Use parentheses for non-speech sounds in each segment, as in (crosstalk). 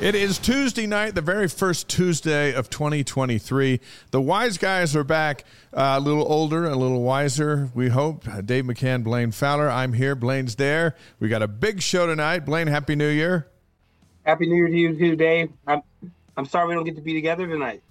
It is Tuesday night, the very first Tuesday of 2023. The wise guys are back, uh, a little older, a little wiser, we hope. Uh, Dave McCann, Blaine Fowler. I'm here. Blaine's there. We got a big show tonight. Blaine, Happy New Year. Happy New Year to you too, Dave. I'm, I'm sorry we don't get to be together tonight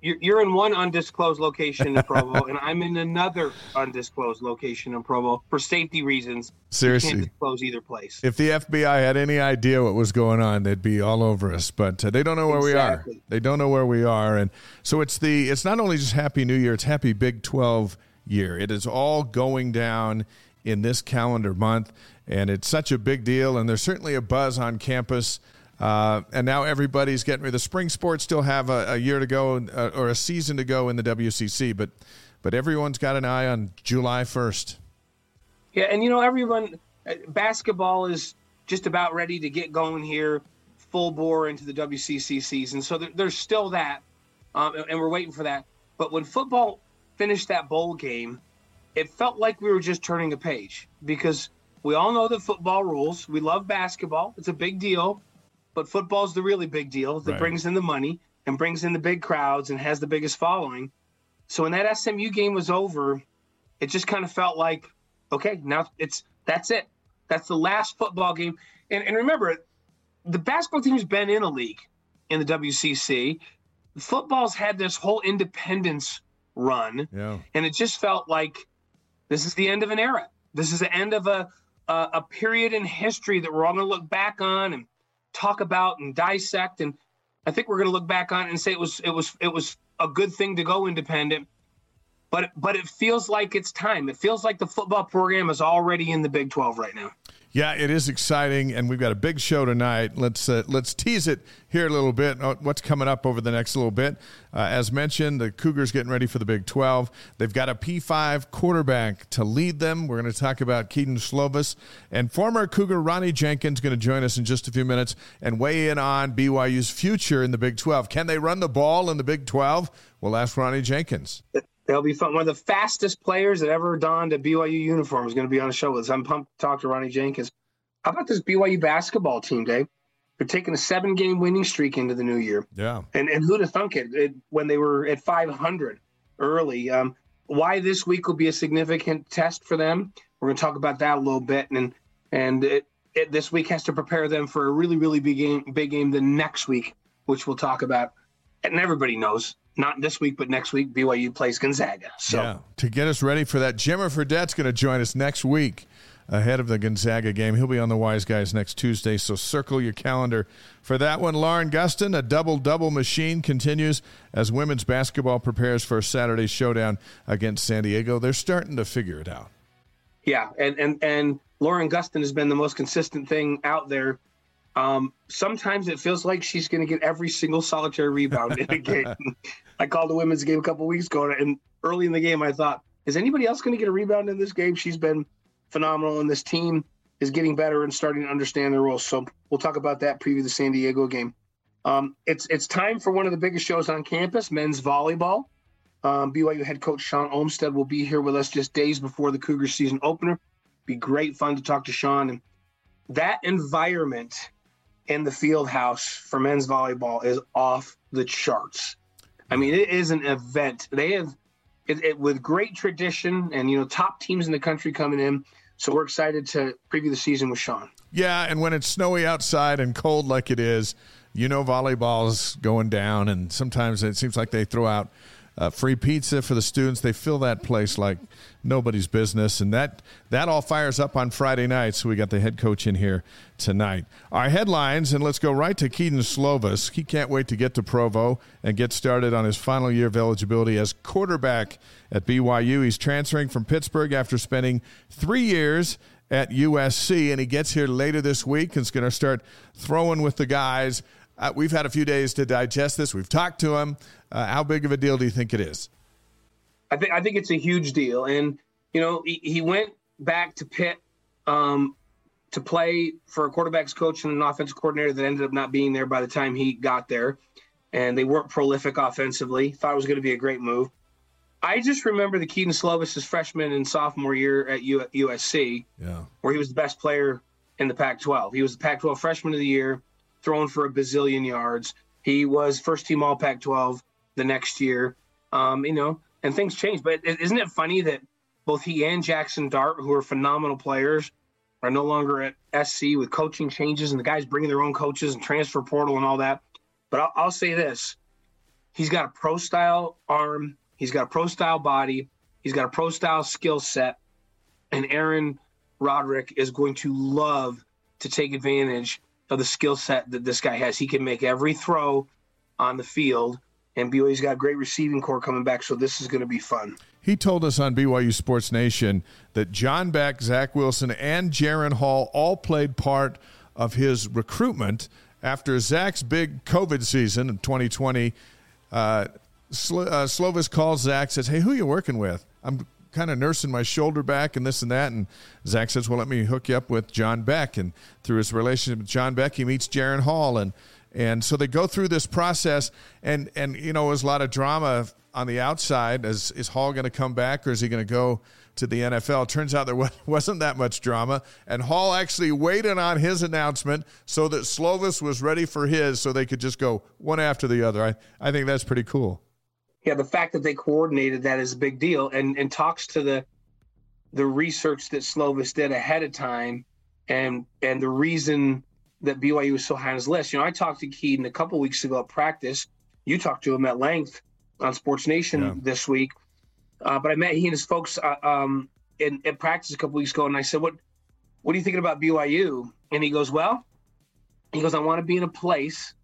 you're in one undisclosed location in Provo, and I'm in another undisclosed location in Provo for safety reasons. Seriously, can't disclose either place. If the FBI had any idea what was going on, they'd be all over us. But uh, they don't know where exactly. we are. They don't know where we are, and so it's the. It's not only just Happy New Year; it's Happy Big Twelve year. It is all going down in this calendar month, and it's such a big deal. And there's certainly a buzz on campus. Uh, and now everybody's getting ready. The spring sports still have a, a year to go uh, or a season to go in the WCC, but but everyone's got an eye on July 1st. Yeah, and you know everyone uh, basketball is just about ready to get going here, full bore into the WCC season. So there, there's still that, um, and we're waiting for that. But when football finished that bowl game, it felt like we were just turning a page because we all know the football rules. We love basketball; it's a big deal but football's the really big deal that right. brings in the money and brings in the big crowds and has the biggest following. So when that SMU game was over, it just kind of felt like, okay, now it's that's it. That's the last football game. And, and remember, the basketball team's been in a league in the WCC. Football's had this whole independence run, yeah. and it just felt like this is the end of an era. This is the end of a a, a period in history that we're all going to look back on and talk about and dissect and I think we're going to look back on it and say it was it was it was a good thing to go independent. But but it feels like it's time. It feels like the football program is already in the Big 12 right now. Yeah, it is exciting, and we've got a big show tonight. Let's uh, let's tease it here a little bit. Uh, what's coming up over the next little bit? Uh, as mentioned, the Cougars getting ready for the Big 12. They've got a P5 quarterback to lead them. We're going to talk about Kedon Slovis and former Cougar Ronnie Jenkins going to join us in just a few minutes and weigh in on BYU's future in the Big 12. Can they run the ball in the Big 12? We'll ask Ronnie Jenkins. They'll be fun. One of the fastest players that ever donned a BYU uniform is going to be on the show with us. I'm pumped to talk to Ronnie Jenkins. How about this BYU basketball team, Dave? They're taking a seven game winning streak into the new year. Yeah. And, and who'd have thunk it, it when they were at 500 early? Um, why this week will be a significant test for them. We're going to talk about that a little bit. And, and it, it, this week has to prepare them for a really, really big game, big game the next week, which we'll talk about. And everybody knows not this week, but next week, BYU plays Gonzaga. So yeah, to get us ready for that, Jimmer Fredette's going to join us next week ahead of the Gonzaga game. He'll be on the Wise Guys next Tuesday, so circle your calendar for that one. Lauren Gustin, a double double machine, continues as women's basketball prepares for Saturday's showdown against San Diego. They're starting to figure it out. Yeah, and and and Lauren Gustin has been the most consistent thing out there um, sometimes it feels like she's going to get every single solitary rebound in a game. (laughs) I called the women's game a couple weeks ago, and early in the game, I thought, is anybody else going to get a rebound in this game? She's been phenomenal, and this team is getting better and starting to understand their roles. So we'll talk about that preview the San Diego game. Um, it's it's time for one of the biggest shows on campus, men's volleyball. Um, BYU head coach Shawn Olmstead will be here with us just days before the Cougar season opener. Be great fun to talk to Shawn and that environment in the field house for men's volleyball is off the charts. I mean, it is an event. They have it, it, with great tradition and you know top teams in the country coming in. So we're excited to preview the season with Shawn. Yeah, and when it's snowy outside and cold like it is, you know volleyball's going down, and sometimes it seems like they throw out uh, free pizza for the students. They fill that place like nobody's business, and that that all fires up on Friday night. So we got the head coach in here tonight. Our headlines, and let's go right to Kedon Slovis. He can't wait to get to Provo and get started on his final year of eligibility as quarterback at BYU. He's transferring from Pittsburgh after spending three years at USC, and he gets here later this week and is going to start throwing with the guys uh, we've had a few days to digest this. We've talked to him. Uh, how big of a deal do you think it is? I think I think it's a huge deal, and you know he, he went back to Pitt um, to play for a quarterbacks coach and an offensive coordinator that ended up not being there by the time he got there, and they weren't prolific offensively. Thought it was going to be a great move. I just remember the Kedon Slovis' freshman and sophomore year at U- USC, yeah. where he was the best player in the Pac-12. He was the Pac-12 freshman of the year, throwing for a bazillion yards. He was first team All Pac-12 the next year. Um, you know, and things change. But isn't it funny that both he and Jaxson Dart, who are phenomenal players, are no longer at SC with coaching changes and the guys bringing their own coaches and transfer portal and all that. But I'll, I'll say this: he's got a pro style arm He's got a pro style body. He's got a pro style skill set. And Aaron Roderick is going to love to take advantage of the skill set that this guy has. He can make every throw on the field. And BYU's got a great receiving corps coming back, so this is going to be fun. He told us on BYU Sports Nation that John Beck, Zach Wilson, and Jaren Hall all played part of his recruitment after Zach's big COVID season in 2020. Uh, uh, Slovis calls Zach, says, Hey, who you working with? I'm kind of nursing my shoulder back and this and that. And Zach says, Well, let me hook you up with John Beck. And through his relationship with John Beck, he meets Jaren Hall. And and so they go through this process, and and you know, there's a lot of drama on the outside. Is is Hall going to come back, or is he going to go to the NFL? Turns out there (laughs) wasn't that much drama, and Hall actually waited on his announcement so that Slovis was ready for his, so they could just go one after the other. I I think that's pretty cool yeah, the fact that they coordinated that is a big deal, and and talks to the the research that Slovis did ahead of time, and and the reason that BYU was so high on his list. You know, I talked to Kedon a couple weeks ago at practice. You talked to him at length on Sports Nation yeah. this week, uh, but I met he and his folks uh, um, in, in practice a couple weeks ago, and I said, "What what are you thinking about BYU?" And he goes, "Well," he goes, "I want to be in a place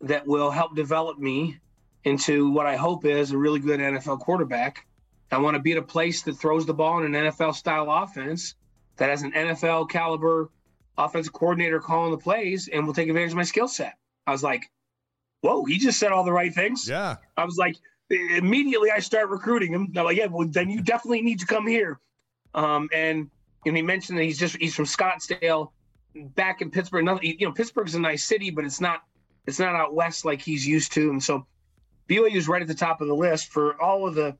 that will help develop me into what I hope is a really good NFL quarterback. I want to be at a place that throws the ball in an NFL style offense that has an NFL caliber offensive coordinator calling the plays and will take advantage of my skill set. I was like, whoa, he just said all the right things. Yeah. I was like, immediately I start recruiting him. I'm like, yeah, well, then you definitely need to come here. Um, and, and he mentioned that he's just, he's from Scottsdale back in Pittsburgh. you know, Pittsburgh's a nice city, but it's not, it's not out West like he's used to. And so BYU is right at the top of the list for all of the,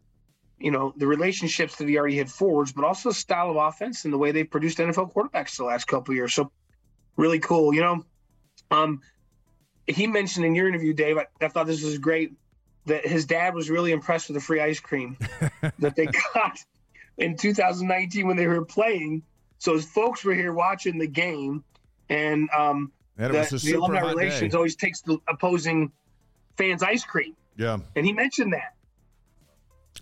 you know, the relationships that he already had forwards, but also the style of offense and the way they've produced NFL quarterbacks the last couple years. So really cool. You know, um, he mentioned in your interview, Dave, I, I thought this was great that his dad was really impressed with the free ice cream (laughs) that they got in 2019 when they were playing. So his folks were here watching the game, and um, the, the alumni relations day. always takes the opposing fans ice cream. Yeah. And he mentioned that.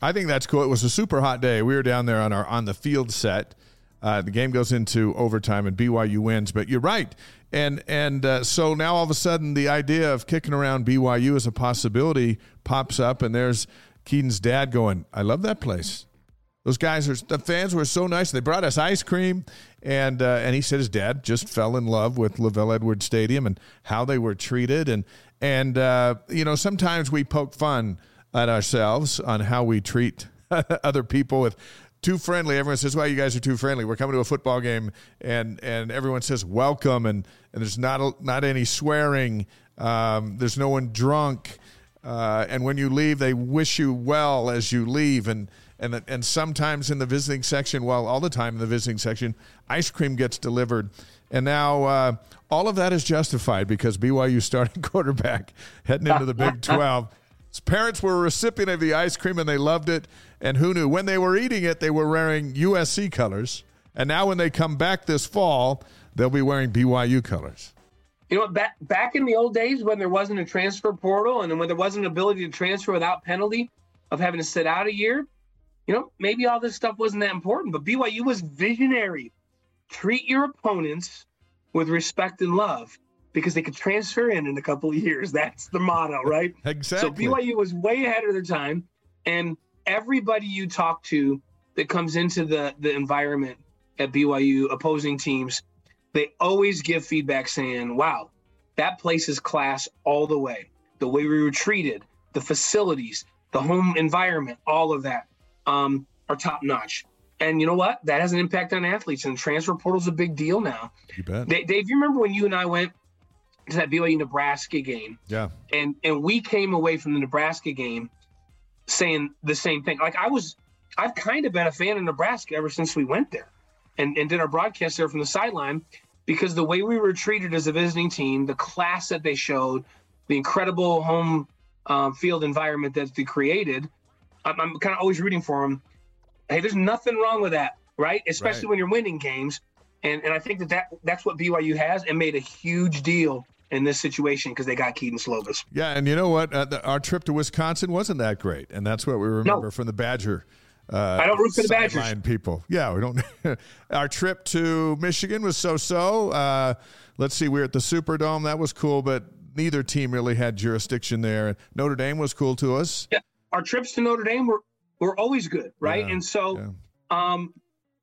I think that's cool. It was a super hot day. We were down there on our on the field set. Uh, the game goes into overtime and BYU wins. But you're right, and and uh, so now all of a sudden the idea of kicking around BYU as a possibility pops up, and there's Kedon's dad going, "I love that place. Those guys are the fans were so nice. They brought us ice cream, and uh, and he said his dad just fell in love with LaVell Edwards Stadium and how they were treated, and and, uh, you know, sometimes we poke fun at ourselves on how we treat (laughs) other people with too friendly. Everyone says, "Well, you guys are too friendly." We're coming to a football game, and and everyone says welcome, and and there's not a, not any swearing. Um, there's no one drunk, uh, and when you leave, they wish you well as you leave, and and and sometimes in the visiting section, well, all the time in the visiting section, ice cream gets delivered, and now uh, all of that is justified because BYU starting (laughs) quarterback heading into the Big (laughs) 12. His parents were a recipient of the ice cream and they loved it. And who knew? When they were eating it, they were wearing USC colors. And now when they come back this fall, they'll be wearing BYU colors. You know, back back in the old days when there wasn't a transfer portal and when there wasn't an ability to transfer without penalty of having to sit out a year, you know, maybe all this stuff wasn't that important. But BYU was visionary. Treat your opponents with respect and love because they could transfer in in a couple of years. That's the motto, right? (laughs) exactly. So BYU was way ahead of their time, and everybody you talk to that comes into the the environment at BYU, opposing teams, they always give feedback saying, "Wow, that place is class all the way. The way we were treated, the facilities, the home environment, all of that um, are top notch. And you know what? That has an impact on athletes, and transfer portal is a big deal now. You bet. Dave, you remember when you and I went to that BYU Nebraska game? Yeah. And and we came away from the Nebraska game saying the same thing. Like I was, I've kind of been a fan of Nebraska ever since we went there, and and did our broadcast there from the sideline because the way we were treated as a visiting team, the class that they showed, the incredible home um, field environment that they created, I'm, I'm kind of always rooting for them. Hey, there's nothing wrong with that, right? Especially Right. when you're winning games, and and I think that, that that's what BYU has and made a huge deal in this situation because they got Kedon Slovis. Yeah, and you know what? Uh, the, our trip to Wisconsin wasn't that great, and that's what we remember from the Badger. Uh, I don't root for the Badgers. people. Yeah, we don't. (laughs) our trip to Michigan was so-so. Uh, let's see, we were at the Superdome. That was cool, but neither team really had jurisdiction there. Notre Dame was cool to us. Yeah, our trips to Notre Dame were were always good, right? Yeah, and so, yeah. um,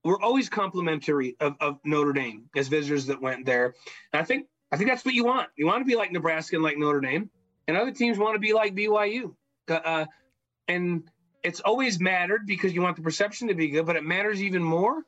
we're always complimentary of, of Notre Dame as visitors that went there. And I think I think that's what you want. You want to be like Nebraska and like Notre Dame, and other teams want to be like BYU. Uh, and it's always mattered because you want the perception to be good, but it matters even more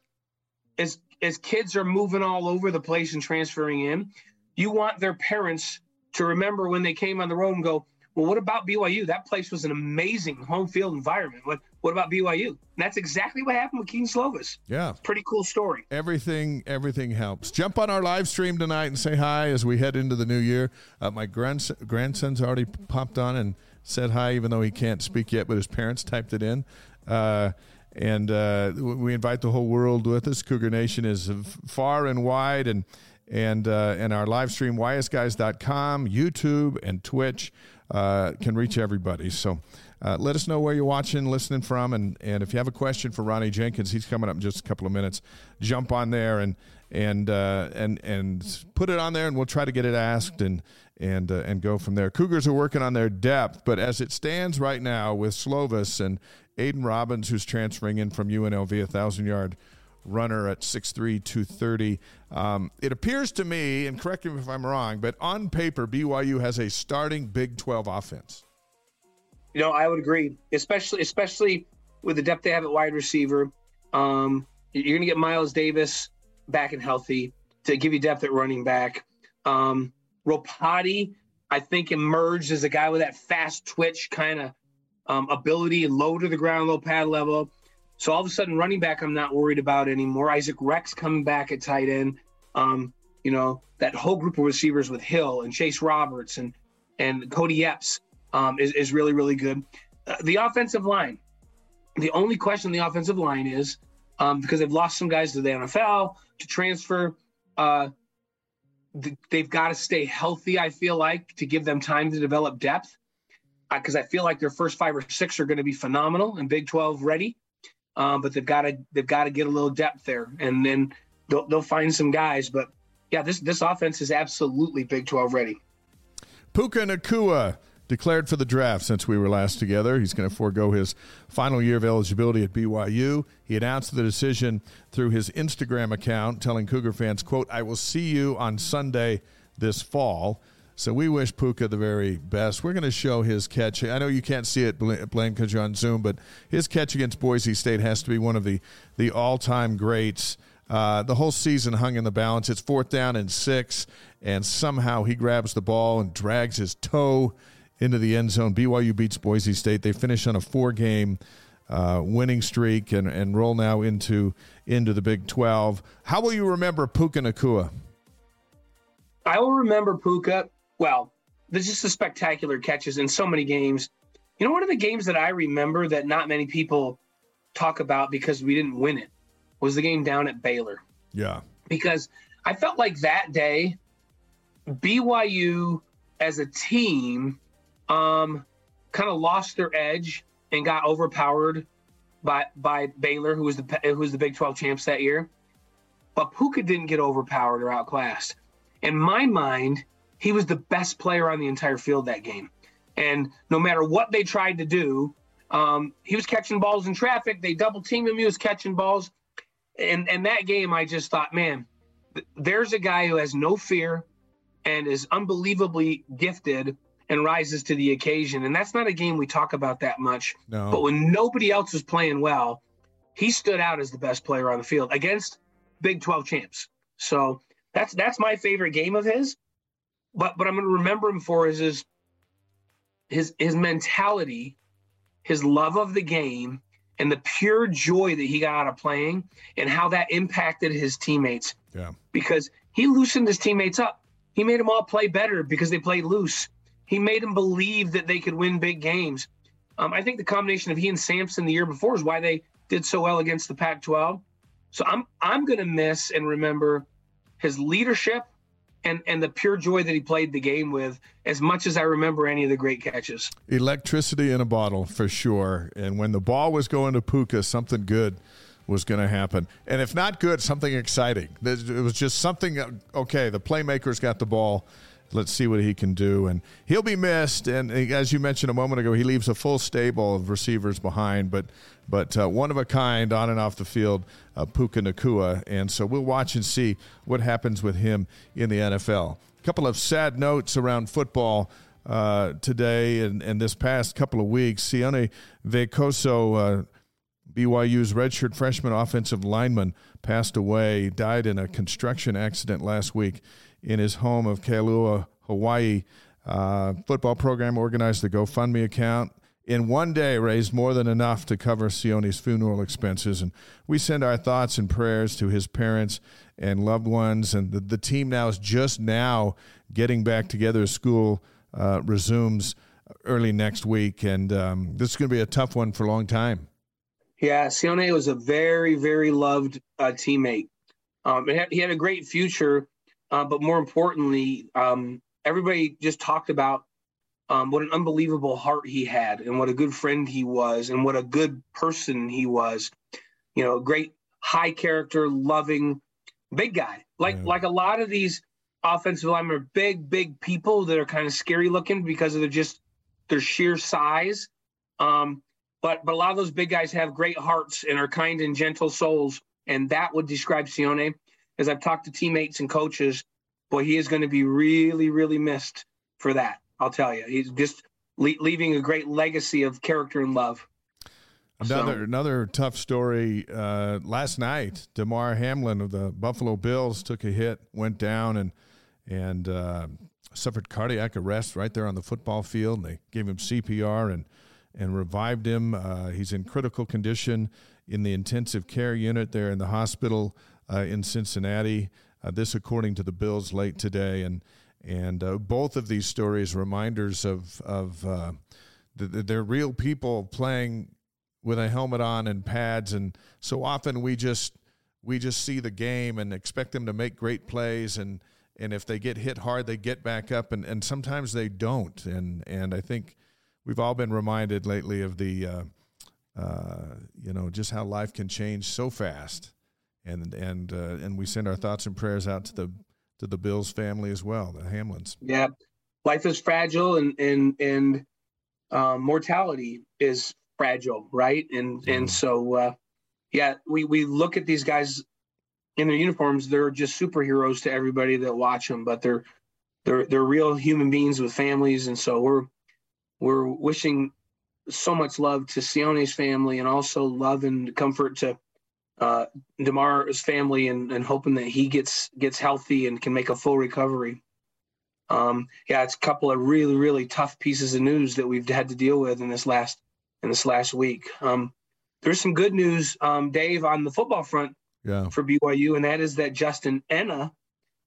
as as kids are moving all over the place and transferring in. You want their parents to remember when they came on the road and go, well, what about BYU? That place was an amazing home field environment. What what about BYU? And that's exactly what happened with Kedon Slovis. Yeah. Pretty cool story. Everything, everything helps. Jump on our live stream tonight and say hi as we head into the new year. Uh, my grandson, grandson's already popped on and said hi, even though he can't speak yet, but his parents typed it in. Uh, and uh, we invite the whole world with us. Cougar Nation is far and wide, and and uh, and our live stream ysguys.com, YouTube, and Twitch uh, can reach everybody. So uh, let us know where you're watching, listening from, and and if you have a question for Ronnie Jenkins, he's coming up in just a couple of minutes. Jump on there and and uh, and and put it on there, and we'll try to get it asked and and uh, and go from there. Cougars are working on their depth, but as it stands right now with Slovis and Aidan Robbins, who's transferring in from UNLV, a thousand yard runner at 6'3", 230. Um, it appears to me, and correct me if I'm wrong, but on paper, BYU has a starting Big 12 offense. You know, I would agree, especially especially with the depth they have at wide receiver. Um, you're going to get Miles Davis back and healthy to give you depth at running back. Um, Ropati, I think, emerged as a guy with that fast twitch kind of um, ability, low to the ground, low pad level. So all of a sudden, running back, I'm not worried about anymore. Isaac Rex coming back at tight end. Um, you know that whole group of receivers with Hill and Chase Roberts and and Kody Epps um, is is really really good. Uh, the offensive line. The only question on the offensive line is um, because they've lost some guys to the NFL to transfer. Uh, th- they've got to stay healthy. I feel like to give them time to develop depth because I feel like their first five or six are going to be phenomenal and Big Twelve ready. Um, but they've got to they've got to get a little depth there, and then they'll, they'll find some guys. But yeah, this this offense is absolutely Big Twelve ready. Puka Nacua declared for the draft since we were last together. He's going to forego his final year of eligibility at BYU. He announced the decision through his Instagram account, telling Cougar fans, "quote I will see you on Sunday this fall." So we wish Puka the very best. We're going to show his catch. I know you can't see it, Blaine, because you're on Zoom, but his catch against Boise State has to be one of the, the all time greats. Uh, the whole season hung in the balance. It's fourth down and six, and somehow he grabs the ball and drags his toe into the end zone. BYU beats Boise State. They finish on a four game uh, winning streak and, and roll now into, into the Big 12. How will you remember Puka Nacua? I will remember Puka well, there's just the spectacular catches in so many games. You know, one of the games that I remember that not many people talk about because we didn't win it was the game down at Baylor. Yeah. Because I felt like that day, BYU as a team um, kind of lost their edge and got overpowered by by Baylor, who was the who was the Big 12 champs that year. But Puka didn't get overpowered or outclassed. In my mind, he was the best player on the entire field that game. And no matter what they tried to do, um, he was catching balls in traffic. They double teamed him. He was catching balls. And and that game, I just thought, man, th- there's a guy who has no fear, and is unbelievably gifted and rises to the occasion. And that's not a game we talk about that much. No. But when nobody else was playing well, he stood out as the best player on the field against Big 12 champs. So that's that's my favorite game of his. But what I'm going to remember him for is his his his mentality, his love of the game, and the pure joy that he got out of playing, and how that impacted his teammates. Yeah. Because he loosened his teammates up. He made them all play better because they played loose. He made them believe that they could win big games. Um, I think the combination of he and Samson the year before is why they did so well against the Pac-12. So I'm I'm going to miss and remember his leadership and and the pure joy that he played the game with as much as I remember any of the great catches. Electricity in a bottle for sure. And when the ball was going to Puka, something good was going to happen. And if not good, something exciting. It was just something uh, okay, the playmakers got the ball let's see what he can do. And he'll be missed. And as you mentioned a moment ago, he leaves a full stable of receivers behind, but but uh, one of a kind on and off the field, uh, Puka Nacua. And so we'll watch and see what happens with him in the NFL. A couple of sad notes around football. Uh, today and, and this past couple of weeks, Sione Veikoso, uh, BYU's redshirt freshman offensive lineman, passed away, died in a construction accident last week in his home of Kailua, Hawaii. Uh, football program organized the GoFundMe account. In one day, raised more than enough to cover Sione's funeral expenses. And we send our thoughts and prayers to his parents and loved ones. And the, the team now is just now getting back together. School uh, resumes early next week. And um, this is going to be a tough one for a long time. Yeah, Sione was a very, very loved uh, teammate. Um, he had a great future uh, but more importantly, um, everybody just talked about um, what an unbelievable heart he had, and what a good friend he was, and what a good person he was. You know, a great high character, loving, big guy. Like yeah. like a lot of these offensive linemen are big, big people that are kind of scary looking because of their just their sheer size. Um, but but a lot of those big guys have great hearts and are kind and gentle souls, and that would describe Sione as I've talked to teammates and coaches, boy, he is going to be really, really missed for that. I'll tell you, he's just le- leaving a great legacy of character and love. Another so. another tough story. Uh, last night, Damar Hamlin of the Buffalo Bills took a hit, went down, and and uh, suffered cardiac arrest right there on the football field. And they gave him CPR and and revived him. Uh, he's in critical condition in the intensive care unit there in the hospital uh, in Cincinnati. Uh, this, according to the Bills, late today, and and uh, both of these stories reminders of of uh, the, they're real people playing with a helmet on and pads, and so often we just we just see the game and expect them to make great plays. And and if they get hit hard they get back up. And, and sometimes they don't. And and I think we've all been reminded lately of the uh, uh, you know just how life can change so fast and and uh, and we send our thoughts and prayers out to the to the Bills family as well, the Hamlins. Yeah, life is fragile, and and and um, mortality is fragile, right? And mm. and so uh, yeah, we we look at these guys in their uniforms; they're just superheroes to everybody that watch them, but they're they're they're real human beings with families, and so we're we're wishing so much love to Sione's family and also love and comfort to uh, Damar's family and, and hoping that he gets gets healthy and can make a full recovery. Um, yeah, it's a couple of really really tough pieces of news that we've had to deal with in this last in this last week. Um, there's some good news, um, Dave, on the football front yeah. for BYU, and that is that Justin Ena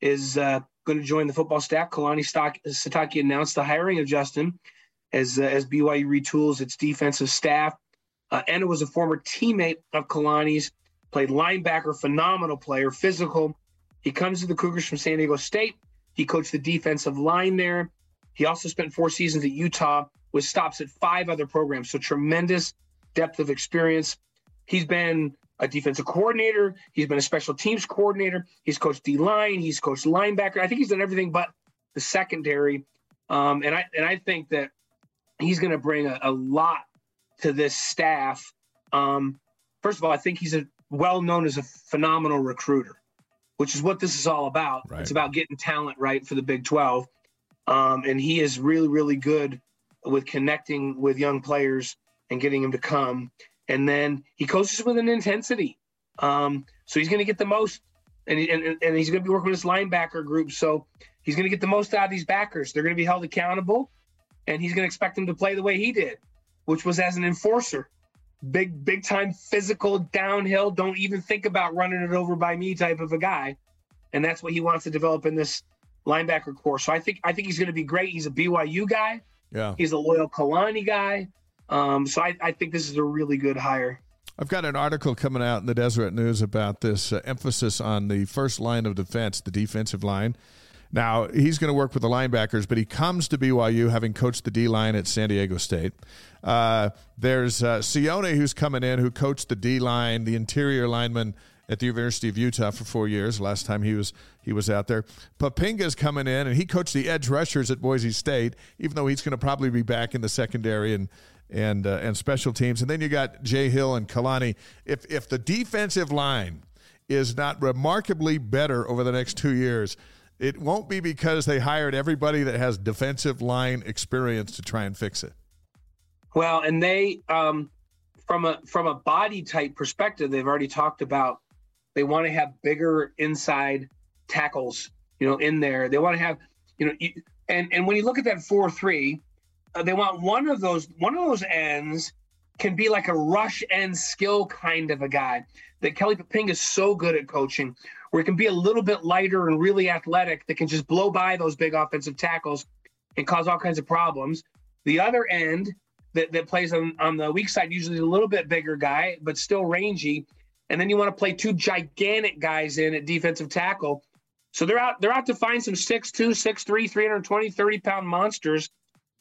is uh, going to join the football staff. Kalani Sitake announced the hiring of Justin as uh, as BYU retools its defensive staff. Uh, Ena was a former teammate of Kalani's played linebacker, phenomenal player, physical. He comes to the Cougars from San Diego State. He coached the defensive line there. He also spent four seasons at Utah with stops at five other programs. So tremendous depth of experience. He's been a defensive coordinator. He's been a special teams coordinator. He's coached D line. He's coached linebacker. I think he's done everything but the secondary. Um, and I and I think that he's going to bring a, a, lot to this staff. Um, first of all, I think he's a well known as a phenomenal recruiter, which is what this is all about. Right. It's about getting talent right for the Big 12. Um, and he is really, really good with connecting with young players and getting them to come. And then he coaches with an intensity. Um, so he's going to get the most, and, he, and, and he's going to be working with his linebacker group. So he's going to get the most out of these backers. They're going to be held accountable, and he's going to expect them to play the way he did, which was as an enforcer. Big, big time physical downhill. Don't even think about running it over by me type of a guy. And that's what he wants to develop in this linebacker corps. So I think I think he's going to be great. He's a BYU guy. Yeah. He's a loyal Kalani guy. Um, so I, I think this is a really good hire. I've got an article coming out in the Deseret News about this uh, emphasis on the first line of defense, the defensive line. Now, he's going to work with the linebackers, but he comes to BYU having coached the D line at San Diego State. Uh, there's uh, Sione, who's coming in, who coached the D line, the interior lineman at the University of Utah for four years. Last time he was he was out there. Poppinga's coming in, and he coached the edge rushers at Boise State, even though he's going to probably be back in the secondary and and uh, and special teams. And then you got Jay Hill and Kalani. If if the defensive line is not remarkably better over the next two years, it won't be because they hired everybody that has defensive line experience to try and fix it. Well, and they um, from a from a body type perspective, they've already talked about they want to have bigger inside tackles, you know, in there. They want to have, you know, and and when you look at that four three, uh, they want one of those one of those ends can be like a rush end skill kind of a guy that Kelly Poppinga is so good at coaching, where it can be a little bit lighter and really athletic that can just blow by those big offensive tackles and cause all kinds of problems. The other end that, that plays on, on the weak side, usually a little bit bigger guy, but still rangy. And then you want to play two gigantic guys in at defensive tackle. So they're out, they're out to find some 6'2, 6'3, 320, 30 pound monsters.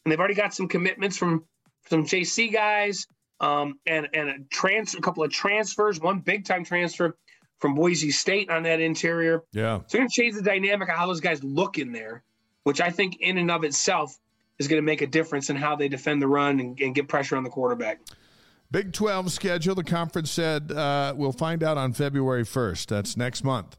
And they've already got some commitments from some JC guys um, and, and a transfer, a couple of transfers, one big time transfer from Boise State on that interior. Yeah. So they're going to change the dynamic of how those guys look in there, which I think in and of itself is going to make a difference in how they defend the run and, and get pressure on the quarterback. Big 12 schedule, the conference said uh, we'll find out on February 1st. That's next month.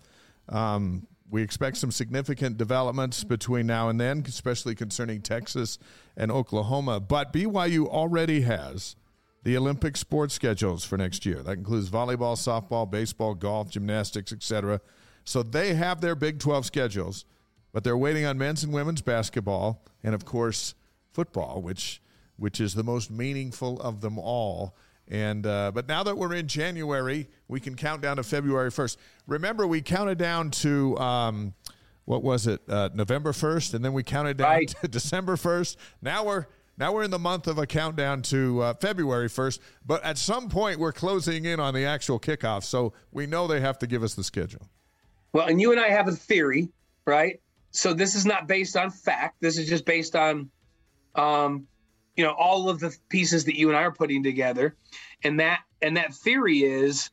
Um, we expect some significant developments between now and then, especially concerning Texas and Oklahoma. But BYU already has the Olympic sports schedules for next year. That includes volleyball, softball, baseball, golf, gymnastics, etc. So they have their Big 12 schedules, but they're waiting on men's and women's basketball and of course football, which which is the most meaningful of them all. And uh, but now that we're in January, we can count down to February first. Remember, we counted down to um, what was it, uh, November first, and then we counted down Right. to (laughs) December first. Now we're now we're in the month of a countdown to uh, February first. But at some point, we're closing in on the actual kickoff, so we know they have to give us the schedule. Well, and you and I have a theory, right? So this is not based on fact. This is just based on, um, you know, all of the pieces that you and I are putting together, and that and that theory is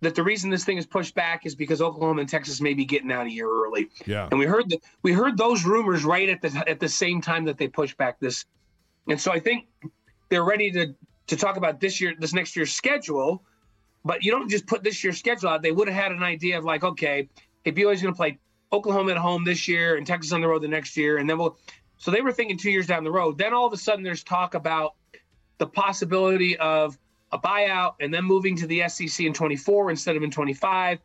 that the reason this thing is pushed back is because Oklahoma and Texas may be getting out a year early. Yeah. And we heard that we heard those rumors right at the at the same time that they pushed back this, and so I think they're ready to to talk about this year this next year's schedule. But you don't just put this year's schedule out. They would have had an idea of like, okay, hey, BYU's going to play Oklahoma at home this year and Texas on the road the next year, and then we'll. So they were thinking two years down the road. Then all of a sudden, there's talk about the possibility of a buyout and then moving to the SEC in 24 instead of in 25.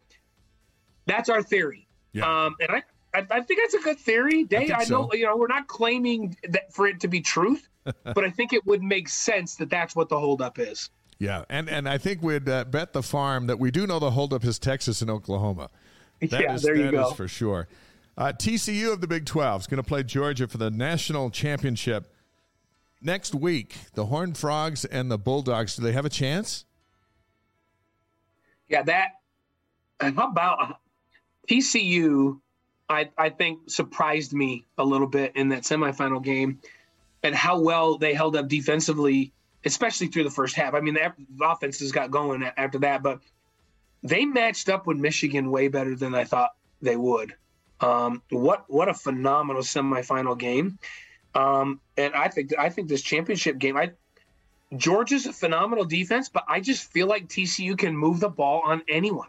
That's our theory. Yeah. Um, and I, I, I think that's a good theory. Day, think I, know, so. you know, we're not claiming that for it to be truth, (laughs) but I think it would make sense that that's what the holdup is. Yeah, and and I think we'd uh, bet the farm that we do know the holdup is Texas and Oklahoma. (laughs) That yeah, is- there you go. is for sure. Uh, TCU of the Big 12 is going to play Georgia for the national championship next week. The Horned Frogs and the Bulldogs, do they have a chance? Yeah, that. How about TCU? I I think surprised me a little bit in that semifinal game, and how well they held up defensively, especially through the first half. I mean, the the offenses got going after that, but they matched up with Michigan way better than I thought they would. Um, what what a phenomenal semifinal game, um, and I think I think this championship game. I Georgia's a phenomenal defense, but I just feel like TCU can move the ball on anyone.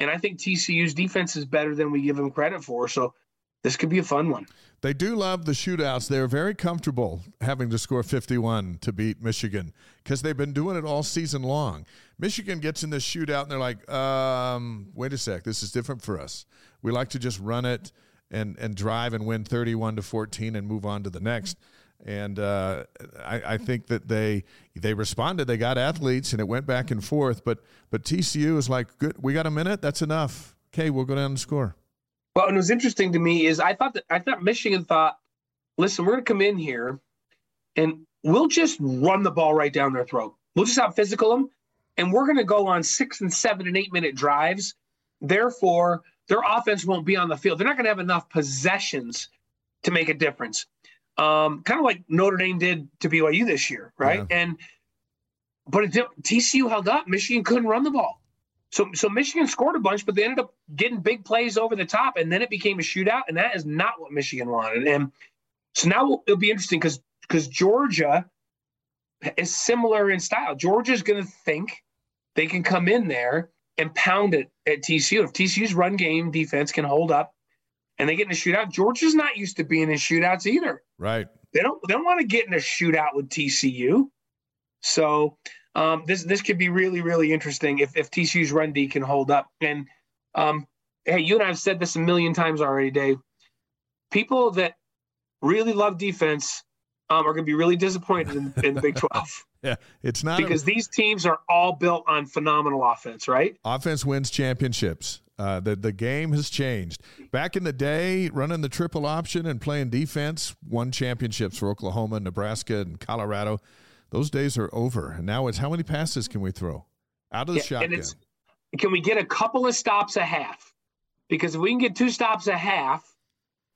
And I think TCU's defense is better than we give them credit for. So this could be a fun one. They do love the shootouts. They're very comfortable having to score 51 to beat Michigan because they've been doing it all season long. Michigan gets in this shootout and they're like, um, wait a sec, this is different for us. We like to just run it and, and drive and win 31 to 14 and move on to the next. And uh, I, I, think that they they responded. They got athletes, and it went back and forth. But but TCU is like, good. We got a minute. That's enough. Okay, we'll go down and score. Well, and was interesting to me is I thought that I thought Michigan thought, listen, we're going to come in here, and we'll just run the ball right down their throat. We'll just out physical them, and we're going to go on six and seven and eight minute drives. Therefore, their offense won't be on the field. They're not going to have enough possessions to make a difference. Um, kind of like Notre Dame did to BYU this year, right? Yeah. And but it, TCU held up. Michigan couldn't run the ball. So, so Michigan scored a bunch, but they ended up getting big plays over the top, and then it became a shootout, and that is not what Michigan wanted. And so now it'll be interesting because because Georgia is similar in style. Georgia's going to think they can come in there and pound it at TCU. If TCU's run game defense can hold up, and they get in a shootout, Georgia's not used to being in shootouts either. Right. They don't. They don't want to get in a shootout with TCU. So um, this this could be really really interesting if if TCU's run D can hold up. And um, hey, you and I have said this a million times already, Dave. People that really love defense um, are going to be really disappointed in, in the Big (laughs) Twelve. yeah, it's not because a, these teams are all built on phenomenal offense, right? Offense wins championships. Uh, the the game has changed. Back in the day, running the triple option and playing defense won championships for Oklahoma, Nebraska, and Colorado. Those days are over. And now it's how many passes can we throw out of the yeah, shotgun? can we get a couple of stops a half? Because if we can get two stops a half,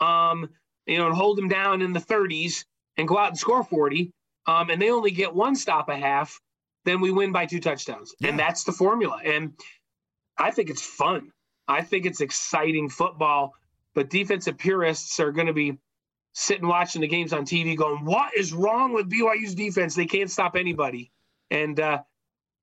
um, you know, and hold them down in the 30s and go out and score 40, um, and they only get one stop a half, then we win by two touchdowns. Yeah. And that's the formula. And I think it's fun. I think it's exciting football. But defensive purists are going to be sitting watching the games on TV going, what is wrong with BYU's defense? They can't stop anybody. And uh,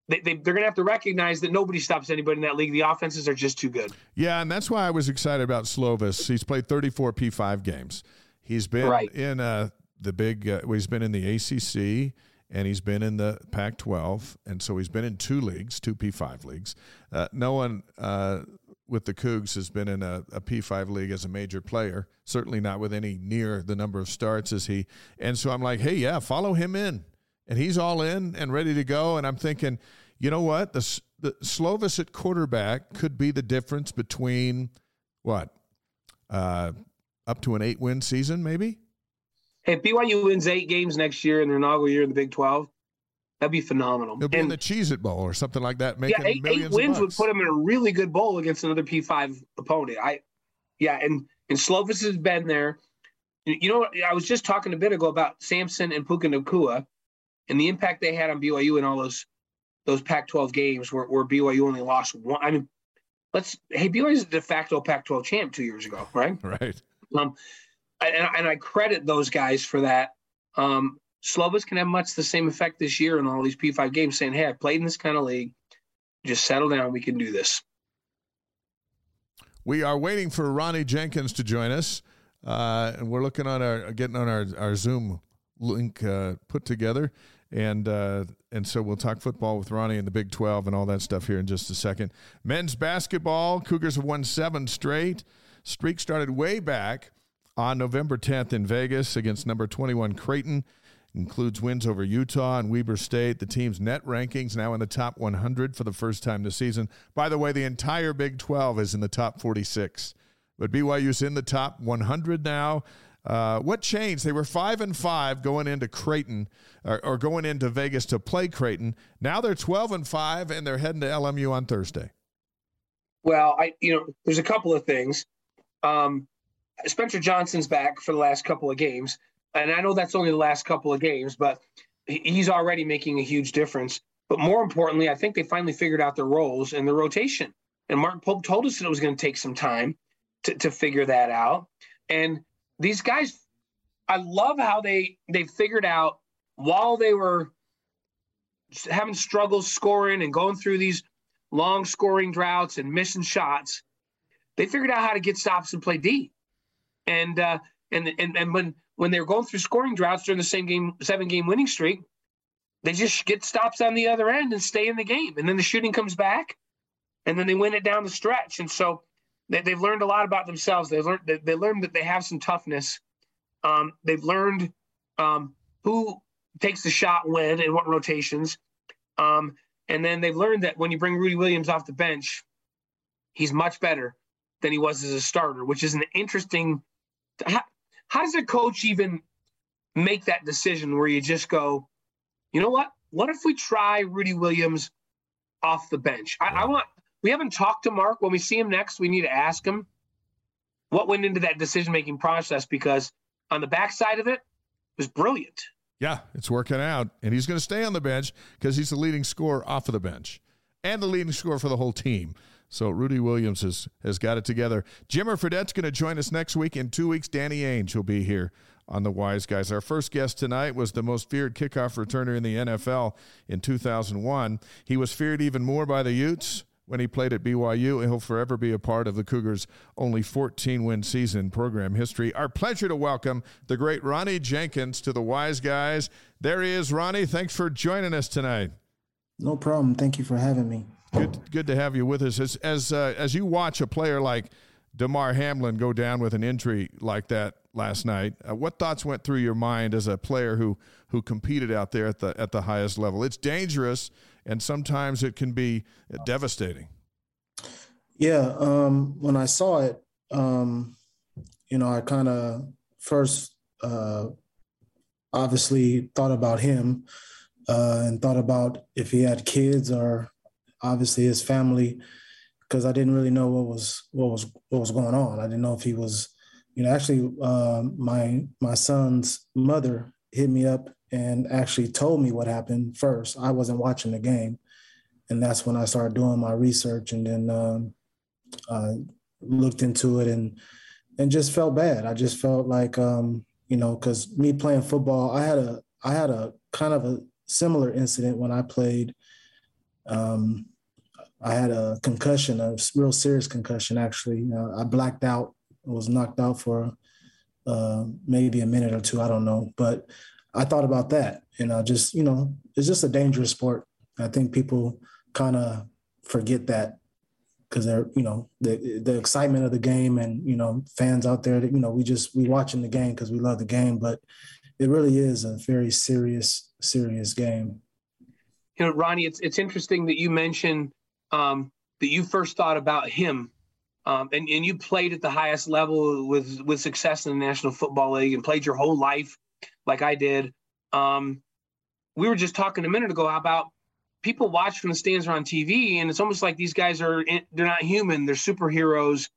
they, they, are going to have to recognize that nobody stops anybody in that league. The offenses are just too good. Yeah, and that's why I was excited about Slovis. He's played 34 P5 games. He's been right. in uh, the big, uh, well, he's been in the ACC and he's been in the Pac 12. And so he's been in two leagues, two P5 leagues. Uh, no one uh, with the Cougs has been in a a P5 league as a major player, certainly not with any near the number of starts as he. And so I'm like, hey, yeah, follow him in. And he's all in and ready to go. And I'm thinking, you know what? The, the Slovis at quarterback could be the difference between what? Uh, up to an eight win season, maybe? If BYU wins eight games next year in their inaugural year in the Big 12. That'd be phenomenal. It'll be and, in the Cheez It Bowl or something like that. Making yeah, eight, eight wins would put him in a really good bowl against another P5 opponent. I, yeah, and and Slovis has been there. You know, I was just talking a bit ago about Samson and Puka Nacua and the impact they had on BYU in all those those Pac-12 games where, where BYU only lost one. I mean, let's hey, BYU is a de facto Pac-12 champ two years ago, right? (laughs) Right. Um, and, and I credit those guys for that. Um, Slovis can have much the same effect this year in all these P5 games, saying, Hey, I played in this kind of league. Just settle down. We can do this. We are waiting for Ronnie Jenkins to join us. Uh, and we're looking on our getting on our, our Zoom link uh, put together. And uh, and so we'll talk football with Ronnie and the Big 12 and all that stuff here in just a second. Men's basketball, Cougars have won seven straight. Streak started way back on November 10th in Vegas against number 21 Creighton includes wins over Utah and Weber State. The team's net rankings now in the top 100 for the first time this season. By the way, the entire Big 12 is in the top 46, but BYU's in the top 100 now. Uh, what changed? They were five and five going into Creighton or, or, going into Vegas to play Creighton. Now they're 12 and five, and they're heading to LMU on Thursday. Well, I you know there's a couple of things. Um, Spencer Johnson's back for the last couple of games and I know that's only the last couple of games, but he's already making a huge difference. But more importantly, I think they finally figured out their roles and their rotation. And Mark Pope told us that it was going to take some time to, to figure that out. And these guys, I love how they they figured out while they were having struggles scoring and going through these long scoring droughts and missing shots, they figured out how to get stops and play D. And uh, and and and when when they were going through scoring droughts during the same game seven game winning streak, they just get stops on the other end and stay in the game. And then the shooting comes back, and then they win it down the stretch. And so they, have learned a lot about themselves. They've learned they, they learned that they have some toughness. Um, they've learned um, who takes the shot when and what rotations. Um, and then they've learned that when you bring Rudy Williams off the bench, he's much better than he was as a starter, which is an interesting. How does a coach even make that decision where you just go, you know what? What if we try Rudy Williams off the bench? I, I want. We haven't talked to Mark. When we see him next, we need to ask him what went into that decision making process because on the backside of it, it was brilliant. Yeah, it's working out. And he's going to stay on the bench because he's the leading scorer off of the bench and the leading scorer for the whole team. So Rudy Williams has, has got it together. Jimmer Fredette's going to join us next week. In two weeks, Danny Ainge will be here on the Wise Guys. Our first guest tonight was the most feared kickoff returner in the NFL in 2001. He was feared even more by the Utes when he played at BYU. And he'll forever be a part of the Cougars' only 14 win season program history. Our pleasure to welcome the great Ronnie Jenkins to the Wise Guys. There he is, Ronnie. Thanks for joining us tonight. No problem. Thank you for having me. Good, good to have you with us. As as uh, as you watch a player like Damar Hamlin go down with an injury like that last night, uh, what thoughts went through your mind as a player who who competed out there at the at the highest level? It's dangerous, and sometimes it can be devastating. Yeah, um, when I saw it, um, you know, I kind of first uh, obviously thought about him uh, and thought about if he had kids or obviously his family because I didn't really know what was what was what was going on. I didn't know if he was, you know, actually uh, my my son's mother hit me up and actually told me what happened first. I wasn't watching the game, and that's when I started doing my research and then um, uh, looked into it and and just felt bad. I just felt like um, you know because me playing football, I had a I had a kind of a similar incident when I played. Um, I had a concussion, a real serious concussion. Actually, uh, I blacked out, was knocked out for uh, maybe a minute or two. I don't know, but I thought about that, and I just, you know, it's just a dangerous sport. I think people kind of forget that because they're, you know, the the excitement of the game, and you know, fans out there that you know, we just we watching the game because we love the game, but it really is a very serious, serious game. You know, Ronnie, it's it's interesting that you mentioned um, that you first thought about him, um, and and you played at the highest level with with success in the National Football League and played your whole life, like I did. Um, we were just talking a minute ago about people watch from the stands or on TV, and it's almost like these guys are in, they're not human; they're superheroes,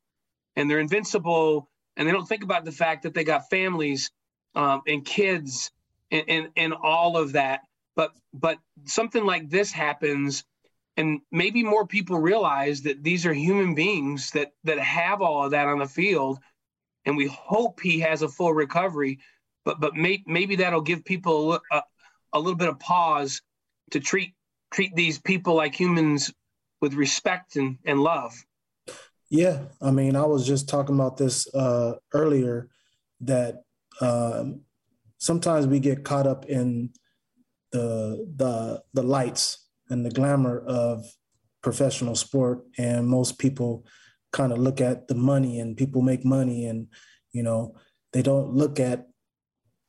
and they're invincible, and they don't think about the fact that they got families um, and kids and, and and all of that. But but something like this happens and maybe more people realize that these are human beings that that have all of that on the field and we hope he has a full recovery but but may, maybe that'll give people a, a, little bit of pause to treat treat these people like humans with respect and, and love. Yeah i mean i was just talking about this uh, earlier that um, sometimes we get caught up in the the the lights and the glamour of professional sport. And most people kind of look at the money and people make money and you know they don't look at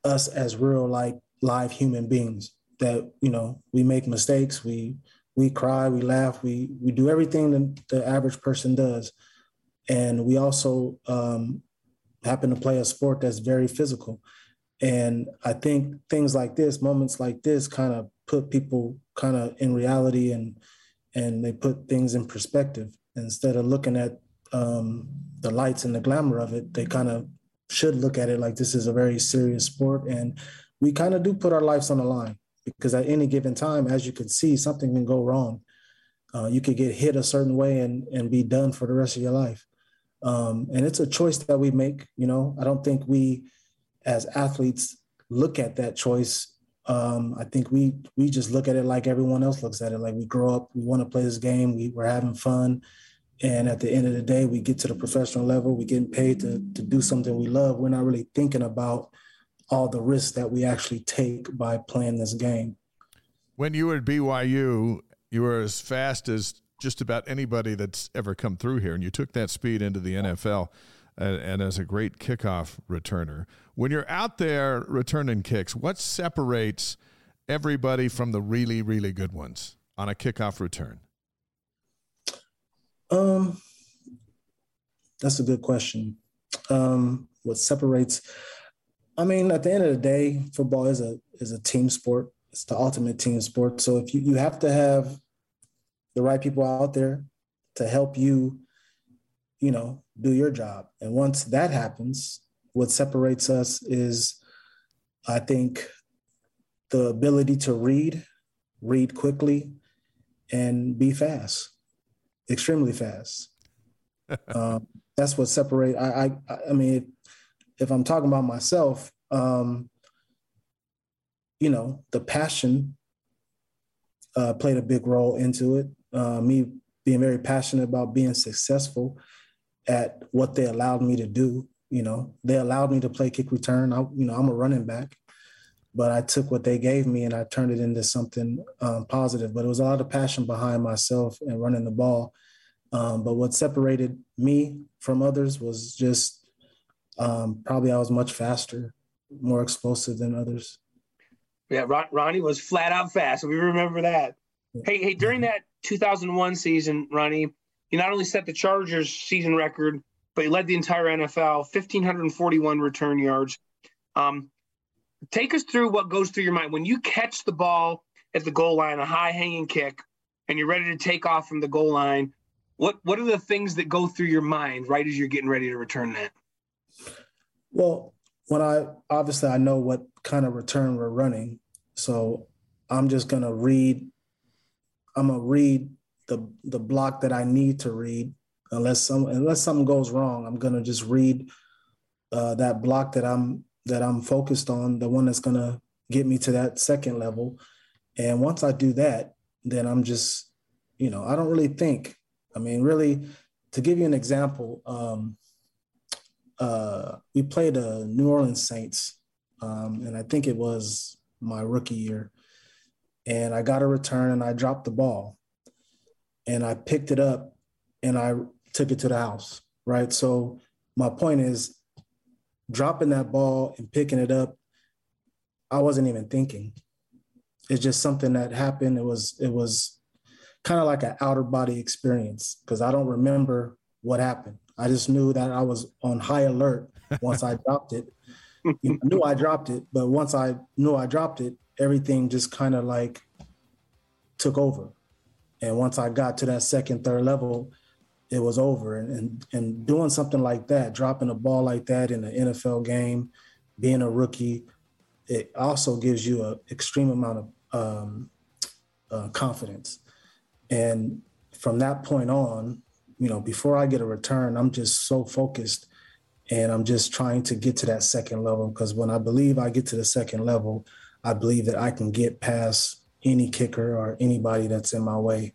us as real like live human beings that you know we make mistakes we we cry we laugh we we do everything that the average person does. And we also um, happen to play a sport that's very physical and i think things like this moments like this kind of put people kind of in reality and and they put things in perspective. Instead of looking at um, the lights and the glamour of it they kind of should look at it like this is a very serious sport. And we kind of do put our lives on the line because at any given time as you can see something can go wrong. Uh, you could get hit a certain way and and be done for the rest of your life. Um, and it's a choice that we make you know? I don't think we as athletes look at that choice Um, I think we we just look at it like everyone else looks at it. Like we grow up, we want to play this game, we, we're having fun, and at the end of the day, we get to the professional level, we getting paid to to do something we love. We're not really thinking about all the risks that we actually take by playing this game. When you were at BYU, you were as fast as just about anybody that's ever come through here, and you took that speed into the NFL and, and as a great kickoff returner. When you're out there returning kicks, what separates everybody from the really, really good ones on a kickoff return? Um, that's a good question. Um, what separates? I mean, at the end of the day, football is a is a team sport. It's the ultimate team sport. So if you you have to have the right people out there to help you, you know, do your job. And once that happens, what separates us is, I think, the ability to read, read quickly, and be fast, extremely fast. (laughs) um, that's what separate. I, I, I mean, if I'm talking about myself, um, you know, the passion uh, played a big role into it. Uh, me being very passionate about being successful at what they allowed me to do. You know, they allowed me to play kick return. I, you know, I'm a running back, but I took what they gave me and I turned it into something um, positive. But it was a lot of passion behind myself and running the ball. Um, but what separated me from others was just um, probably I was much faster, more explosive than others. Yeah, Ron- Ronnie was flat out fast. We remember that. Hey, hey, during that 2001 season, Ronnie, he not only set the Chargers season record, but he led the entire NFL, 1,541 return yards. Um, take us through what goes through your mind when you catch the ball at the goal line, a high hanging kick, and you're ready to take off from the goal line. What what are the things that go through your mind right as you're getting ready to return that? Well, when I obviously I know what kind of return we're running, so I'm just gonna read. I'm gonna read the the block that I need to read. Unless some unless something goes wrong, I'm gonna just read uh, that block that I'm that I'm focused on, the one that's gonna get me to that second level. And once I do that, then I'm just, you know, I don't really think. I mean, really, to give you an example, um, uh, we played the New Orleans Saints, um, and I think it was my rookie year. And I got a return and I dropped the ball and I picked it up and I took it to the house, right? So my point is dropping that ball and picking it up, I wasn't even thinking. It's just something that happened. It was it was kind of like an outer body experience because I don't remember what happened. I just knew that I was on high alert (laughs) once I dropped it. You know, I knew I dropped it, but once I knew I dropped it, everything just kind of like took over. And once I got to that second, third level, it was over. And, and, and doing something like that, dropping a ball like that in an NFL game, being a rookie, it also gives you an extreme amount of um, uh, confidence. And from that point on, you know, before I get a return, I'm just so focused and I'm just trying to get to that second level because when I believe I get to the second level, I believe that I can get past any kicker or anybody that's in my way.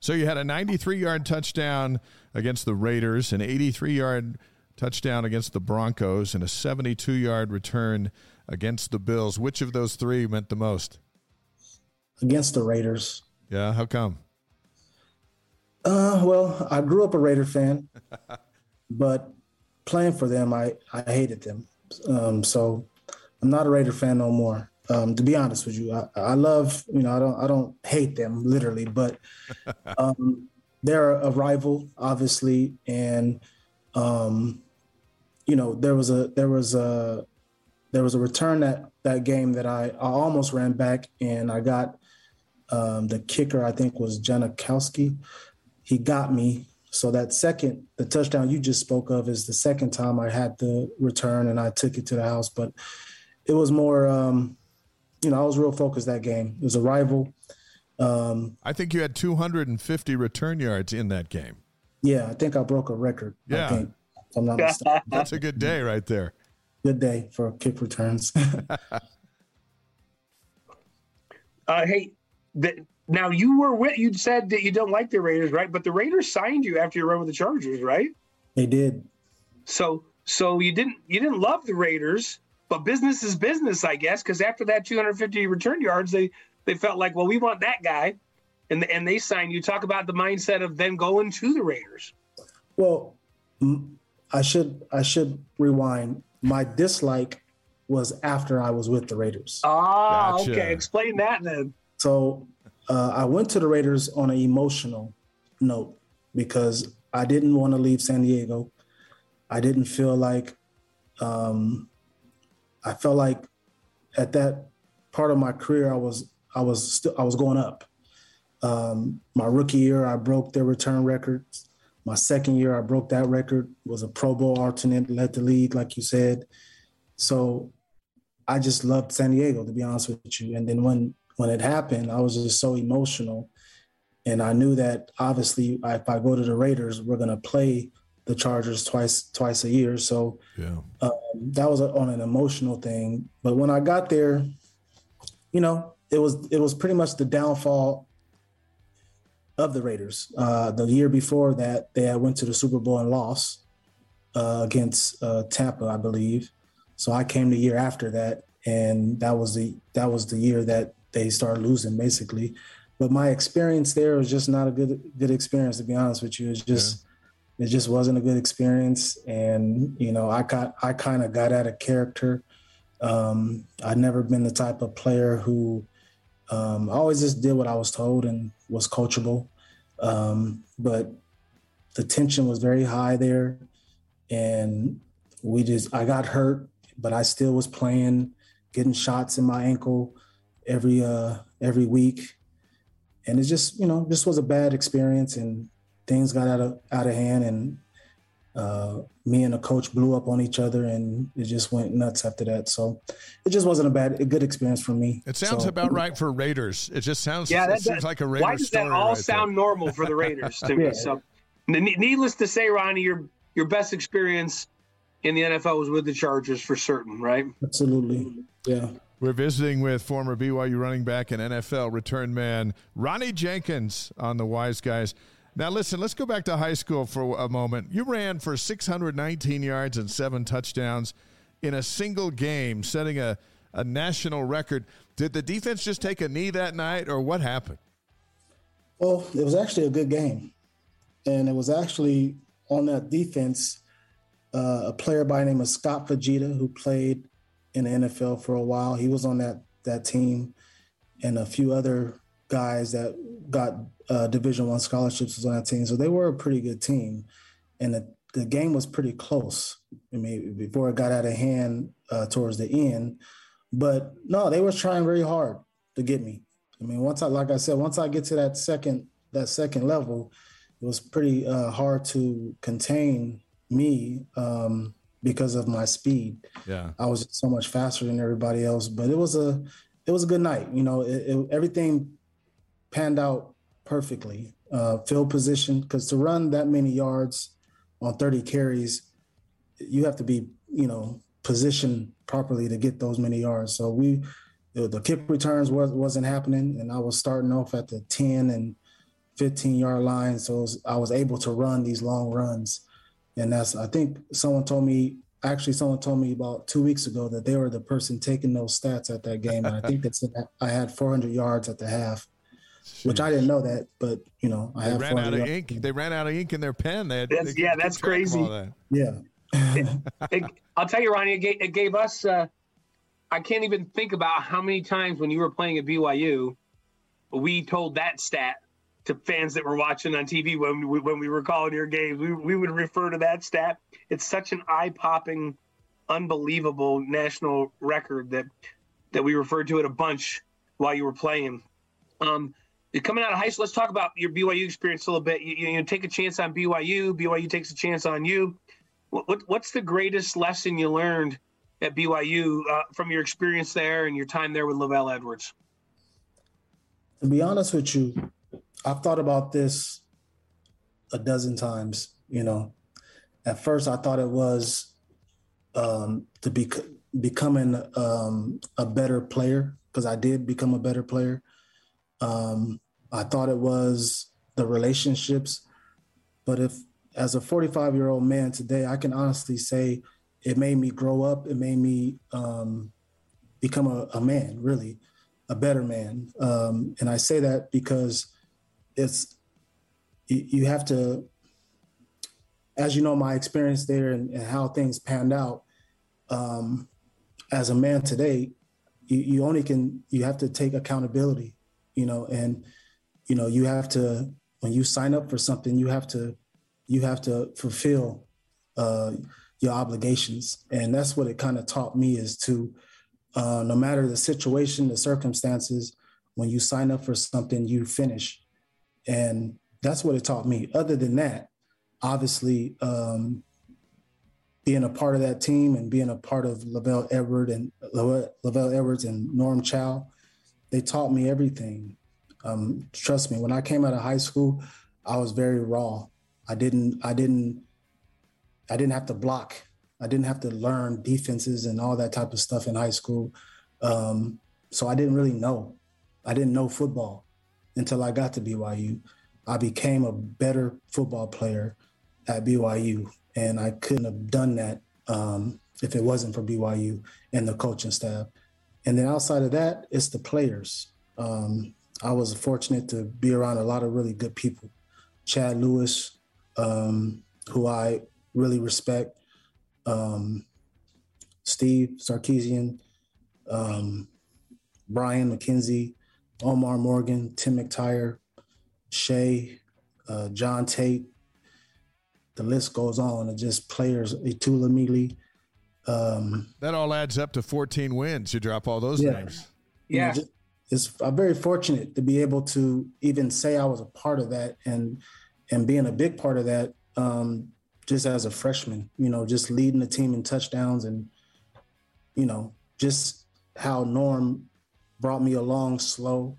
So you had a 93 yard touchdown against the Raiders, an 83 yard touchdown against the Broncos, and a 72 yard return against the Bills. Which of those three meant the most? Against the Raiders. Yeah, how come? Uh, well, I grew up a Raider fan, (laughs) but playing for them, I, I hated them. Um, so I'm not a Raider fan no more. Um, to be honest with you, I, I, love you know I don't I don't hate them literally, but (laughs) um, they're a rival, obviously, and um, you know there was a there was a there was a return that that game that I, I almost ran back and I got um, the kicker I think was Janikowski. He got me. So that second, the touchdown you just spoke of is the second time I had the return and I took it to the house. But it was more um, you know, I was real focused that game. It was a rival. Um, I think you had 250 return yards in that game. Yeah, I think I broke a record. Yeah, think, I'm not (laughs) That's a good day right there. Good day for kick returns. (laughs) Uh, hey, the, now you were with you said that you don't like the Raiders, right? But the Raiders signed you after your run with the Chargers, right? They did. So so you didn't you didn't love the Raiders, but business is business, I guess, because after that 250 return yards, they they felt like, well, we want that guy, and and they signed you. Talk about the mindset of then going to the Raiders. Well, I should I should rewind. My dislike was after I was with the Raiders. Ah, gotcha. okay. Explain that then. So uh, I went to the Raiders on an emotional note because I didn't want to leave San Diego. I didn't feel like um, I felt like at that part of my career I was I was still I was going up. Um, my rookie year I broke their return records. My second year I broke that record. Was a Pro Bowl alternate, led the league like you said. So I just loved San Diego to be honest with you. And then when when it happened, I was just so emotional, and I knew that obviously if I go to the Raiders, we're gonna play the Chargers twice twice a year. So yeah. um, that was a, on an emotional thing. But when I got there, you know, it was it was pretty much the downfall of the Raiders. Uh, the year before that, they had went to the Super Bowl and lost uh, against uh, Tampa, I believe. So I came the year after that, and that was the that was the year that they started losing, basically. But my experience there was just not a good good experience, to be honest with you. It's just it just wasn't a good experience. And you know i got i kind of got out of character. Um, i'd never been the type of player who um, i always just did what i was told and was coachable. Um, but the tension was very high there. And we just i got hurt but i still was playing getting shots in my ankle every uh every week. And it just you know this was a bad experience. And things got out of out of hand and uh, me and the coach blew up on each other and it just went nuts after that. So it just wasn't a bad, a good experience for me. It sounds so, about right for Raiders. It just sounds, yeah, that, seems like a Raiders Why does that all right sound there? normal for the Raiders to (laughs) me? So needless to say, Ronnie, your, your best experience in the NFL was with the Chargers for certain, right? Absolutely. Yeah. We're visiting with former BYU running back and NFL return man Ronnie Jenkins on the Wise Guys. Now, listen, let's go back to high school for a moment. You ran for 619 yards and seven touchdowns in a single game, setting a, a national record. Did the defense just take a knee that night, or what happened? Well, it was actually a good game. And it was actually on that defense, uh, a player by the name of Scott Fujita, who played in the NFL for a while. He was on that that team, and a few other guys that got uh, Division One scholarships was on that team, so they were a pretty good team, and the, the game was pretty close. I mean, before it got out of hand uh, towards the end, but no, they were trying very hard to get me. I mean, once I, like I said, once I get to that second that second level, it was pretty uh, hard to contain me um, because of my speed. Yeah, I was so much faster than everybody else, but it was a it was a good night. You know, it, it, everything panned out perfectly. Uh, field position, because to run that many yards on 30 carries, you have to be, you know, positioned properly to get those many yards. So we, the kick returns was, wasn't happening, and I was starting off at the 10 and 15 yard line. So was, I was able to run these long runs. And that's, I think someone told me, actually, someone told me about two weeks ago that they were the person taking those stats at that game. And I think that I had 400 yards at the half which I didn't know that, but you know, I they ran out of ink. They ran out of ink in their pen. They, had, that's, they yeah, that's crazy. That. Yeah, it, (laughs) it, I'll tell you, Ronnie, it gave, it gave us. Uh, I can't even think about how many times when you were playing at BYU, we told that stat to fans that were watching on TV when we, when we were calling your games. We, we would refer to that stat. It's such an eye popping, unbelievable national record that that we referred to it a bunch while you were playing. Um, you're coming out of high school. Let's talk about your BYU experience a little bit. You, you, you take a chance on BYU. BYU takes a chance on you. What, what, what's the greatest lesson you learned at BYU uh, from your experience there and your time there with LaVell Edwards? To be honest with you, I've thought about this a dozen times. You know, at first I thought it was um, to be becoming um, a better player because I did become a better player Um, I thought it was the relationships. But if, as a 45 year old man today, I can honestly say it made me grow up. It made me um, become a, a, man, really, a better man. Um, and I say that because it's, you, have to, as you know, my experience there and, and how things panned out. Um, as a man today, you, you only can, you have to take accountability, you know, and, you know, you have to, when you sign up for something, you have to, you have to fulfill uh, your obligations. And that's what it kind of taught me is to, uh, no matter the situation, the circumstances, when you sign up for something, you finish. And that's what it taught me. Other than that, obviously, um, being a part of that team and being a part of LaVell Edward and LaVell Edwards and Norm Chow, they taught me everything. Um, trust me, when I came out of high school, I was very raw. I didn't, I didn't, I didn't have to block. I didn't have to learn defenses and all that type of stuff in high school. Um, so I didn't really know. I didn't know football until I got to BYU. I became a better football player at BYU, and I couldn't have done that um, if it wasn't for BYU and the coaching staff. And then outside of that, it's the players. Um, I was fortunate to be around a lot of really good people. Chad Lewis, um, who I really respect, um, Steve Sarkisian, um, Brian McKenzie, Omar Morgan, Tim McTyer, Shea, uh, John Tate. The list goes on. It just players, Itula Mili. Um, that all adds up to 14 wins. You drop all those yeah. names. Yeah. You know, it's I'm very fortunate to be able to even say I was a part of that and and being a big part of that um, just as a freshman, you know, just leading the team in touchdowns and you know, just how Norm brought me along slow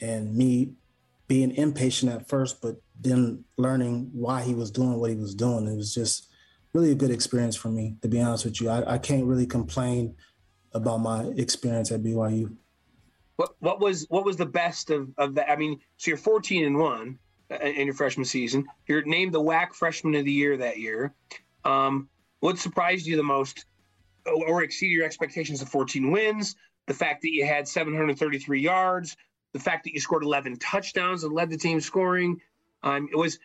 and me being impatient at first, but then learning why he was doing what he was doing. It was just really a good experience for me, to be honest with you. I, I can't really complain about my experience at BYU. What what was what was the best of, of that? I mean, so you're 14 and one in your freshman season. You're named the WAC Freshman of the Year that year. Um, what surprised you the most, or exceeded your expectations of 14 wins? The fact that you had 733 yards, the fact that you scored 11 touchdowns and led the team scoring. Um, it was.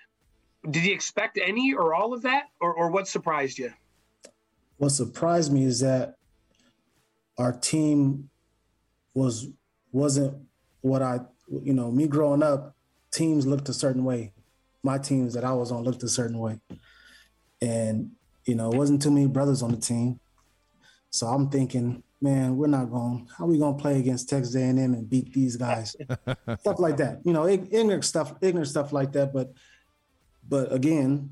Did you expect any or all of that, or, or what surprised you? What surprised me is that our team was wasn't what I, you know, me growing up, teams looked a certain way. My teams that I was on looked a certain way. And, you know, it wasn't too many brothers on the team. So I'm thinking, man, we're not going, how are we going to play against Texas A&M and beat these guys? (laughs) stuff like that. You know, ignorant stuff, ignorant stuff like that. But, but again,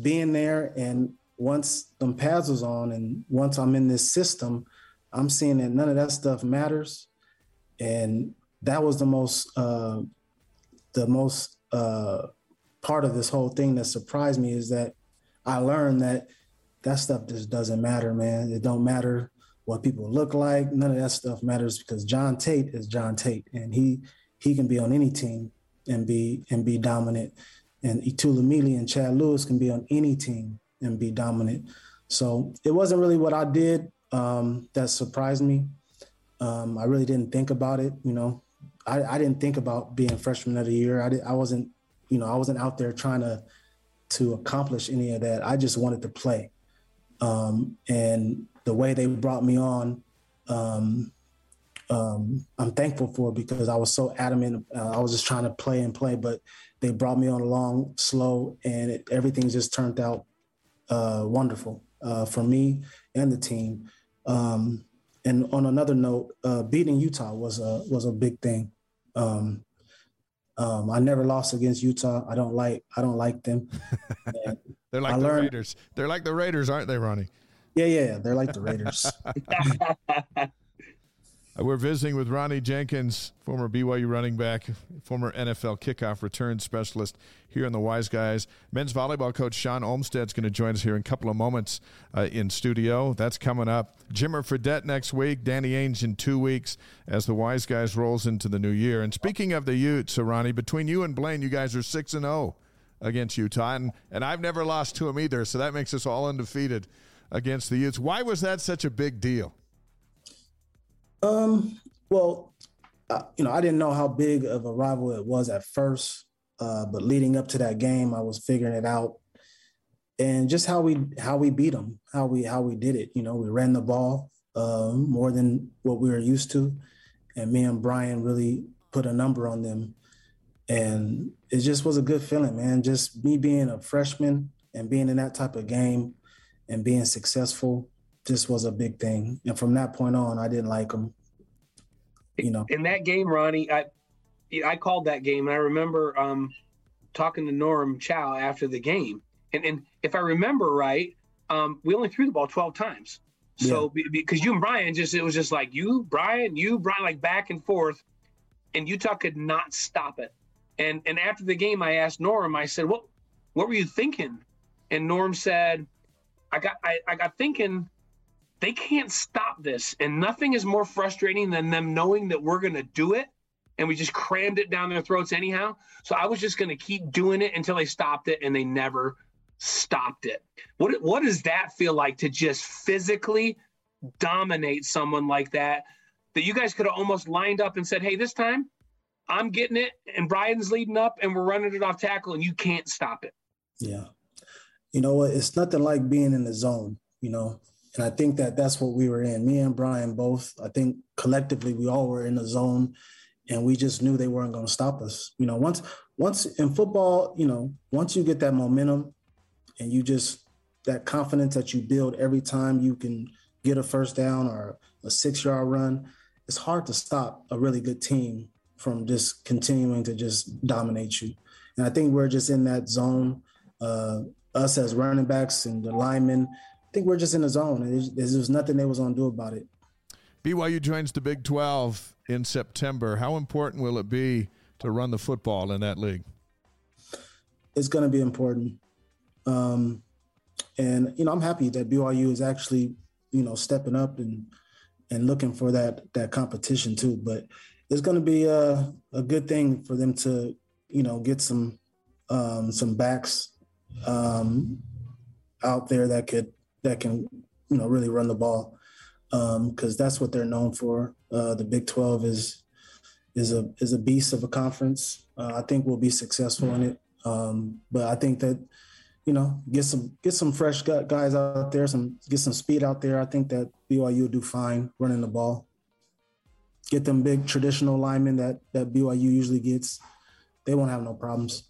being there and once them pads was on and once I'm in this system, I'm seeing that none of that stuff matters and that was the most uh, the most uh, part of this whole thing that surprised me is that I learned that that stuff just doesn't matter, man. It don't matter what people look like. None of that stuff matters because John Tate is John Tate, and he he can be on any team and be and be dominant. And Itula Mili and Chad Lewis can be on any team and be dominant. So it wasn't really what I did um, that surprised me. Um, I really didn't think about it. You know, I, I didn't think about being freshman of the year. I, did, I wasn't, you know, I wasn't out there trying to to accomplish any of that. I just wanted to play. Um, and the way they brought me on, um, um, I'm thankful for because I was so adamant. Uh, I was just trying to play and play, but they brought me on along slow, and it, everything just turned out uh, wonderful uh, for me and the team. Um, and on another note, uh, beating Utah was a was a big thing. Um, um, I never lost against Utah. I don't like I don't like them. (laughs) they're like I the learned, Raiders. They're like the Raiders, aren't they, Ronnie? Yeah, yeah, they're like the Raiders. (laughs) Uh, we're visiting with Ronnie Jenkins, former BYU running back, former NFL kickoff return specialist here on the Wise Guys. Men's volleyball coach Shawn Olmstead's going to join us here in a couple of moments uh, in studio. That's coming up. Jimmer Fredette next week, Danny Ainge in two weeks as the Wise Guys rolls into the new year. And speaking of the Utes, so Ronnie, between you and Blaine, you guys are 6 and 0 against Utah. And, and I've never lost to them either, so that makes us all undefeated against the Utes. Why was that such a big deal? Um, well, uh, you know, I didn't know how big of a rival it was at first, uh, but leading up to that game, I was figuring it out, and just how we how we beat them, how we how we did it. You know, we ran the ball uh, more than what we were used to, and me and Brian really put a number on them, and it just was a good feeling, man. Just me being a freshman and being in that type of game and being successful just was a big thing. And from that point on, I didn't like him. You know, in that game, Ronnie, I I called that game, and I remember um, talking to Norm Chow after the game, and and if I remember right, um, we only threw the ball twelve times. So yeah. because you and Brian just it was just like you, Brian, you, Brian, like back and forth, and Utah could not stop it. And and after the game, I asked Norm, I said, "What what were you thinking?" And Norm said, "I got I, I got thinking they can't stop this. And nothing is more frustrating than them knowing that we're going to do it and we just crammed it down their throats anyhow. So I was just going to keep doing it until they stopped it and they never stopped it. What what does that feel like to just physically dominate someone like that that you guys could have almost lined up and said, "Hey, this time I'm getting it and Brian's leading up and we're running it off tackle and you can't stop it." Yeah. You know what? It's nothing like being in the zone, you know. And I think that that's what we were in. Me and Brian both, I think collectively, we all were in the zone and we just knew they weren't going to stop us. You know, once, once in football, you know, once you get that momentum and you just, that confidence that you build every time you can get a first down or a six yard run, it's hard to stop a really good team from just continuing to just dominate you. And I think we're just in that zone. Uh, us as running backs and the linemen, think we're just in the zone. There's, there's nothing they was going to do about it. BYU joins the Big 12 in September. How important will it be to run the football in that league? It's going to be important. Um, and, you know, I'm happy that BYU is actually, you know, stepping up and, and looking for that, that competition too. But it's going to be a, a good thing for them to, you know, get some, um, some backs um, out there that could that can you know really run the ball because um, that's what they're known for. Uh, the Big Twelve is is a is a beast of a conference. Uh, I think we'll be successful in it, um, but I think that you know get some get some fresh guys out there, some get some speed out there. I think that BYU will do fine running the ball. Get them big traditional linemen that that BYU usually gets. They won't have no problems.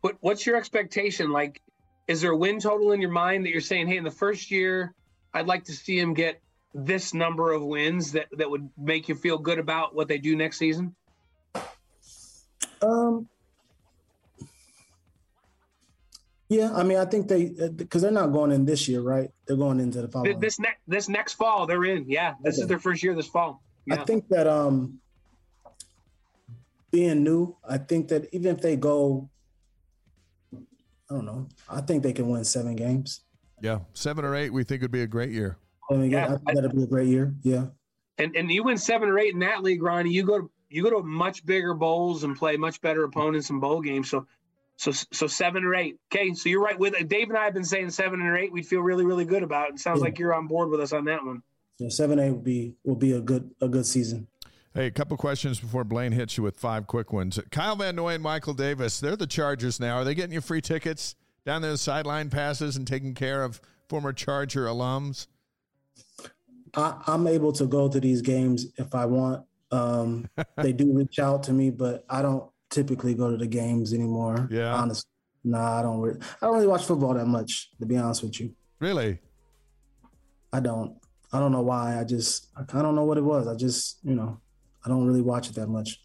What What's your expectation? Like is there a win total in your mind that you're saying, hey, in the first year, I'd like to see him get this number of wins that, that would make you feel good about what they do next season? Um, yeah, I mean, I think they because they're not going in this year, right? They're going into the fall. This next this next fall, they're in. Yeah, this okay. is their first year this fall. Yeah. I think that um, being new, I think that even if they go I don't know. I think they can win seven games. Yeah, seven or eight. We think would be a great year. I mean, yeah, I think that'd be a great year. Yeah. And and you win seven or eight in that league, Ronnie. You go to you go to much bigger bowls and play much better opponents in bowl games. So so so seven or eight. Okay, so you're right with Dave and I have been saying seven or eight. We'd feel really really good about. It, it sounds yeah. like you're on board with us on that one. Yeah, seven eight will be will be a good a good season. Hey, a couple questions before Blaine hits you with five quick ones. Kyle Van Noy and Michael Davis, they're the Chargers now. Are they getting you free tickets? down there, the sideline passes and taking care of former Charger alums? I, am able to go to these games if I want. Um, (laughs) they do reach out to me, but I don't typically go to the games anymore. Yeah, honestly, nah, I don't. Really, I don't really watch football that much, to be honest with you. Really? I don't. I don't know why. I just I don't know what it was. I just you know I don't really watch it that much.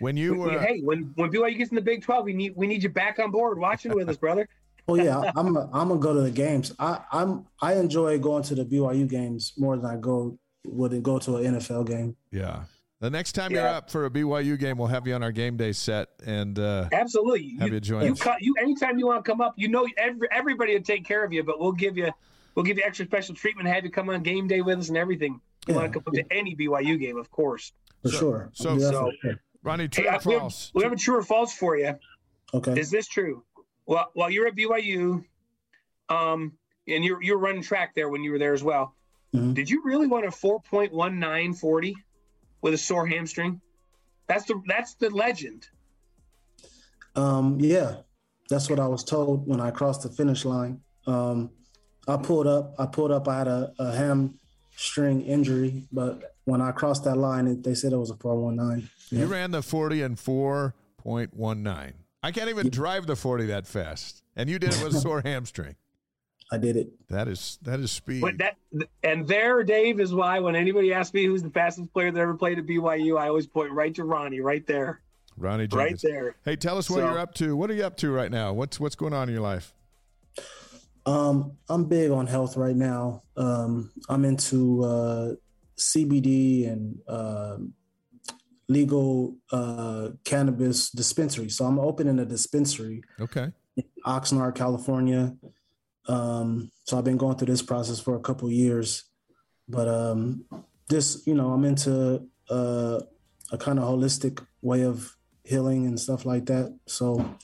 When you were, hey, when when BYU gets in the Big Twelve, we need we need you back on board watching with us, brother. (laughs) Oh yeah, I'm a, I'm gonna go to the games. I I'm I enjoy going to the BYU games more than I go would go to an NFL game. Yeah. The next time yeah. you're up for a BYU game, we'll have you on our game day set and uh, absolutely have you, you join. You, you anytime you want to come up, you know every, everybody will take care of you, but we'll give you we'll give you extra special treatment, have you come on game day with us and everything. You yeah. want to come to any BYU game, of course. For so, sure. So, so Ronnie, true hey, or false? We have, we have a true or false for you. Okay. Is this true? Well, while you're at BYU, um, and you're you're running track there when you were there as well. Mm-hmm. Did you really want a 4.1940 with a sore hamstring? That's the that's the legend. Um, yeah, that's what I was told when I crossed the finish line. Um, I pulled up. I pulled up. I had a, a hamstring injury, but when I crossed that line, they said it was a 419. Yeah. You ran the 40 and 4.19. I can't even yeah. drive the 40 that fast, and you did it with a (laughs) sore hamstring. I did it. That is that is speed. But that and there, Dave, is why when anybody asks me who's the fastest player that ever played at BYU, I always point right to Ronnie, right there. Ronnie Jenkins. Right there. Hey, tell us what so, you're up to. What are you up to right now? What's what's going on in your life? Um, I'm big on health right now. Um, I'm into uh, CBD and uh, legal uh, cannabis dispensary. So I'm opening a dispensary. Okay. In Oxnard, California. Um, so I've been going through this process for a couple years, but um, this, you know, I'm into uh, a kind of holistic way of healing and stuff like that. So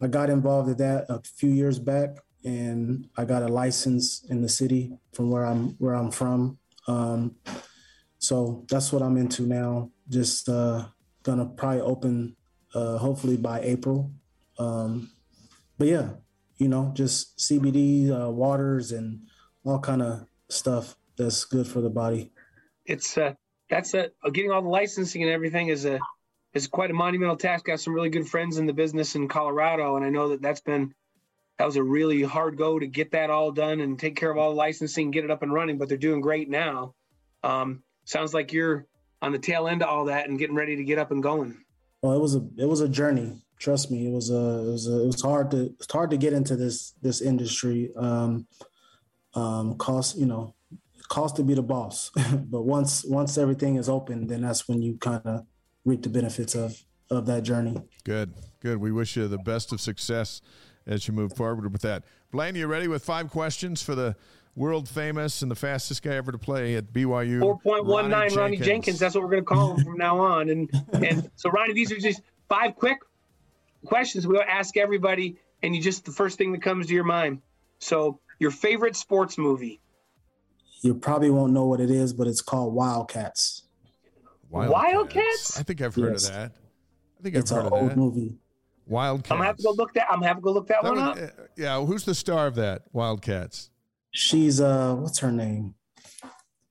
I got involved in that a few years back, and I got a license in the city from where I'm where I'm from. Um, so that's what I'm into now. Just uh, gonna probably open uh, hopefully by April. Um, but yeah, you know, just CBD uh, waters and all kind of stuff that's good for the body. It's uh, that's a uh, getting all the licensing and everything is a is quite a monumental task. Got some really good friends in the business in Colorado, and I know that that's been that was a really hard go to get that all done and take care of all the licensing, get it up and running. But they're doing great now. Um, sounds like you're on the tail end of all that and getting ready to get up and going. Well, it was a it was a journey trust me, it was a it was a, it was hard to it's hard to get into this this industry. Um, um, cost you know, cost to be the boss, (laughs) but once once everything is open, then that's when you kind of reap the benefits of of that journey. Good, good. We wish you the best of success as you move forward with that. Blaine, you ready with five questions for the world famous and the fastest guy ever to play at BYU? Four point one nine, Ronnie Jenkins. That's what we're going to call him from now on. And and so, Ronnie, these are just five quick questions we'll ask everybody, and you just the first thing that comes to your mind. So, your favorite sports movie? You probably won't know what it is, but it's called Wildcats. Wildcats? Wildcats? I think I've heard yes. of that. I think it's I've heard of old that. movie. Wildcats. I'm gonna have to go look that. I'm gonna have to go look that, that one was, up. Yeah, who's the star of that? Wildcats. She's uh, what's her name?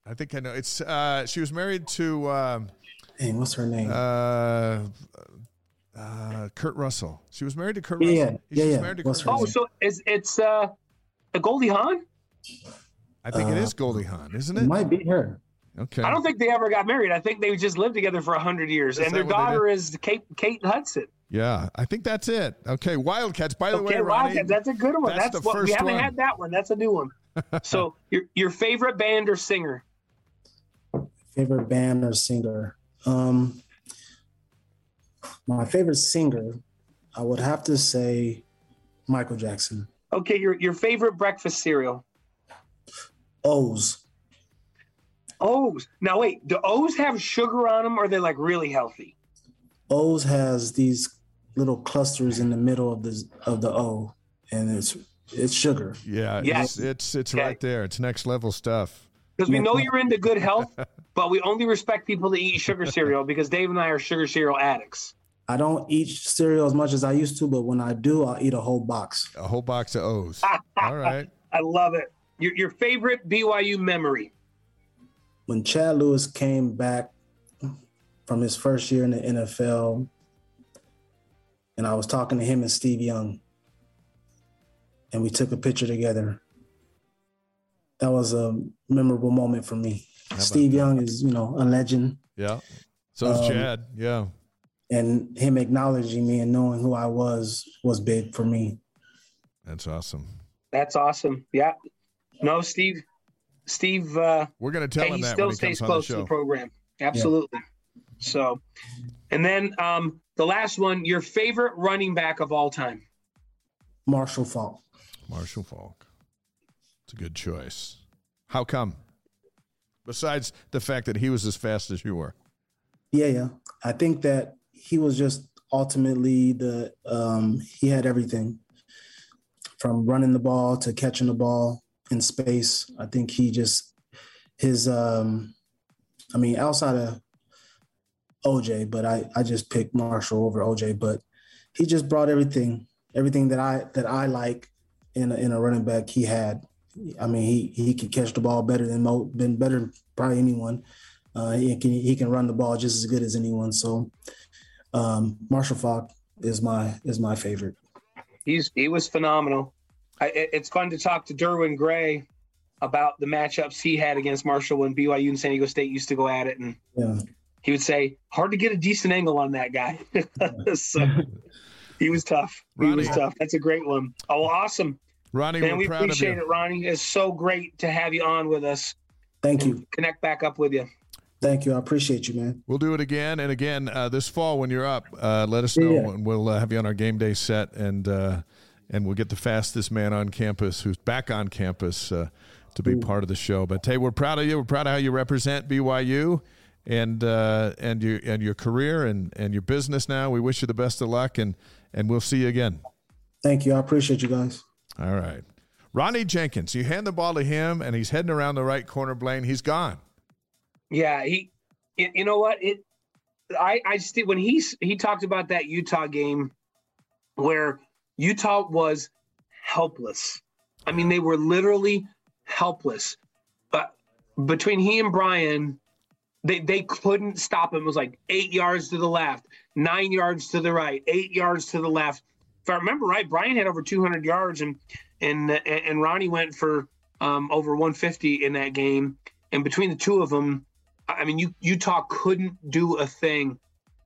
I think I know. It's uh, she was married to. Um, Hey, what's her name? Uh, uh, Kurt Russell. She was married to Kurt yeah, Russell. Yeah, yeah. Married to Kurt oh, so it's it's uh, a Goldie Hawn. I think uh, it is Goldie Hawn, isn't it? It might be her. Okay. I don't think they ever got married. I think they just lived together for hundred years, is and their daughter is Kate Kate Hudson. Yeah, I think that's it. Okay, Wildcats. By the okay, way, Ronnie, Wildcats. That's a good one. That's, that's what we haven't one. had that one. That's a new one. (laughs) so your your favorite band or singer? Favorite band or singer? Um, my favorite singer, I would have to say Michael Jackson. Okay, your your favorite breakfast cereal? O's. O's. Now wait, do O's have sugar on them or are they like really healthy? O's has these little clusters in the middle of the of the O and it's it's sugar. Yeah, yes. it's it's, it's okay. right there. It's next level stuff. Because we know you're into good health, (laughs) but we only respect people that eat sugar cereal because Dave and I are sugar cereal addicts. I don't eat cereal as much as I used to, but when I do, I'll eat a whole box. A whole box of O's. (laughs) All right. I love it. Your, your favorite BYU memory? When Chad Lewis came back from his first year in the NFL, and I was talking to him and Steve Young, and we took a picture together. That was a memorable moment for me. Steve that? Young is, you know, a legend. Yeah. So is um, Chad. Yeah and him acknowledging me and knowing who I was was big for me. That's awesome. That's awesome. Yeah. No, Steve. Steve. Uh, We're going to tell he him that still when he stays comes on the close to the program. Absolutely. So, and then um, the last one, your favorite running back of all time. Marshall Faulk. Marshall Faulk. It's a good choice. How come? Besides the fact that he was as fast as you were. Yeah, yeah. I think that he was just ultimately the um, he had everything from running the ball to catching the ball in space. I think he just his um, I mean outside of OJ, but I I just picked Marshall over OJ, but he just brought everything everything that I that I like in a, in a running back he had. I mean he he could catch the ball better than mo been better than probably anyone. Uh, he can he can run the ball just as good as anyone. So um, Marshall Faulk is my is my favorite. He's he was phenomenal. I, it's fun to talk to Derwin Gray about the matchups he had against Marshall when BYU and San Diego State used to go at it, and Yeah. He would say hard to get a decent angle on that guy. (laughs) so he was tough. He was tough. That's a great one. Oh, awesome, Ronnie, man. we're We proud of appreciate you. it, Ronnie. It's so great to have you on with us. Thank you. Connect back up with you. Thank you. I appreciate you, man. We'll do it again and again uh, this fall when you're up. Uh, let us know, Yeah. and we'll uh, have you on our game day set, and uh, and we'll get the fastest man on campus, who's back on campus, uh, to be part of the show. But hey, we're proud of you. We're proud of how you represent BYU and uh, and your and your career and and your business. Now, we wish you the best of luck, and and we'll see you again. Thank you. I appreciate you guys. All right, Ronnie Jenkins. You hand the ball to him, and he's heading around the right corner. Blaine, he's gone. Yeah, he. You you know what? It. I. I just when he's he talked about that Utah game, where Utah was helpless. I mean, they were literally helpless. But between he and Brian, they they couldn't stop him. It was like eight yards to the left, nine yards to the right, eight yards to the left. If I remember right, Brian had over 200 yards, and and and Ronnie went for um, over 150 in that game. And between the two of them, I mean, you, Utah couldn't do a thing.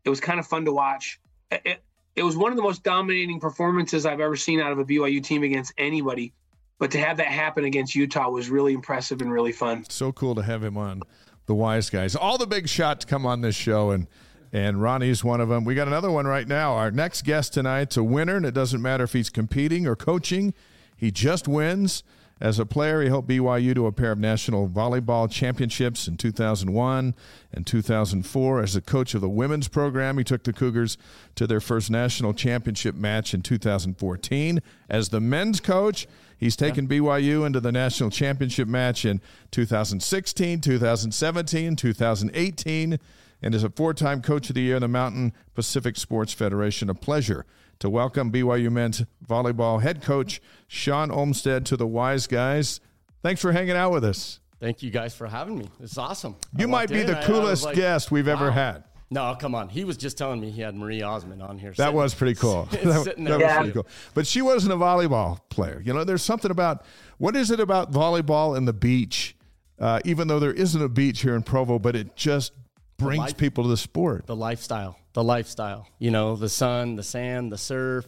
It was kind of fun to watch. It, it, it was one of the most dominating performances I've ever seen out of a BYU team against anybody. But to have that happen against Utah was really impressive and really fun. So cool to have him on the Wise Guys. All the big shots come on this show, and and Ronnie's one of them. We got another one right now. Our next guest tonight's a winner, and it doesn't matter if he's competing or coaching. He just wins. As a player, he helped BYU to a pair of national volleyball championships in 2001 and 2004. As a coach of the women's program, he took the Cougars to their first national championship match in 2014. As the men's coach, he's taken BYU into the national championship match in 2016, 2017, 2018, and is a four time coach of the year in the Mountain Pacific Sports Federation. A pleasure to welcome BYU men's volleyball head coach Shawn Olmstead to the Wise Guys. Thanks for hanging out with us. Thank you guys for having me. It's awesome. You might be in, the I- I coolest like, guest we've ever had. No, come on. He was just telling me he had Marie Osmond on here. That sitting- was pretty cool. That (laughs) sitting that there was pretty cool. But she wasn't a volleyball player. You know, there's something about what is it about volleyball and the beach? Uh, even though there isn't a beach here in Provo, but it just brings life- people to the sport. The lifestyle. The lifestyle. You know, the sun, the sand, the surf,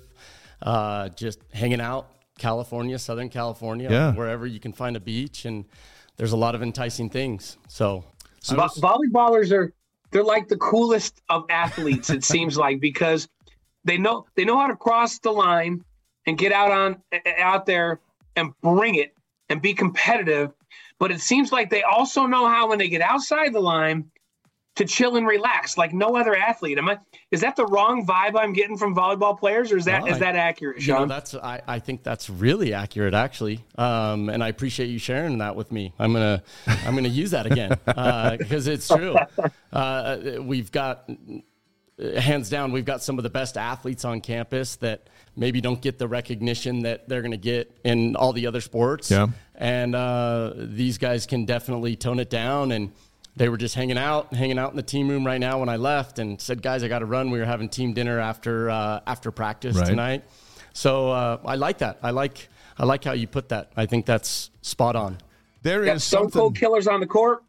uh, just hanging out. California, Southern California, Yeah. wherever you can find a beach, and there's a lot of enticing things. So, I Vo- was- volleyballers are they're like the coolest of athletes it seems like because they know they know how to cross the line and get out on out there and bring it and be competitive. But it seems like they also know how when they get outside the line to chill and relax like no other athlete am i is that the wrong vibe i'm getting from volleyball players or is that is No, I- that accurate You know, that's I, I think that's really accurate actually, um, and I appreciate you sharing that with me. I'm gonna I'm gonna use that again because it's true. (laughs) Uh, we've got hands down, we've got some of the best athletes on campus that maybe don't get the recognition that they're gonna get in all the other sports. Yeah. and uh, these guys can definitely tone it down and. They were just hanging out, hanging out in the team room right now when I left, and said, "Guys, I got to run." We were having team dinner after uh, after practice Right. tonight, so uh, I like that. I like I like how you put that. I think that's spot on. There is got stone something. cold killers on the court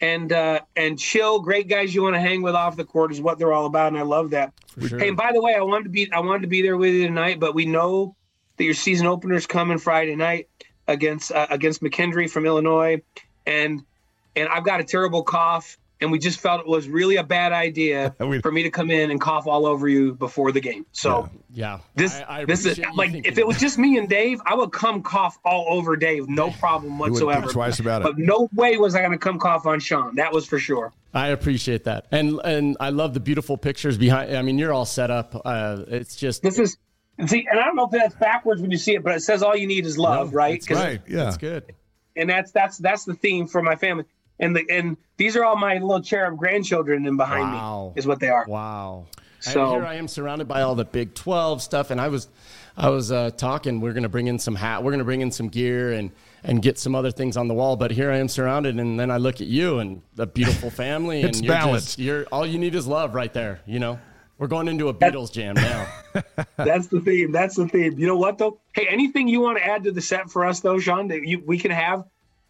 and uh and chill great guys you want to hang with off the court is what they're all about and i love that sure. hey and by the way i wanted to be i wanted to be there with you tonight but we know that your season opener's coming friday night against uh, against McKendree from illinois and and I've got a terrible cough, and we just felt it was really a bad idea (laughs) for me to come in and cough all over you before the game. So Yeah. this I- I this is like thinking if it was just me and Dave, I would come cough all over Dave, no (laughs) problem whatsoever. twice about it. But no way was I going to come cough on Shawn. That was for sure. I appreciate that, and and I love the beautiful pictures behind. I mean, you're all set up. Uh, it's just This is and see, and I don't know if that's backwards when you see it, but it says all you need is love, right? 'Cause- Right. Yeah. That's good. and that's that's that's the theme for my family. And the and these are all my little cherub grandchildren in behind Wow. me is what they are. Wow. So- and here I am surrounded by all the Big 12 stuff. And I was, I was uh, talking, we're going to bring in some hat, we're going to bring in some gear and, and get some other things on the wall. But here I am surrounded. And then I look at you and the beautiful (laughs) family. It's and you're balanced. Just, you're, all you need is love right there. You know, we're going into a Beatles jam now. (laughs) That's the theme. That's the theme. You know what though? Hey, anything you want to add to the set for us though, Shawn? That you, we can have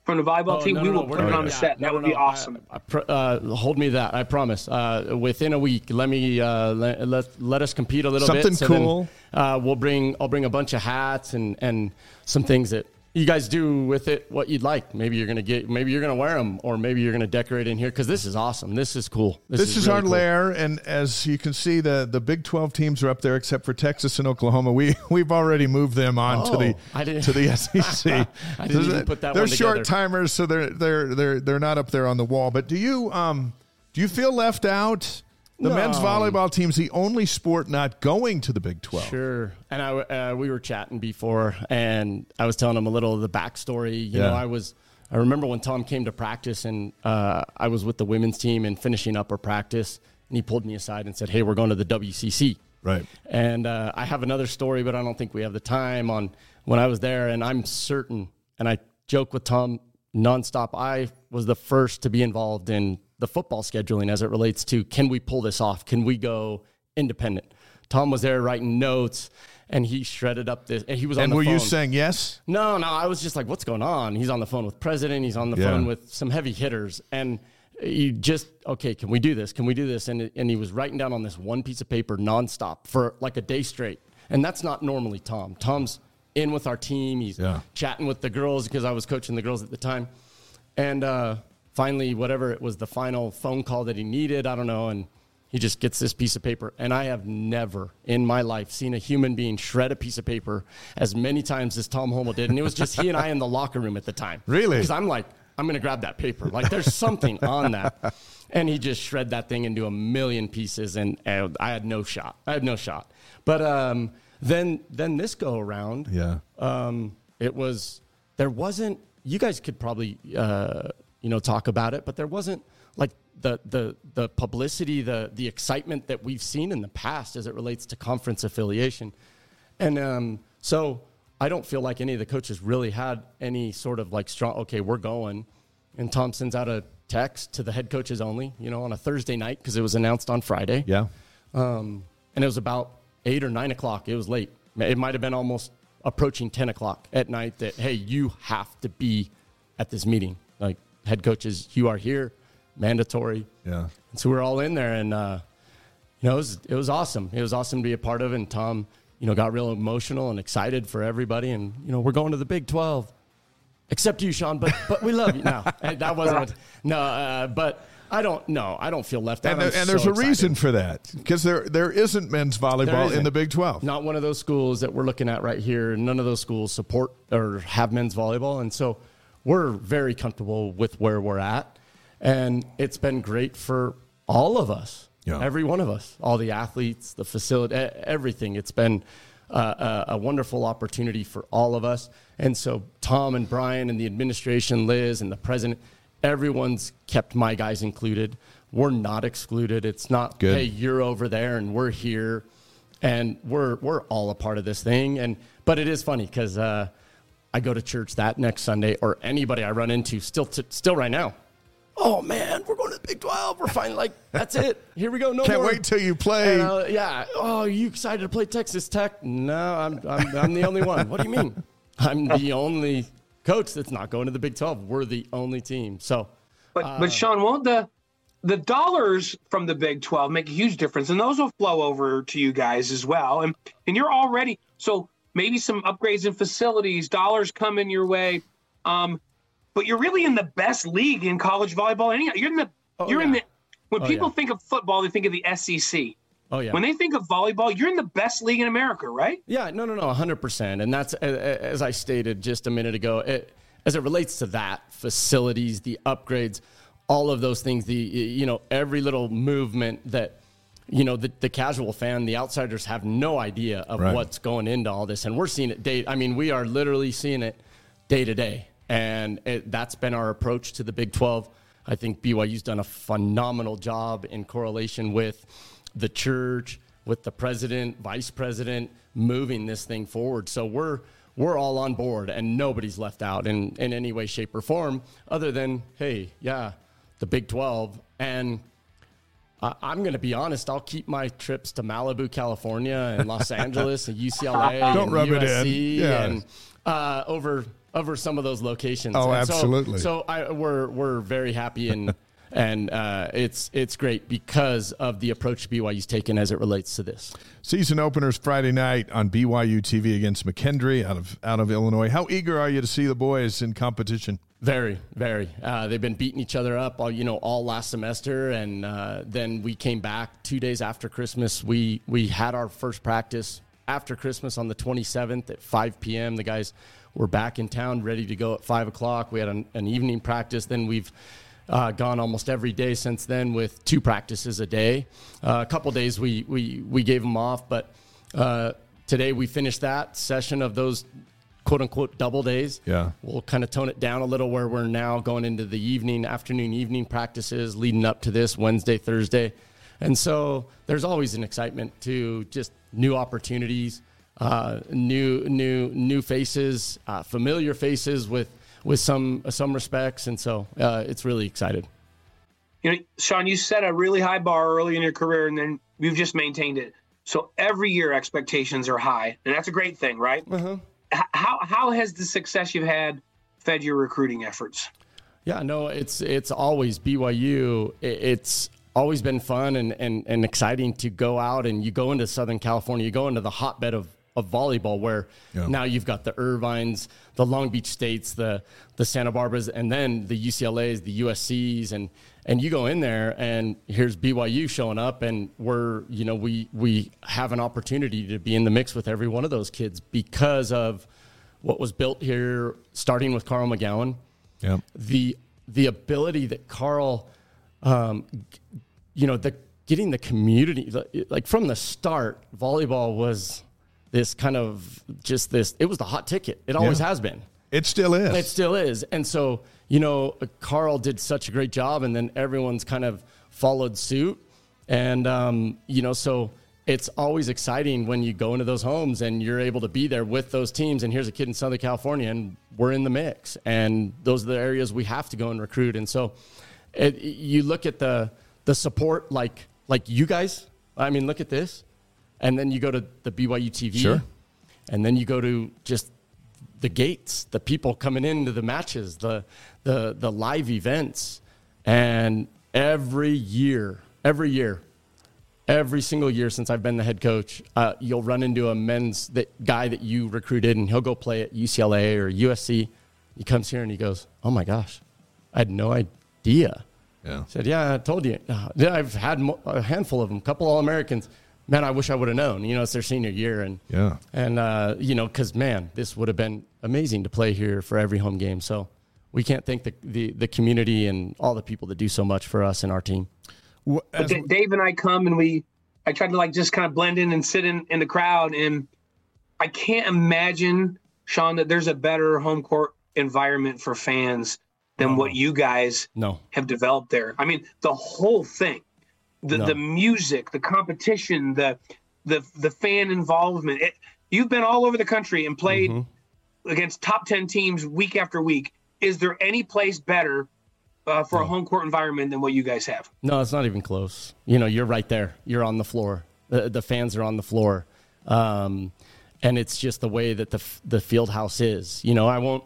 from the volleyball Oh, team, no, we no, will no, put it on the yeah, set. no, that would no, be no. awesome. I, I pr- uh, hold me that. I promise. Uh, within a week, let me uh, let, let let us compete a little Something bit. So then, cool. uh, we'll bring. I'll bring a bunch of hats and and some things that you guys do with it what you'd like. Maybe you're gonna get. Maybe you're gonna wear them, or maybe you're gonna decorate in here because this is awesome. This is cool. This is really our cool. lair, and as you can see, the, the Big Twelve teams are up there, except for Texas and Oklahoma. We (laughs) we've already moved them on to the Oh, I didn't- to the (laughs) SEC. (laughs) I didn't even put that They're short timers, so they're they're they're they're not up there on the wall. But do you um do you feel left out? The men's No. volleyball team's the only sport not going to the Big Twelve. Sure. And I, uh, we were chatting before, and I was telling him a little of the backstory. You Yeah. know, I was, I remember when Tom came to practice, and uh, I was with the women's team and finishing up our practice, and he pulled me aside and said, "Hey, we're going to the WCC." Right. And uh, I have another story, but I don't think we have the time on when I was there. And I'm certain, and I joke with Tom nonstop, I was the first to be involved in the football scheduling as it relates to can we pull this off? Can we go independent? Tom was there writing notes and he shredded up this, and he was on And the were you saying yes? No, no, I was just like, what's going on? He's on the phone with president. He's on the Yeah. phone with some heavy hitters, and you just okay. Can we do this? Can we do this? And and he was writing down on this one piece of paper nonstop for like a day straight, and that's not normally Tom. Tom's in with our team. He's Yeah. chatting with the girls because I was coaching the girls at the time, and uh, finally, whatever it was, the final phone call that he needed, I don't know, and. He just gets this piece of paper. And I have never in my life seen a human being shred a piece of paper as many times as Tom Holmoe did. And it was just he and I in the locker room at the time. (laughs) Really? Because I'm like, I'm going to grab that paper. Like there's something on that. And he just shred that thing into a million pieces. And, and I had no shot. I had no shot. But um, then, then this go around, Yeah. um, it was there wasn't you guys could probably uh, you know talk about it but there wasn't like the the the publicity the the excitement that we've seen in the past as it relates to conference affiliation and um, so I don't feel like any of the coaches really had any sort of like strong okay we're going and Tom sends out a text to the head coaches only you know on a Thursday night because it was announced on Friday Yeah. um, and it was about eight or nine o'clock. It was late. It might have been almost approaching 10 o'clock at night that, hey, you have to be at this meeting. Head coaches, you are here, mandatory. Yeah. And so we're all in there, and, uh, you know, it was, it was awesome. It was awesome to be a part of, and Tom, you know, got real emotional and excited for everybody. And, you know, we're going to the Big 12. Except you, Shawn, but but we love you. No, (laughs) that wasn't. What, no, uh, but I don't. No, I don't feel left out. And, there- and there's so a excited. reason for that because there there isn't men's volleyball in isn't. the Big Twelve. Not one of those schools that we're looking at right here. None of those schools support or have men's volleyball. And so we're very comfortable with where we're at. And it's been great for all of us, Yeah. every one of us, all the athletes, the facility, everything. It's been uh, a, a wonderful opportunity for all of us. And so Tom and Brian and the administration, Liz and the president, everyone's kept my guys included. We're not excluded. It's not, Good. hey, you're over there and we're here and we're we're all a part of this thing and but it is funny because uh, I go to church that next Sunday or anybody I run into still t- still right now. Oh man, we're going to the Big Twelve. We're finally like that's it. Here we go. No Can't more. wait till you play. And, uh, yeah. Oh, are you excited to play Texas Tech? No, I'm, I'm I'm the only one. What do you mean? I'm the (laughs) only coach that's not going to the Big Twelve. We're the only team. So But Uh, but Shawn, won't the the dollars from the Big Twelve make a huge difference, and those will flow over to you guys as well. And and you're already so maybe some upgrades in facilities, dollars coming your way. Um, but you're really in the best league in college volleyball. Anyhow, you're in the Oh, you're in the when Oh, people yeah. think of football, they think of the SEC. Oh yeah. When they think of volleyball, you're in the best league in America, right? Yeah, no, no, no, 100%. And that's, as I stated just a minute ago, it, as it relates to that, facilities, the upgrades, all of those things, the, you know, every little movement that, you know, the, the casual fan, the outsiders have no idea of Right. what's going into all this. And we're seeing it day, I mean, we are literally seeing it day to day. And it, that's been our approach to the Big 12. I think BYU's done a phenomenal job in correlation with the church, with the president, vice president, moving this thing forward. So we're we're all on board, and nobody's left out in in any way, shape, or form, other than hey, yeah, the Big Twelve. And I, I'm going to be honest. I'll keep my trips to Malibu, California, and Los (laughs) Angeles, and UCLA, Don't and rub it in. USC, Yeah. and uh, over over some of those locations. Oh, And so- absolutely. So, I, we're we're very happy and. (laughs) And uh, it's it's great because of the approach BYU's taken as it relates to this. Season openers Friday night on BYU TV against McKendree out of out of Illinois. How eager are you to see the boys in competition? Very, very. Uh, they've been beating each other up all you know all last semester, and uh, then we came back two days after Christmas. We we had our first practice after Christmas on the 27th at 5 p.m. The guys were back in town, ready to go at five o'clock. We had an, an evening practice. Then we've uh, gone almost every day since then with two practices a day. Uh, a couple days we we we gave them off, but uh, today we finished that session of those quote unquote double days. Yeah. We'll kind of tone it down a little where we're now going into the evening, afternoon, evening practices leading up to this Wednesday, Thursday. And so there's always an excitement to just new opportunities, uh, new, new, new faces, uh, familiar faces with, with some, some respects. And so uh, it's really excited. You know, Shawn, you set a really high bar early in your career, and then you've just maintained it. So every year expectations are high, and that's a great thing, right? Uh-huh. How how has the success you've had fed your recruiting efforts? Yeah, no, it's it's always BYU. It's always been fun and, and, and exciting to go out and you go into Southern California, you go into the hotbed of, of volleyball where Yeah. now you've got the Irvines, the Long Beach States, the the Santa Barbaras, and then the UCLA's, the USC's, and and you go in there and here's BYU showing up and we're you know we we have an opportunity to be in the mix with every one of those kids because of what was built here, starting with Carl McGown Yeah. the the ability that Carl, um, you know, the getting the community like from the start, volleyball was this kind of just this. It was the hot ticket. It always Yeah. has been. It still is. It still is. And so, you know, Carl did such a great job, and then everyone's kind of followed suit. And, um, you know, so it's always exciting when you go into those homes and you're able to be there with those teams. And here's a kid in Southern California, and we're in the mix. And those are the areas we have to go and recruit. And so it, you look at the, the support, like, like you guys. I mean, look at this. And then you go to the BYU TV. Sure. And then you go to just the gates, the people coming into the matches, the the the live events, and every year, every year, every single year since I've been the head coach, uh, you'll run into a men's that guy that you recruited, and he'll go play at UCLA or USC. He comes here and he goes, "Oh my gosh, I had no idea." Yeah. Said, "Yeah, I told you. Uh, I've had a handful of them, a couple All Americans. Man, I wish I would have known. You know, it's their senior year, and Yeah. and uh, you know, because man, this would have been amazing to play here for every home game. So we can't thank the, the the community and all the people that do so much for us and our team. Wh- as- D- Dave and I come and we, I tried to like just kind of blend in and sit in, in the crowd. And I can't imagine, Shawn, that there's a better home court environment for fans than what you guys No, have developed there. I mean, the whole thing, the, No. the music, the competition, the, the, the fan involvement. It, you've been all over the country and played Mm-hmm. against top 10 teams week after week. Is there any place better uh, for a home court environment than what you guys have? no, it's not even close. You know, you're right there. You're on the floor. The, the fans are on the floor, um, and it's just the way that the the field house is. You know, I won't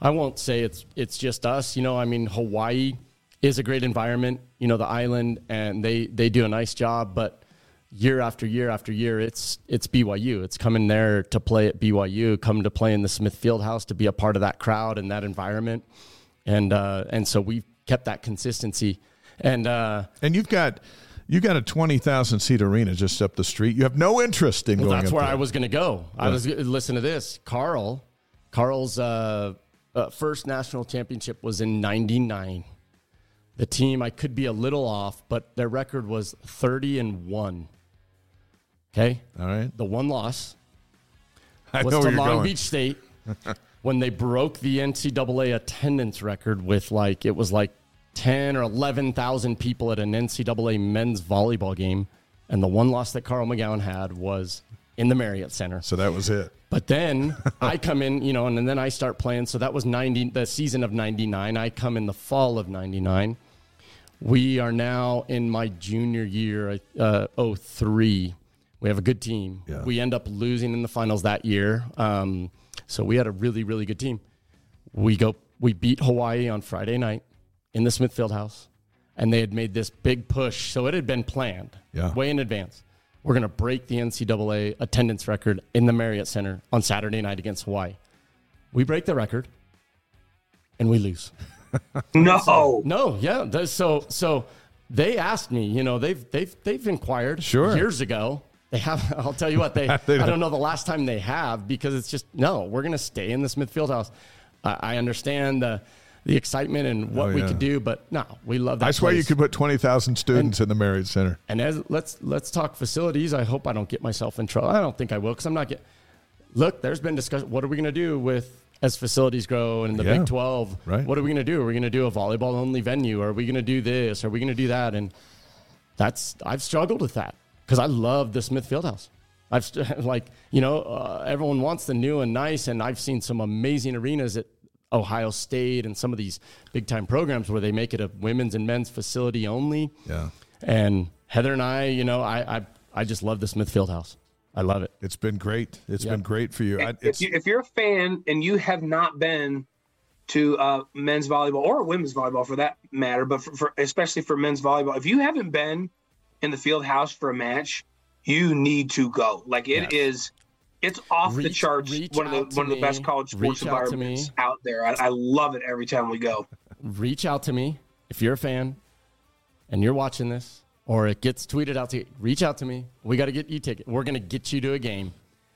I won't say it's it's just us. You know, I mean, Hawaii is a great environment. You know, the island, and they they do a nice job, but year after year after year, it's it's BYU. It's coming there to play at BYU, come to play in the Smith Fieldhouse to be a part of that crowd and that environment. and uh, and so we've kept that consistency. And uh, And you've got you got a twenty thousand seat arena just up the street. You have no interest in well, going. that's where there. I was going to go. I was listen to this. Carl, Carl's uh, uh, first national championship was in '99. The team I could be a little off, but their record was 30 and one. Okay, All right, the one loss (laughs) I was to Long going. Beach State (laughs) when they broke the NCAA attendance record with like it was like ten or eleven thousand people at an NCAA men's volleyball game, and the one loss that Carl McGown had was in the Marriott Center. So that was it. But then (laughs) I come in, you know, and, then I start playing. So that was ninety, the season of '99. I come in the fall of '99. We are now in my junior year, uh, 03. We have a good team. Yeah. We end up losing in the finals that year. Um, so we had a really, really good team. We go, we beat Hawaii on Friday night in the Smith Fieldhouse, and they had made this big push. So it had been planned Yeah. way in advance. We're going to break the NCAA attendance record in the Marriott Center on Saturday night against Hawaii. We break the record, and we lose. (laughs) No. No, yeah. So so they asked me, you know, they've they've they've inquired Sure. years ago. They have (laughs) I'll tell you what, they, (laughs) They I don't- know the last time they have because it's just no, we're gonna stay in the Smith Fieldhouse. I I understand the the excitement and what Oh, we could do, but no, we love that. I swear you could put twenty thousand students in the Marriott Center. And as let's let's talk facilities. I hope I don't get myself in trouble. I don't think I will because I'm not get. Look, there's been discussion. What are we going to do with as facilities grow in the Yeah, Big 12? right. What are we going to do? Are we going to do a volleyball only venue? Are we going to do this? Are we going to do that? And that's I've struggled with that because I love the Smith Fieldhouse. I've st- (laughs) like you know uh, everyone wants the new and nice, and I've seen some amazing arenas at Ohio State and some of these big time programs where they make it a women's and men's facility only. Yeah, And Heather and I, you know, I I, I just love the Smith Fieldhouse. I love it. it's been great. It's Yeah. been great for you. If, it's, you, if you're a fan and you have not been to uh, men's volleyball or women's volleyball for that matter, but for, for especially for men's volleyball, if you haven't been in the field house for a match, you need to go. Like it is, it's off the charts. One of the to one of the best college sports Reach environments me. out there. I, I love it every time we go. Reach out to me if you're a fan and you're watching this, or it gets tweeted out to you. Reach out to me. We got to get you ticket. We're going to get you to a game,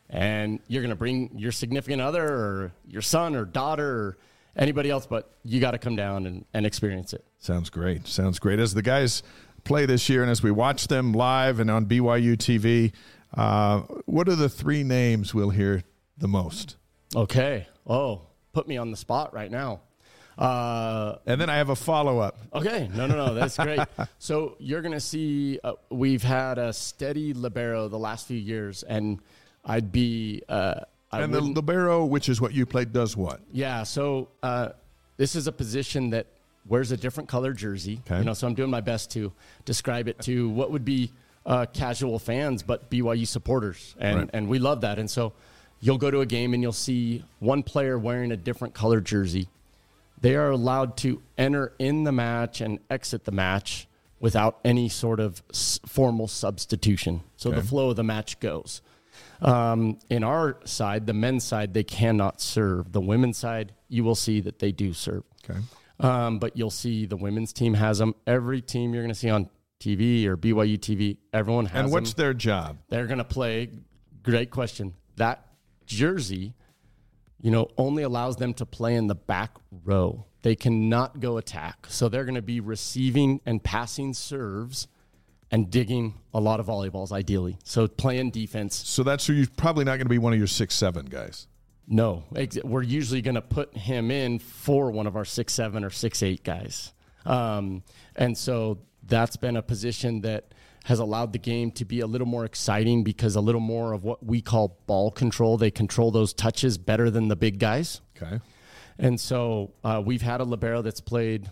and you're going to bring your significant other or your son or daughter or anybody else, but you got to come down and, and experience it. Sounds great. Sounds great. As the guys play this year, and as we watch them live and on BYU TV, uh, what are the three names we'll hear the most? Okay. Oh, put me on the spot right now. Uh, And then I have a follow up. Okay, no, no, no, that's great. (laughs) so you're gonna see uh, we've had a steady libero the last few years, and I'd be uh, I And the libero, which is what you played, does what? yeah. So uh, this is a position that wears a different color jersey. Okay. You know, so I'm doing my best to describe it to what would be uh, casual fans, but BYU supporters, and Right. and we love that. And so you'll go to a game and you'll see one player wearing a different color jersey. They are allowed to enter in the match and exit the match without any sort of s- formal substitution. So the flow of the match goes. Um, in our side, the men's side, they cannot serve. The women's side, you will see that they do serve. Okay. Um, but you'll see the women's team has them. Every team you're going to see on TV or BYU TV, everyone has them. And what's them. their job? They're going to play. Great question. That jersey, you know, only allows them to play in the back row. They cannot go attack. So they're going to be receiving and passing serves and digging a lot of volleyballs, ideally. So playing defense. So that's who you're probably not going to be one of your six seven guys. No, we're usually going to put him in for one of our six seven or six eight guys, um, and so that's been a position that has allowed the game to be a little more exciting because a little more of what we call ball control. They control those touches better than the big guys, Okay. and so uh, we've had a libero that's played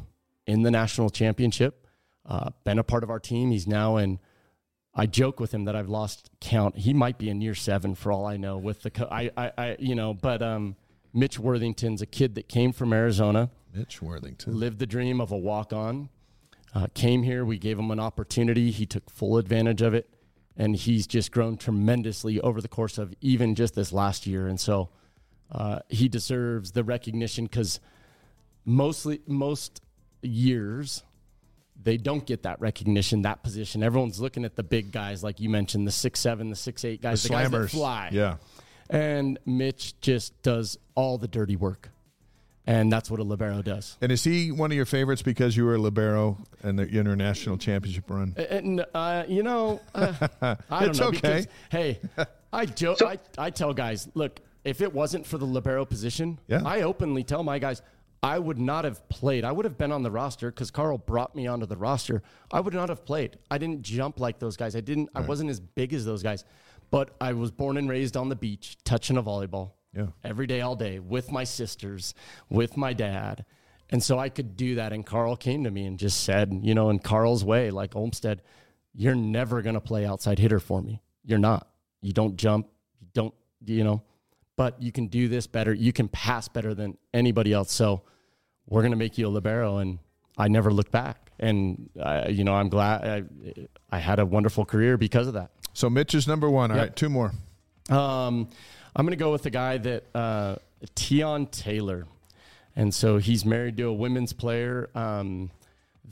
in the national championship, uh, been a part of our team. He's now in. I joke with him that I've lost count. He might be in year seven for all I know. With the, co- I, I, I, you know, but um, Mitch Worthington's a kid that came from Arizona, Mitch Worthington. lived the dream of a walk on, uh, came here. We gave him an opportunity. He took full advantage of it, and he's just grown tremendously over the course of even just this last year. And so uh, he deserves the recognition because mostly most years they don't get that recognition, that position. Everyone's looking at the big guys, like you mentioned, the six seven, the six eight guys, the, the guys that fly. Yeah. And Mitch just does all the dirty work. And that's what a libero does. And is he one of your favorites because you were a libero in the international championship run? And uh, you know, uh, (laughs) I don't it's know. Okay. Because, hey, I joke. So- I, I tell guys, look, if it wasn't for the libero position, Yeah. I openly tell my guys, I would not have played. I would have been on the roster because Carl brought me onto the roster. I would not have played. I didn't jump like those guys. I didn't. I wasn't as big as those guys. But I was born and raised on the beach, touching a volleyball. Yeah. Every day, all day, with my sisters, with my dad. And so I could do that. And Carl came to me and just said, you know, in Carl's way, like Olmstead, you're never going to play outside hitter for me. You're not. You don't jump. You don't, you know, but you can do this better. You can pass better than anybody else. So we're going to make you a libero. And I never looked back. And, uh, you know, I'm glad I, I had a wonderful career because of that. So Mitch is number one. All Yep. right, two more. Um, I'm going to go with the guy that uh, Tion Taylor, and so he's married to a women's player um,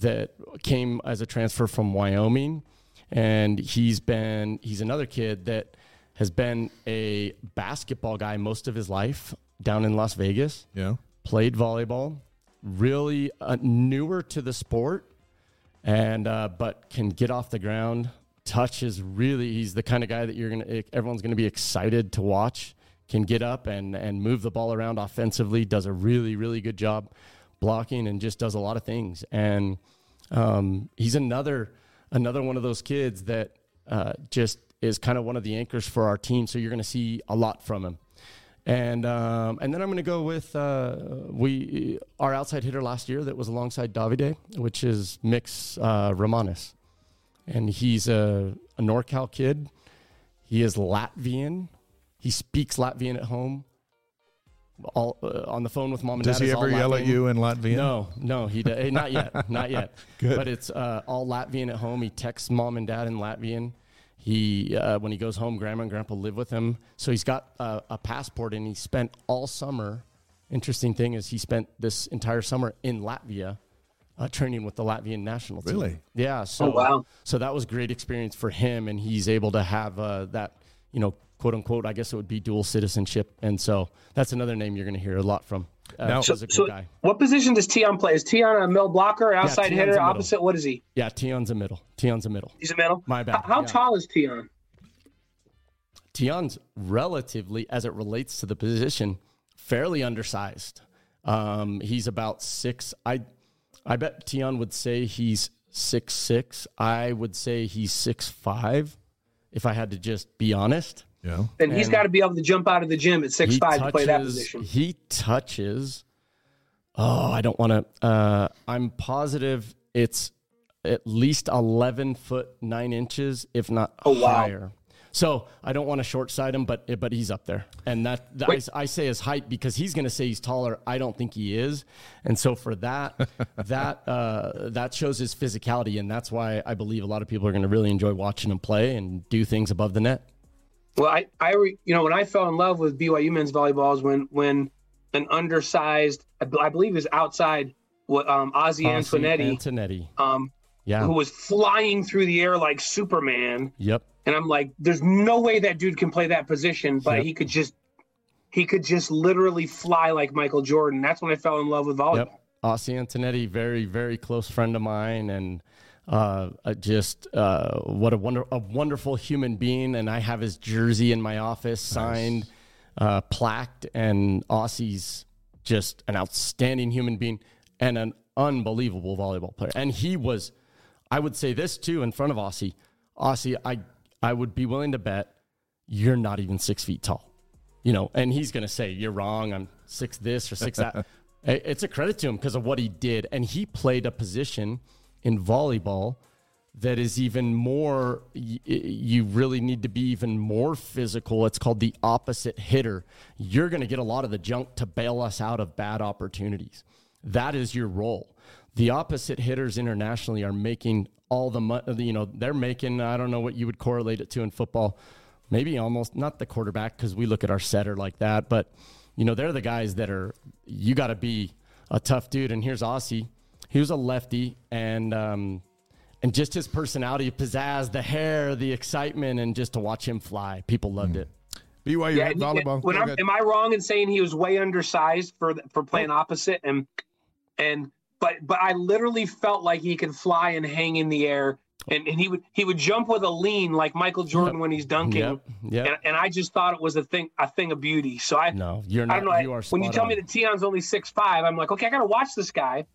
that came as a transfer from Wyoming, and he's been he's another kid that has been a basketball guy most of his life down in Las Vegas. Yeah. Played volleyball, really uh, newer to the sport, and uh, but can get off the ground. Touch is really he's the kind of guy that you're gonna everyone's gonna be excited to watch. Can get up and and move the ball around offensively. Does a really really good job blocking and just does a lot of things. And um, he's another another one of those kids that uh, just is kind of one of the anchors for our team. So you're going to see a lot from him. And um, and then I'm going to go with uh, we our outside hitter last year that was alongside Davide, which is Miks uh, Romanis, and he's a, a NorCal kid. He is Latvian. He speaks Latvian at home. All uh, on the phone with mom and Does dad. Does he ever yell at you in Latvian? No, no, he does. eh, not yet, (laughs) not yet. Good. But it's uh, all Latvian at home. He texts mom and dad in Latvian. He uh, when he goes home, grandma and grandpa live with him, so he's got uh, a passport, and he spent all summer. Interesting thing is, he spent this entire summer in Latvia, uh, training with the Latvian national team. Really? Yeah. So Oh, wow. so that was great experience for him, and he's able to have uh, that, you know, quote unquote. I guess it would be dual citizenship, and so that's another name you're going to hear a lot from. Uh, Now- so, a good So, guy. what position does Tion play? Is Tion a middle blocker, outside Tion's a hitter, opposite? What is he? Yeah, Tion's a middle. Tion's a middle. He's a middle. My bad, How, how yeah. tall is Tion? Tion's relatively, as it relates to the position, fairly undersized. Um, he's about six. I, I bet Tion would say he's six six. I would say he's six five. If I had to just be honest, Yeah. And, he's And- got to be able to jump out of the gym at six he five to play that position. He touches. Oh, I don't want to. Uh, I'm positive it's at least 11 foot nine inches, if not Oh, wow. So I don't want to short side him, but but he's up there, and that, that I, I say his height because he's going to say he's taller. I don't think he is, and so for that, (laughs) that uh, that shows his physicality, and that's why I believe a lot of people are going to really enjoy watching him play and do things above the net. Well, I, I, re, you know, when I fell in love with BYU men's volleyball is when, when an undersized, I believe is outside, what um, Ossie Antonetti, Antonetti, um, yeah, who was flying through the air like Superman, yep. And I'm like, there's no way that dude can play that position, but Yep. he could just, he could just literally fly like Michael Jordan. That's when I fell in love with volleyball. Yep. Ossie Antonetti, very, very close friend of mine, and uh, just uh, what a wonder, a wonderful human being. And I have his jersey in my office, signed, uh, plaqued, and Ossie's just an outstanding human being and an unbelievable volleyball player. And he was, I would say this too, in front of Ossie. Ossie, I, I would be willing to bet you're not even six feet tall you know, and he's going to say, You're wrong. I'm six this or six that. (laughs) It's a credit to him because of what he did. And he played a position in volleyball that is even more, you really need to be even more physical. It's called the opposite hitter. You're going to get a lot of the junk to bail us out of bad opportunities. That is your role. The opposite hitters internationally are making all the money, you know, they're making, I don't know what you would correlate it to in football maybe almost not the quarterback because we look at our setter like that, but you know they're the guys that are you got to be a tough dude. And here's Ossie. He was a lefty, and um, and just his personality, pizzazz, the hair, the excitement, and just to watch him fly, people loved Mm. it. BYU Yeah, head and- volleyball. When I'm, am I wrong in saying he was way undersized for for playing opposite and and but but I literally felt like he could fly and hang in the air and, and he would he would jump with a lean like Michael Jordan Yep. when he's dunking Yep, yep. and, and I just thought it was a thing a thing of beauty. So I No, you're not I don't know. you are when you tell on. me that Tion's only six five, I'm like, okay, I got to watch this guy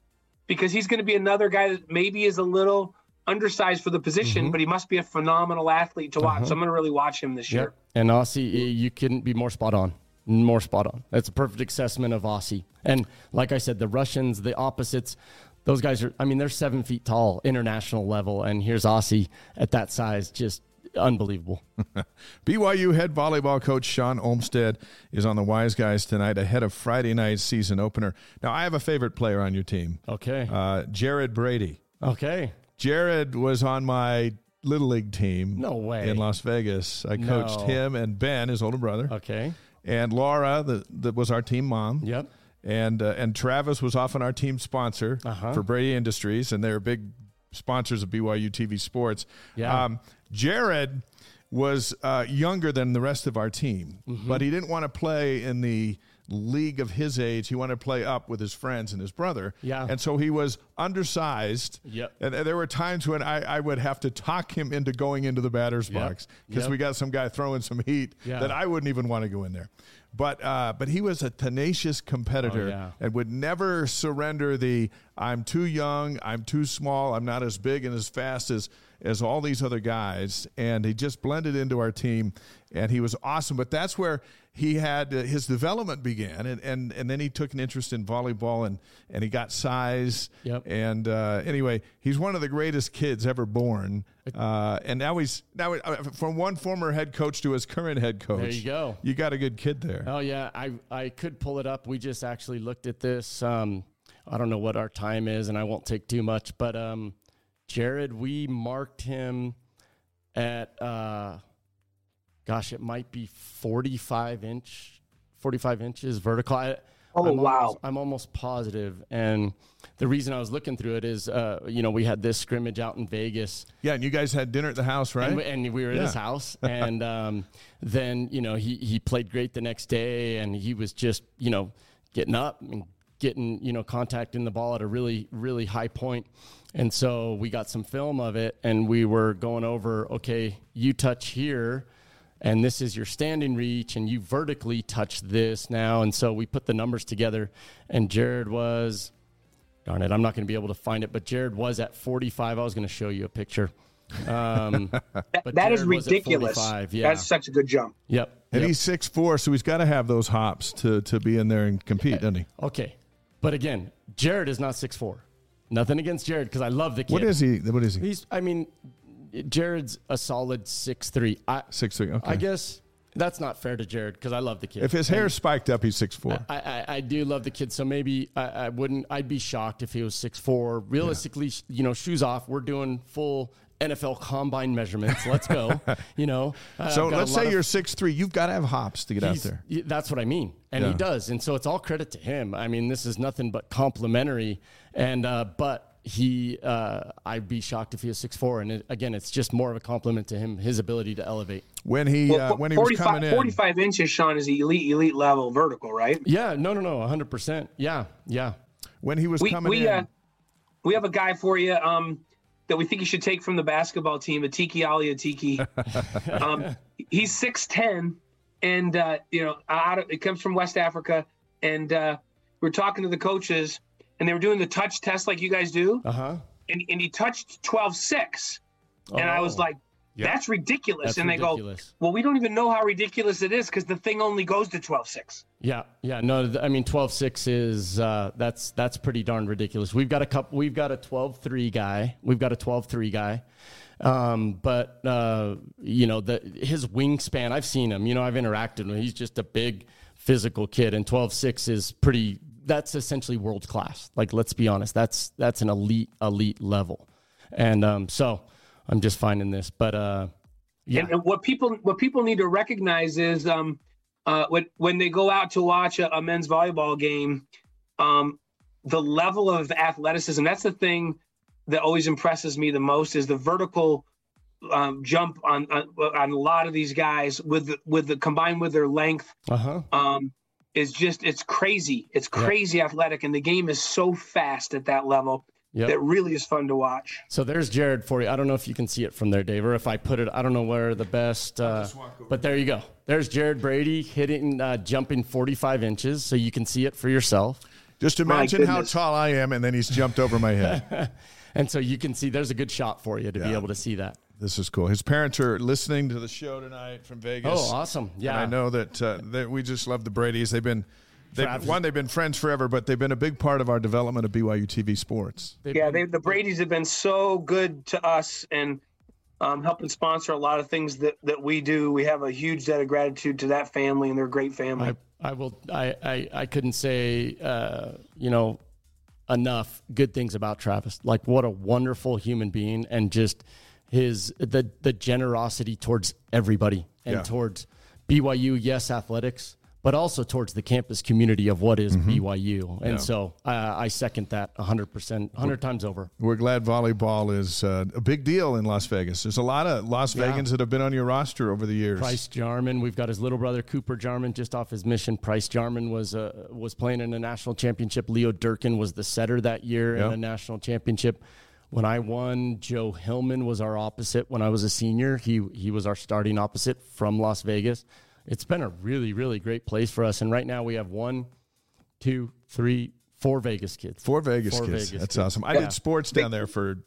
because he's going to be another guy that maybe is a little undersized for the position, Mm-hmm. but he must be a phenomenal athlete to watch. So I'm going to really watch him this year. And Ossie, you couldn't be more spot on. More spot on. That's a perfect assessment of Ossie. And like I said, the Russians, the opposites, those guys are, I mean, they're seven feet tall, international level. And here's Ossie at that size, just unbelievable. (laughs) BYU head volleyball coach Shawn Olmstead is on the Wise Guys tonight ahead of Friday night's season opener. Now, I have a favorite player on your team, Okay. uh, Jared Brady. Okay. Jared was on my little league team. No way. In Las Vegas, I coached No. him and Ben, his older brother, Okay. And Laura, that that was our team mom. Yep. And uh, and Travis was often our team sponsor Uh-huh. for Brady Industries, and they're big sponsors of BYU TV Sports. Yeah. Um, Jared was uh, younger than the rest of our team, Mm-hmm. but he didn't want to play in the league of his age. He wanted to play up with his friends and his brother. Yeah. And so he was undersized. Yep. And, there were times when I, I would have to talk him into going into the batter's Yep. box because Yep. we got some guy throwing some heat Yeah. that I wouldn't even want to go in there. But uh, but he was a tenacious competitor Oh, yeah. and would never surrender the I'm too young, I'm too small, I'm not as big and as fast as as all these other guys. And he just blended into our team, and he was awesome. But that's where he had uh, his development began, and, and and then he took an interest in volleyball, and and he got size. Yep. And uh, anyway, he's one of the greatest kids ever born. Uh, and now he's now uh, from one former head coach to his current head coach. There you go. You got a good kid there. Oh yeah, I I could pull it up. We just actually looked at this. Um, I don't know what our time is, and I won't take too much. But um, Jared, we marked him at uh, gosh, it might be forty-five inch, forty-five inches vertical. I, Oh, I'm wow. Almost, I'm almost positive, and the reason I was looking through it is, uh, you know, we had this scrimmage out in Vegas. Yeah, and you guys had dinner at the house, right? And, we- and we were at his house, (laughs) and um, then you know he he played great the next day, and he was just you know getting up and getting you know contacting the ball at a really really high point, and so we got some film of it, and we were going over okay, you touch here. And this is your standing reach, and you vertically touch this now. And so we put the numbers together, and Jared was darn it, I'm not going to be able to find it, but Jared was at 45. I was going to show you a picture. Um, (laughs) but That is Jared was ridiculous. Yeah. That's such a good jump. yep. and yep. he's six four, so he's got to have those hops to to be in there and compete, doesn't he? okay. But again, Jared is not 6'4. Nothing against Jared because I love the kid. What is he? What is he? He's, I mean, Jared's a solid 6'3. I, Six three. Okay. I guess that's not fair to Jared because I love the kid. if his hair spiked up, he's six four. I, I, I do love the kid, so maybe I, I wouldn't. I'd be shocked if he was six four. Realistically, sh you know, shoes off. We're doing full NFL combine measurements. Let's go. (laughs) you know, Uh, so I've got a let's say of- you're six three. You've got to have hops to get out there. That's what I mean, and he does, and so it's all credit to him. I mean, this is nothing but complimentary, and uh, but. He, uh, I'd be shocked if he was six four, and it, again, it's just more of a compliment to him, his ability to elevate. When he Well, uh, when he was 45, coming in, 45 inches, Shawn, is elite, elite level vertical, right? Yeah, no, no, no, hundred percent. Yeah, yeah. when he was We coming we in, uh, we have a guy for you um, that we think you should take from the basketball team, Atiki Ally Atiki. (laughs) um, he's six ten, and uh, you know, out of, it comes from West Africa, and uh, we're talking to the coaches, and they were doing the touch test like you guys do, Uh huh. and, and he touched 12-6. and I was Oh, like, Yeah. "That's ridiculous." That's and they ridiculous. go, "Well, we don't even know how ridiculous it is because the thing only goes to 12-6. Yeah, yeah. No, I mean 12-6 is uh, that's that's pretty darn ridiculous. We've got a couple. We've got a 12-3 guy. We've got a 12-3 guy. Um, but uh, you know the his wingspan. I've seen him. You know, I've interacted with him. He's just a big physical kid, and 12-6 is pretty. That's essentially world class. Like, let's be honest. That's that's an elite elite level. And um, so I'm just finding this, but uh, yeah, And, and what people what people need to recognize is um, uh, when when they go out to watch a, a men's volleyball game, um, the level of athleticism. That's the thing that always impresses me the most is the vertical um, jump on, on, on a lot of these guys with the, with the combined with their length. Uh-huh. Um, is just it's crazy. It's crazy yep. athletic, and the game is so fast at that level. Yep. That really is fun to watch. So there's Jared for you. I don't know if you can see it from there, Dave, or if I put it. I don't know where the best. Uh, but there you go. There's Jared Brady hitting, uh, jumping 45 inches, so you can see it for yourself. Just imagine how tall I am, and then he's jumped over my head. (laughs) and so you can see. There's a good shot for you to yeah. be able to see that. This is cool. His parents are listening to the show tonight from Vegas. Oh, awesome! Yeah, and I know that, uh, that we just love the Brady's. They've been They've, one, they've been friends forever, but they've been a big part of our development of BYU TV sports. yeah, they, the Brady's have been so good to us and um, helping sponsor a lot of things that, that we do. We have a huge debt of gratitude to that family, and they're a great family. I, I will. I, I, I couldn't say, uh, you know, enough good things about Travis. Like, what a wonderful human being, and just his the the generosity towards everybody and yeah. towards BYU. Yes, athletics but also towards the campus community of what is mm-hmm. BYU. And yeah. so uh, I second that 100%, 100 times over. We're glad volleyball is uh, a big deal in Las Vegas. There's a lot of Las yeah. Vegans that have been on your roster over the years. Price Jarman, we've got his little brother Cooper Jarman just off his mission. Price Jarman was uh, was playing in a national championship. Leo Durkin was the setter that year in a national championship. When I won, Joe Hillman was our opposite. When I was a senior, he he was our starting opposite from Las Vegas it's been a really, really great place for us. And right now we have one, two, three, four Vegas kids. Four Vegas four kids. Vegas That's kids. awesome. I yeah. did sports down there for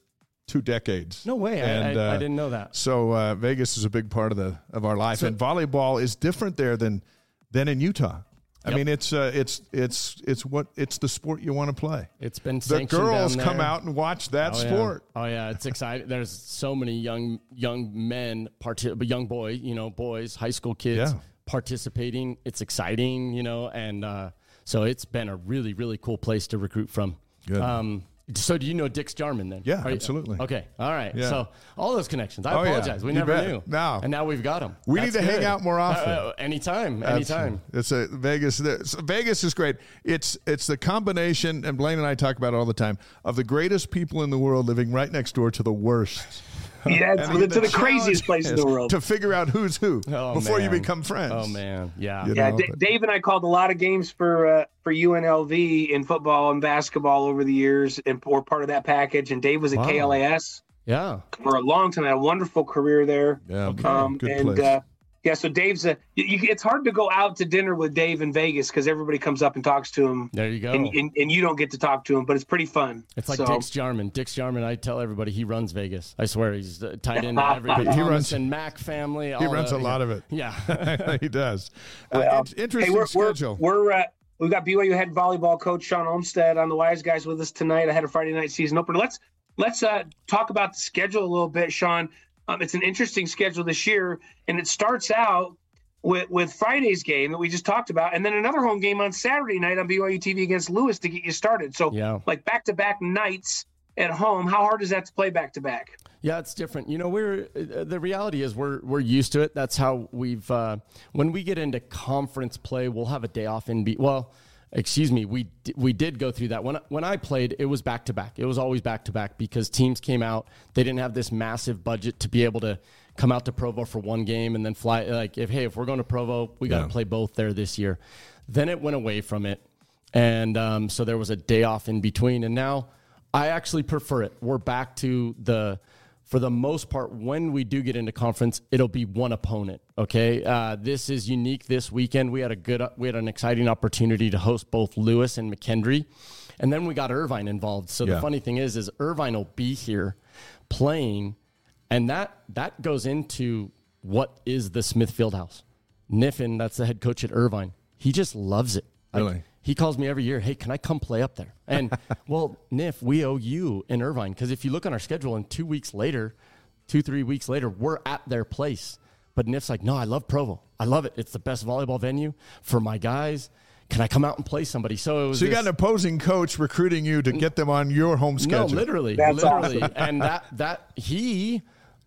two decades. No way. And, I, I, uh, I didn't know that. So uh, Vegas is a big part of the of our life, so, and volleyball is different there than than in Utah. I yep. mean, it's uh, it's it's it's what it's the sport you want to play. It's been the girls come out and watch that oh, sport. Yeah. Oh yeah, it's exciting. There's so many young young men, part young boy, you know, boys, high school kids yeah. participating. It's exciting, you know, and uh, so it's been a really really cool place to recruit from. Good. Um, so do you know Dix Jarman then? Yeah, absolutely. Okay, all right. Yeah. So all those connections. I oh, apologize. Yeah. We you never bet. knew. Now and now we've got them. We need to hang out more often. Uh, uh, anytime, anytime. It's a Vegas. Vegas is great. It's it's the combination, and Blaine and I talk about it all the time of the greatest people in the world living right next door to the worst. (laughs) Yeah, it's, to the craziest place in the world. To figure out who's who (laughs) oh, before man. you become friends. Oh man, yeah, you yeah. Know, D- Dave and I called a lot of games for uh, for UNLV in football and basketball over the years, and we're part of that package. And Dave was at wow. KLAS. Yeah, for a long time, had a wonderful career there. Yeah, okay. um, good and, place. Uh, yeah, so Dave's a. You, it's hard to go out to dinner with Dave in Vegas because everybody comes up and talks to him. There you go. And, and, and, you don't get to talk to him, but it's pretty fun. It's like so. Dix Jarman. Dix Jarman. I tell everybody he runs Vegas. I swear he's uh, tied into (laughs) everybody. he runs and Mac family. he runs the, a lot of it. Yeah, (laughs) he does. Uh, well, uh, interesting hey, we're, schedule. We're, we're uh, we've got BYU head volleyball coach Shawn Olmstead on the Wise Guys with us tonight. I had a Friday night season opener. Let's let's uh, talk about the schedule a little bit, Shawn. Um, it's an interesting schedule this year, and it starts out with, with Friday's game that we just talked about, and then another home game on Saturday night on BYU TV against Lewis to get you started. So, yeah. like back to back nights at home, how hard is that to play back to back? Yeah, it's different. You know, we're uh, the reality is we're we're used to it. That's how we've uh, when we get into conference play, we'll have a day off in be well excuse me, we we did go through that. When when I played, it was back to back. It was always back to back because teams came out. They didn't have this massive budget to be able to come out to Provo for one game and then fly. Like if hey, if we're going to Provo, we got to yeah. play both there this year. Then it went away from it, and um, so there was a day off in between. And now I actually prefer it. We're back to the for the most part, when we do get into conference, it'll be one opponent. Okay, uh, this is unique. This weekend, we had a good, we had an exciting opportunity to host both Lewis and McKendree, and then we got Irvine involved. So yeah. the funny thing is, is Irvine will be here playing, and that that goes into what is the Smith Fieldhouse. Kniffin, that's the head coach at Irvine. He just loves it. Really. He calls me every year, hey, can I come play up there? (laughs) And well, Niff, we owe you in Irvine because if you look on our schedule and two weeks later, two, three weeks later, we're at their place. But Niff's like, no, I love Provo. I love it. It's the best volleyball venue for my guys. Can I come out and play somebody? So, so you this, got an opposing coach recruiting you to get them on your home schedule. No, literally, That's literally, awesome. and that that he,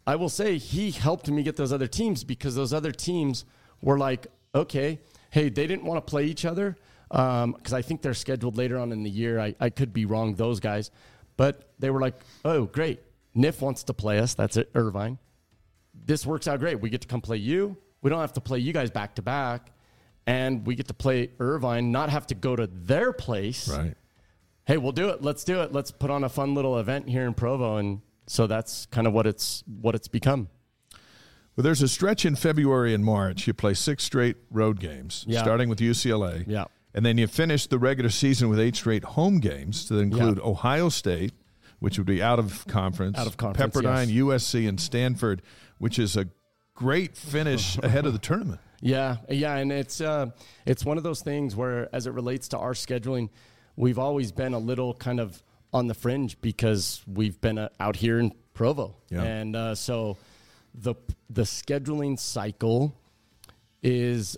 I will say, he helped me get those other teams because those other teams were like, okay, hey, they didn't want to play each other, because um, I think they're scheduled later on in the year. I, I could be wrong, those guys. But they were like, oh, great. NIF wants to play us. That's it, Irvine. This works out great. We get to come play you. We don't have to play you guys back to back. And we get to play Irvine, not have to go to their place. Right. Hey, we'll do it. Let's do it. Let's put on a fun little event here in Provo. And so that's kind of what it's what it's become. Well, there's a stretch in February and March. You play six straight road games, Yeah. starting with UCLA. Yeah. And then you finish the regular season with eight straight home games that include Yeah. Ohio State, which would be out of conference, Out of conference, Pepperdine, yes. USC, and Stanford, which is a great finish (laughs) ahead of the tournament. Yeah, yeah, and it's uh, it's one of those things where, as it relates to our scheduling, we've always been a little kind of on the fringe because we've been uh, out here in Provo, Yeah. and uh, so the the scheduling cycle is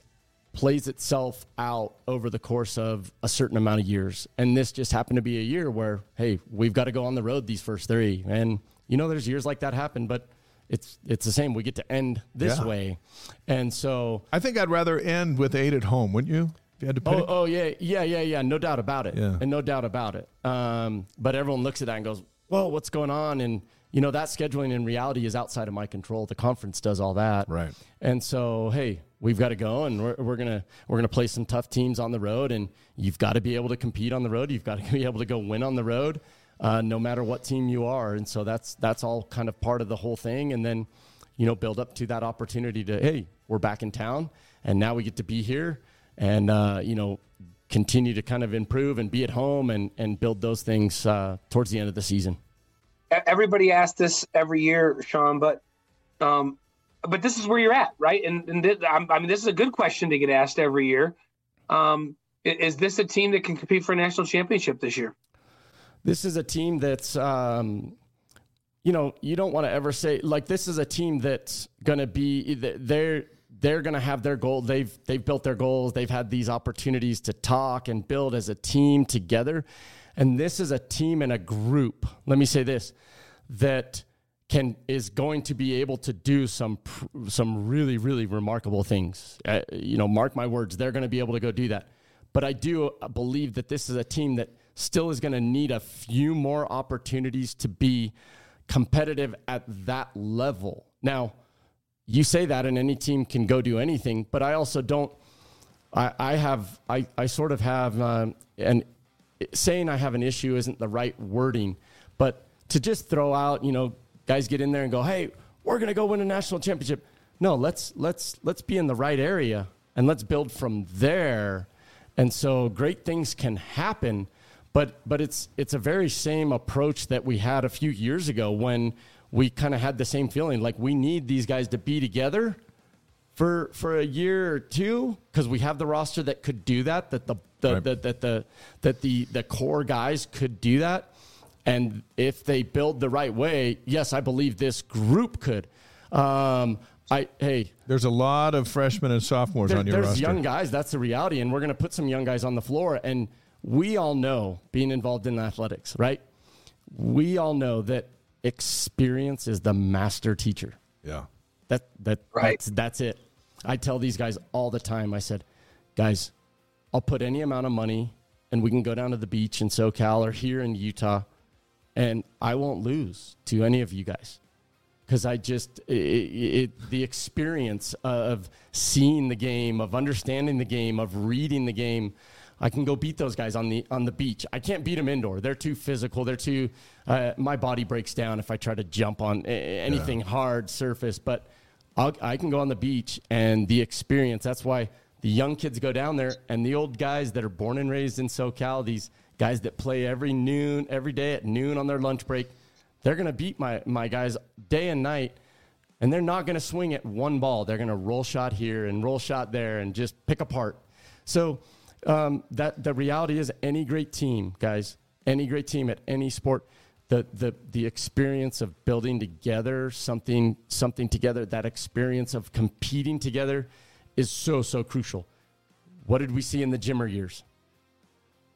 plays itself out over the course of a certain amount of years, and this just happened to be a year where hey, we've got to go on the road these first three, and you know, there's years like that happen, but. It's, it's the same. We get to end this Yeah. way, and so I think I'd rather end with eight at home, wouldn't you? If you had to pick. Oh, oh yeah, yeah, yeah, yeah. No doubt about it. Yeah. And no doubt about it. Um, but everyone looks at that and goes, "Whoa, what's going on?" And you know that scheduling in reality is outside of my control. The conference does all that. Right. And so, hey, we've got to go, and we're, we're gonna we're gonna play some tough teams on the road, and you've got to be able to compete on the road. You've got to (laughs) be able to go win on the road, uh, no matter what team you are. And so that's that's all kind of part of the whole thing. And then, you know, build up to that opportunity to hey, we're back in town, and now we get to be here, and uh, you know, continue to kind of improve and be at home and and build those things uh, towards the end of the season. Everybody asks this every year, Shawn, but um, but this is where you're at, right? And and this, I'm, mean, this is a good question to get asked every year. Um, is this a team that can compete for a national championship this year? this is a team that's um, you know you don't want to ever say like this is a team that's going to be they're they're going to have their goal they've they've built their goals they've had these opportunities to talk and build as a team together and this is a team and a group let me say this that can is going to be able to do some some really really remarkable things. Uh, you know, mark my words, they're going to be able to go do that. But I do uh, believe that this is a team that still is going to need a few more opportunities to be competitive at that level. Now, you say that and any team can go do anything, but I also don't I, I have I, I sort of have um, and saying I have an issue isn't the right wording, but to just throw out, you know, guys get in there and go, hey, we're gonna go win a national championship. No, let's let's let's be in the right area and let's build from there. And so great things can happen, but but it's it's a very same approach that we had a few years ago when we kind of had the same feeling like we need these guys to be together for for a year or two because we have the roster that could do that that the, the, Right. the that the that the the core guys could do that and if they build the right way yes i believe this group could um i hey There's a lot of freshmen and sophomores there- on your there's roster. young guys that's the reality and we're going to put some young guys on the floor and we all know being involved in athletics right we all know that experience is the master teacher yeah. that that Right. that's that's it. I tell these guys all the time. I said, guys, I'll put any amount of money, and we can go down to the beach in SoCal or here in Utah, and I won't lose to any of you guys because I just it, it, the experience of seeing the game, of understanding the game, of reading the game. I can go beat those guys on the on the beach. I can't beat them indoor. They're too physical. They're too. Uh, my body breaks down if I try to jump on anything hard surface. But I'll, I can go on the beach and the experience. That's why the young kids go down there, and the old guys that are born and raised in SoCal, these guys that play every noon, every day at noon on their lunch break, they're going to beat my my guys day and night and they're not going to swing at one ball. They're going to roll shot here and roll shot there and just pick apart. So um, that the reality is, any great team, guys, any great team at any sport, the the the experience of building together something something together, that experience of competing together, is so so crucial. What did we see in the Jimmer years?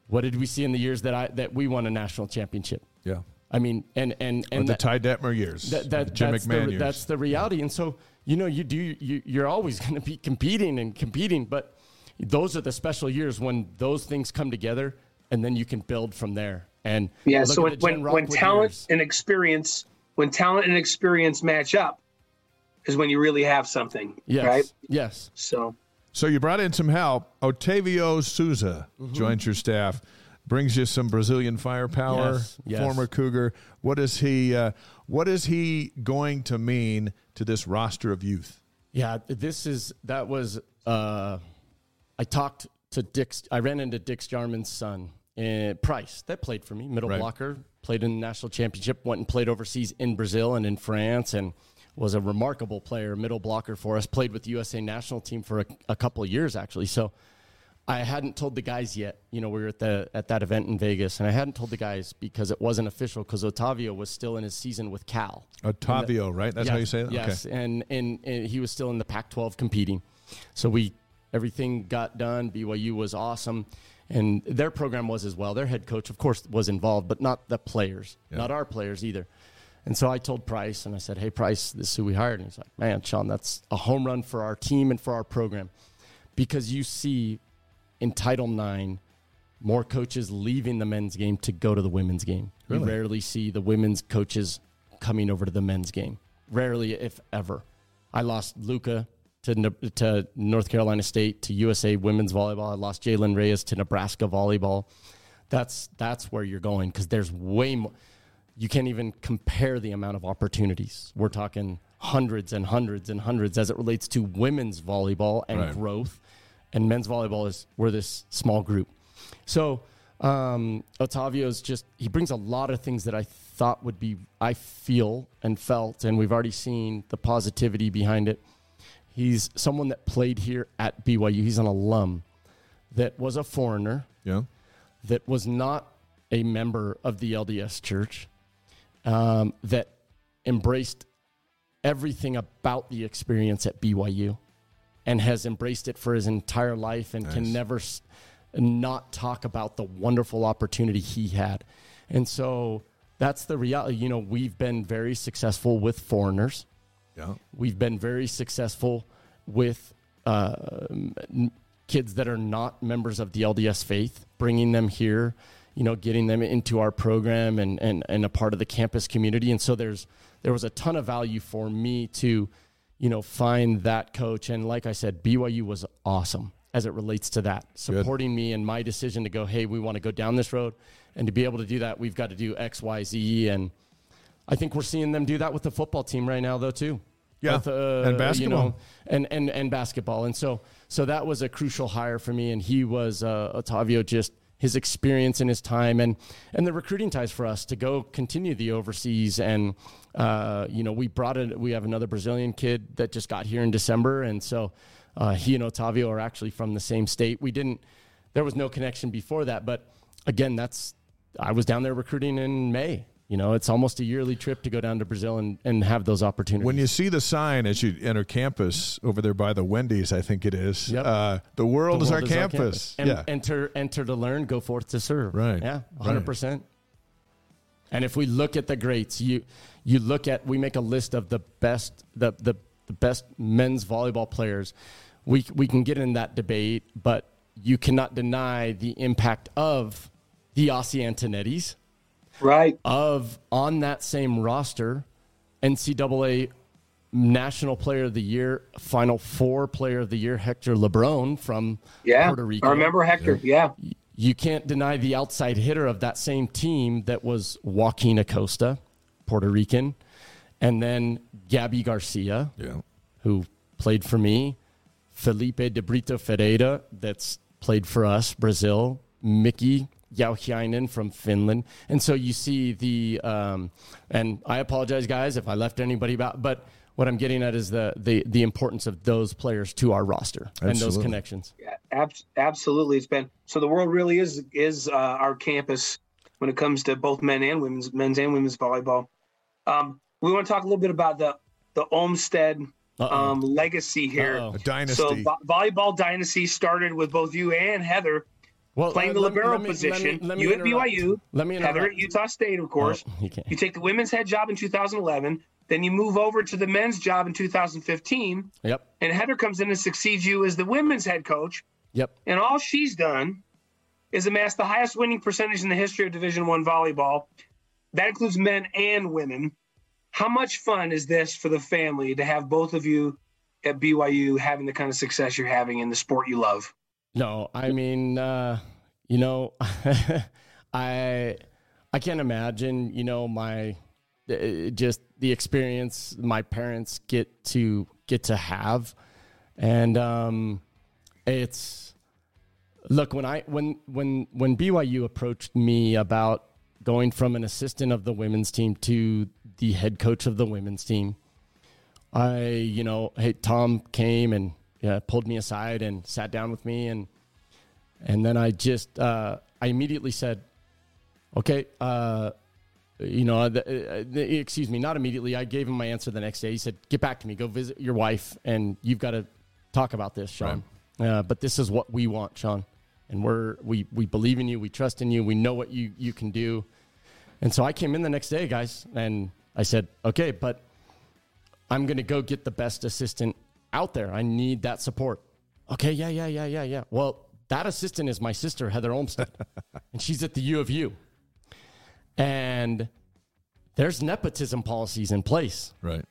What did we see in the years that I that we won a national championship? Yeah. I mean, and and Or and the that- Ty Detmer years. that, the that, Jim that's, McMahon the, years. that's the reality. And so, you know, you do, you, you're always (laughs) going to be competing and competing, but those are the special years when those things come together, and then you can build from there. And Yeah. So when when, when talent years. and experience when talent and experience match up is when you really have something. yes, Right. yes, So So you brought in some help. Otavio Souza Mm-hmm. joins your staff, brings you some Brazilian firepower. Yes, yes. Former Cougar. What is he? Uh, what is he going to mean to this roster of youth? yeah. This is that was. Uh, I talked to Dick. I ran into Dick Jarman's son, uh, Price, that played for me, middle Right. blocker, played in the national championship, went and played overseas in Brazil and in France, and was a remarkable player, middle blocker for us. Played with the USA national team for a, a couple of years actually. So I hadn't told the guys yet. You know, we were at the at that event in Vegas, and I hadn't told the guys because it wasn't official because Otavio was still in his season with Cal. Otavio, right? That's how you say it. Yes, Okay. and, and and he was still in the Pac-12 competing. So we everything got done. BYU was awesome, and their program was as well. Their head coach, of course, was involved, but not the players, not our players either. And so I told Price, and I said, "Hey, Price, this is who we hired." And he's like, "Man, Shawn, that's a home run for our team and for our program, because you see in Title IX." More coaches leaving the men's game to go to the women's game. Really? You rarely see the women's coaches coming over to the men's game. Rarely, if ever. I lost Luca to to North Carolina State to USA women's volleyball. I lost Jaylen Reyes to Nebraska volleyball. That's that's where you're going because there's way more. You can't even compare the amount of opportunities. We're talking hundreds and hundreds and hundreds as it relates to women's volleyball and Right. growth, and men's volleyball is we're this small group. So um, Otavio's just he brings a lot of things that I thought would be I feel and felt, and we've already seen the positivity behind it. He's someone that played here at BYU. He's an alum that was a foreigner Yeah. that was not a member of the LDS church, um, that embraced everything about the experience at BYU and has embraced it for his entire life and Nice. can never s- not talk about the wonderful opportunity he had. And so that's the reality. You know, we've been very successful with foreigners. Yeah. We've been very successful with uh, kids that are not members of the LDS faith, bringing them here, you know, getting them into our program and, and, and a part of the campus community. And so there's there was a ton of value for me to, you know, find that coach. And like I said, BYU was awesome as it relates to that, supporting me in my decision to go, hey, we want to go down this road. And to be able to do that, we've got to do X, Y, Z. And I think we're seeing them do that with the football team right now, though, too. Yeah. With, uh, And basketball. You know, and, and, and basketball. And so, so that was a crucial hire for me. And he was, uh, Otavio, just his experience and his time and, and the recruiting ties for us to go continue the overseas. And, uh, you know, we brought it, we have another Brazilian kid that just got here in December. And so uh, he and Otavio are actually from the same state. We didn't, there was no connection before that. But again, that's, I was down there recruiting in May. You know, it's almost a yearly trip to go down to Brazil and, and have those opportunities. When you see the sign as you enter campus over there by the Wendy's, I think it is. Yep. Uh, the world, The is, world our campus. And yeah. enter enter to learn, go forth to serve. Right. Yeah, hundred percent. And if we look at the greats, you you look at we make a list of the best the the, the best men's volleyball players. We we can get in that debate, but you cannot deny the impact of the Ossie Antonettis right. of on that same roster, NCAA National Player of the Year, Final Four Player of the Year, Hector LeBron from Yeah. Puerto Rico. I remember Hector. Yeah. You can't deny the outside hitter of that same team that was Joaquin Acosta, Puerto Rican, and then Gabby Garcia, yeah. who played for me, Felipe de Brito Ferreira, that's played for us, Brazil, Mickey Jauhiainen from Finland. And so you see the, um, and I apologize, guys, if I left anybody about, but what I'm getting at is the, the, the importance of those players to our roster and those connections. Yeah, ab- absolutely. It's been so the world really is is uh, our campus when it comes to both men and women's men's and women's volleyball. Um, we want to talk a little bit about the the Olmstead um, legacy here. Uh-oh. A dynasty. So vo- volleyball dynasty started with both you and Heather Well, playing the uh, me- libero me- position. let me- let me you at. BYU, Let me Heather at Utah State, of course. Oh, you can't. You take the women's head job in 2011, then you move over to the men's job in 2015, Yep. and Heather comes in and succeeds you as the women's head coach Yep. And all she's done is amass the highest winning percentage in the history of Division One volleyball. That includes men and women. How much fun is this for the family to have both of you at BYU having the kind of success you're having in the sport you love? No, I mean, uh, you know, (laughs) I I can't imagine, you know, my uh, just the experience my parents get to get to have, and um, it's look when I when when when BYU approached me about going from an assistant of the women's team to the head coach of the women's team. I, you know, hey, Tom came and yeah, pulled me aside and sat down with me, and and then I just, uh, I immediately said, okay, uh, you know, the, the, excuse me, not immediately. I gave him my answer the next day. He said, get back to me, go visit your wife, and you've got to talk about this, Shawn. Right. Uh, but this is what we want, Shawn, and we're we we believe in you, we trust in you, we know what you you can do, and so I came in the next day, guys, and I said, okay, but I'm going to go get the best assistant out there. I need that support. Okay, yeah, yeah, yeah, yeah, yeah. Well, that assistant is my sister, Heather Olmstead, (laughs) and she's at the U of U. And there's nepotism policies in place, right,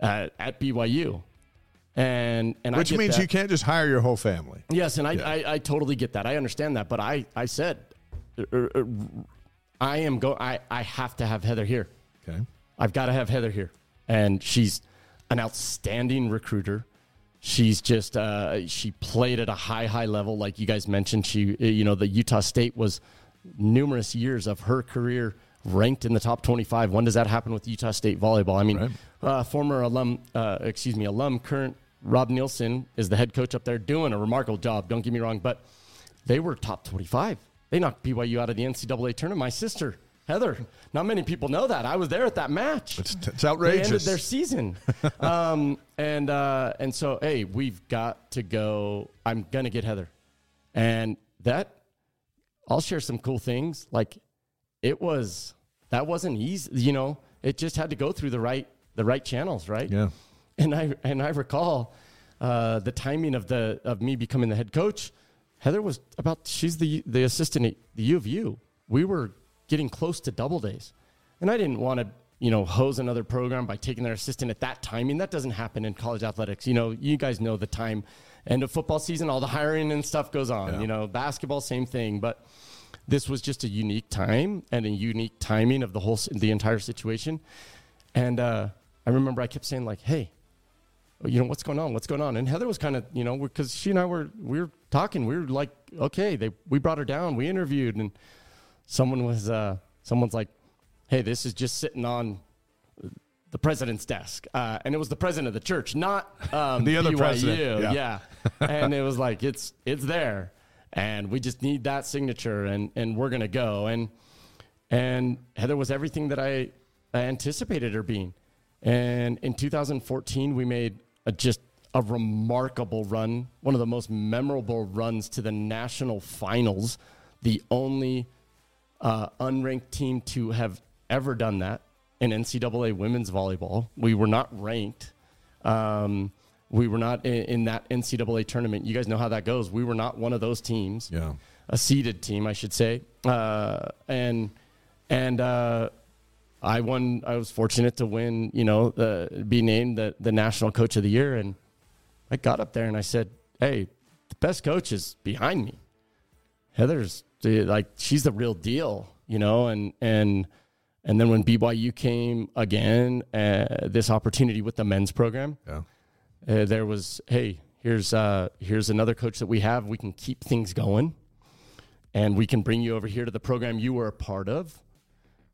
at, at BYU, and and which means that. you can't just hire your whole family. Yes, and I, yeah. I, I totally get that. I understand that, but I I said, er, er, I am go. I I have to have Heather here. Okay. I've got to have Heather here. And she's an outstanding recruiter. She's just, uh, she played at a high, high level. Like you guys mentioned, she, you know, the Utah State was numerous years of her career ranked in the top 25. When does that happen with Utah State volleyball? I mean, right. uh, former alum, uh, excuse me, alum, current Rob Neilson is the head coach up there doing a remarkable job. Don't get me wrong, but they were top 25. They knocked BYU out of the NCAA tournament. My sister Heather, not many people know that. I was there at that match. It's, it's outrageous. They ended their season. (laughs) um, and, uh, and so, hey, we've got to go. I'm going to get Heather. And that, I'll share some cool things. Like, it was, that wasn't easy. You know, it just had to go through the right, the right channels, right? Yeah. And I, and I recall uh, the timing of, the, of me becoming the head coach. Heather was about, she's the, the assistant at the U of U. We were getting close to double days. And I didn't want to, you know, hose another program by taking their assistant at that timing. That doesn't happen in college athletics. You know, you guys know the time end of football season, all the hiring and stuff goes on. Yeah. You know, basketball, same thing. But this was just a unique time and a unique timing of the whole, the entire situation. And uh, I remember I kept saying like, "Hey, you know what's going on? What's going on?" And Heather was kind of, you know, because she and I were we were talking. We were like, "Okay." They we brought her down. We interviewed and someone was uh, someone's like, "Hey, this is just sitting on the president's desk," uh, and it was the president of the church, not um, (laughs) the other BYU. president. Yeah, yeah. and it was like it's it's there, and we just need that signature, and and we're gonna go, and and Heather was everything that I, I anticipated her being, and in 2014 we made a just a remarkable run, one of the most memorable runs to the national finals, the only uh, unranked team to have ever done that in NCAA women's volleyball. We were not ranked. Um, we were not in, in, that NCAA tournament. You guys know how that goes. We were not one of those teams. Yeah, a seeded team, I should say. Uh, and and uh, I won. I was fortunate to win. You know, be named the the national coach of the year. And I got up there and I said, "Hey, the best coach is behind me. Heather's like she's the real deal, you know, and and and then when BYU came again, uh, this opportunity with the men's program, yeah. uh, there was hey, here's uh, here's another coach that we have. We can keep things going, and we can bring you over here to the program you were a part of,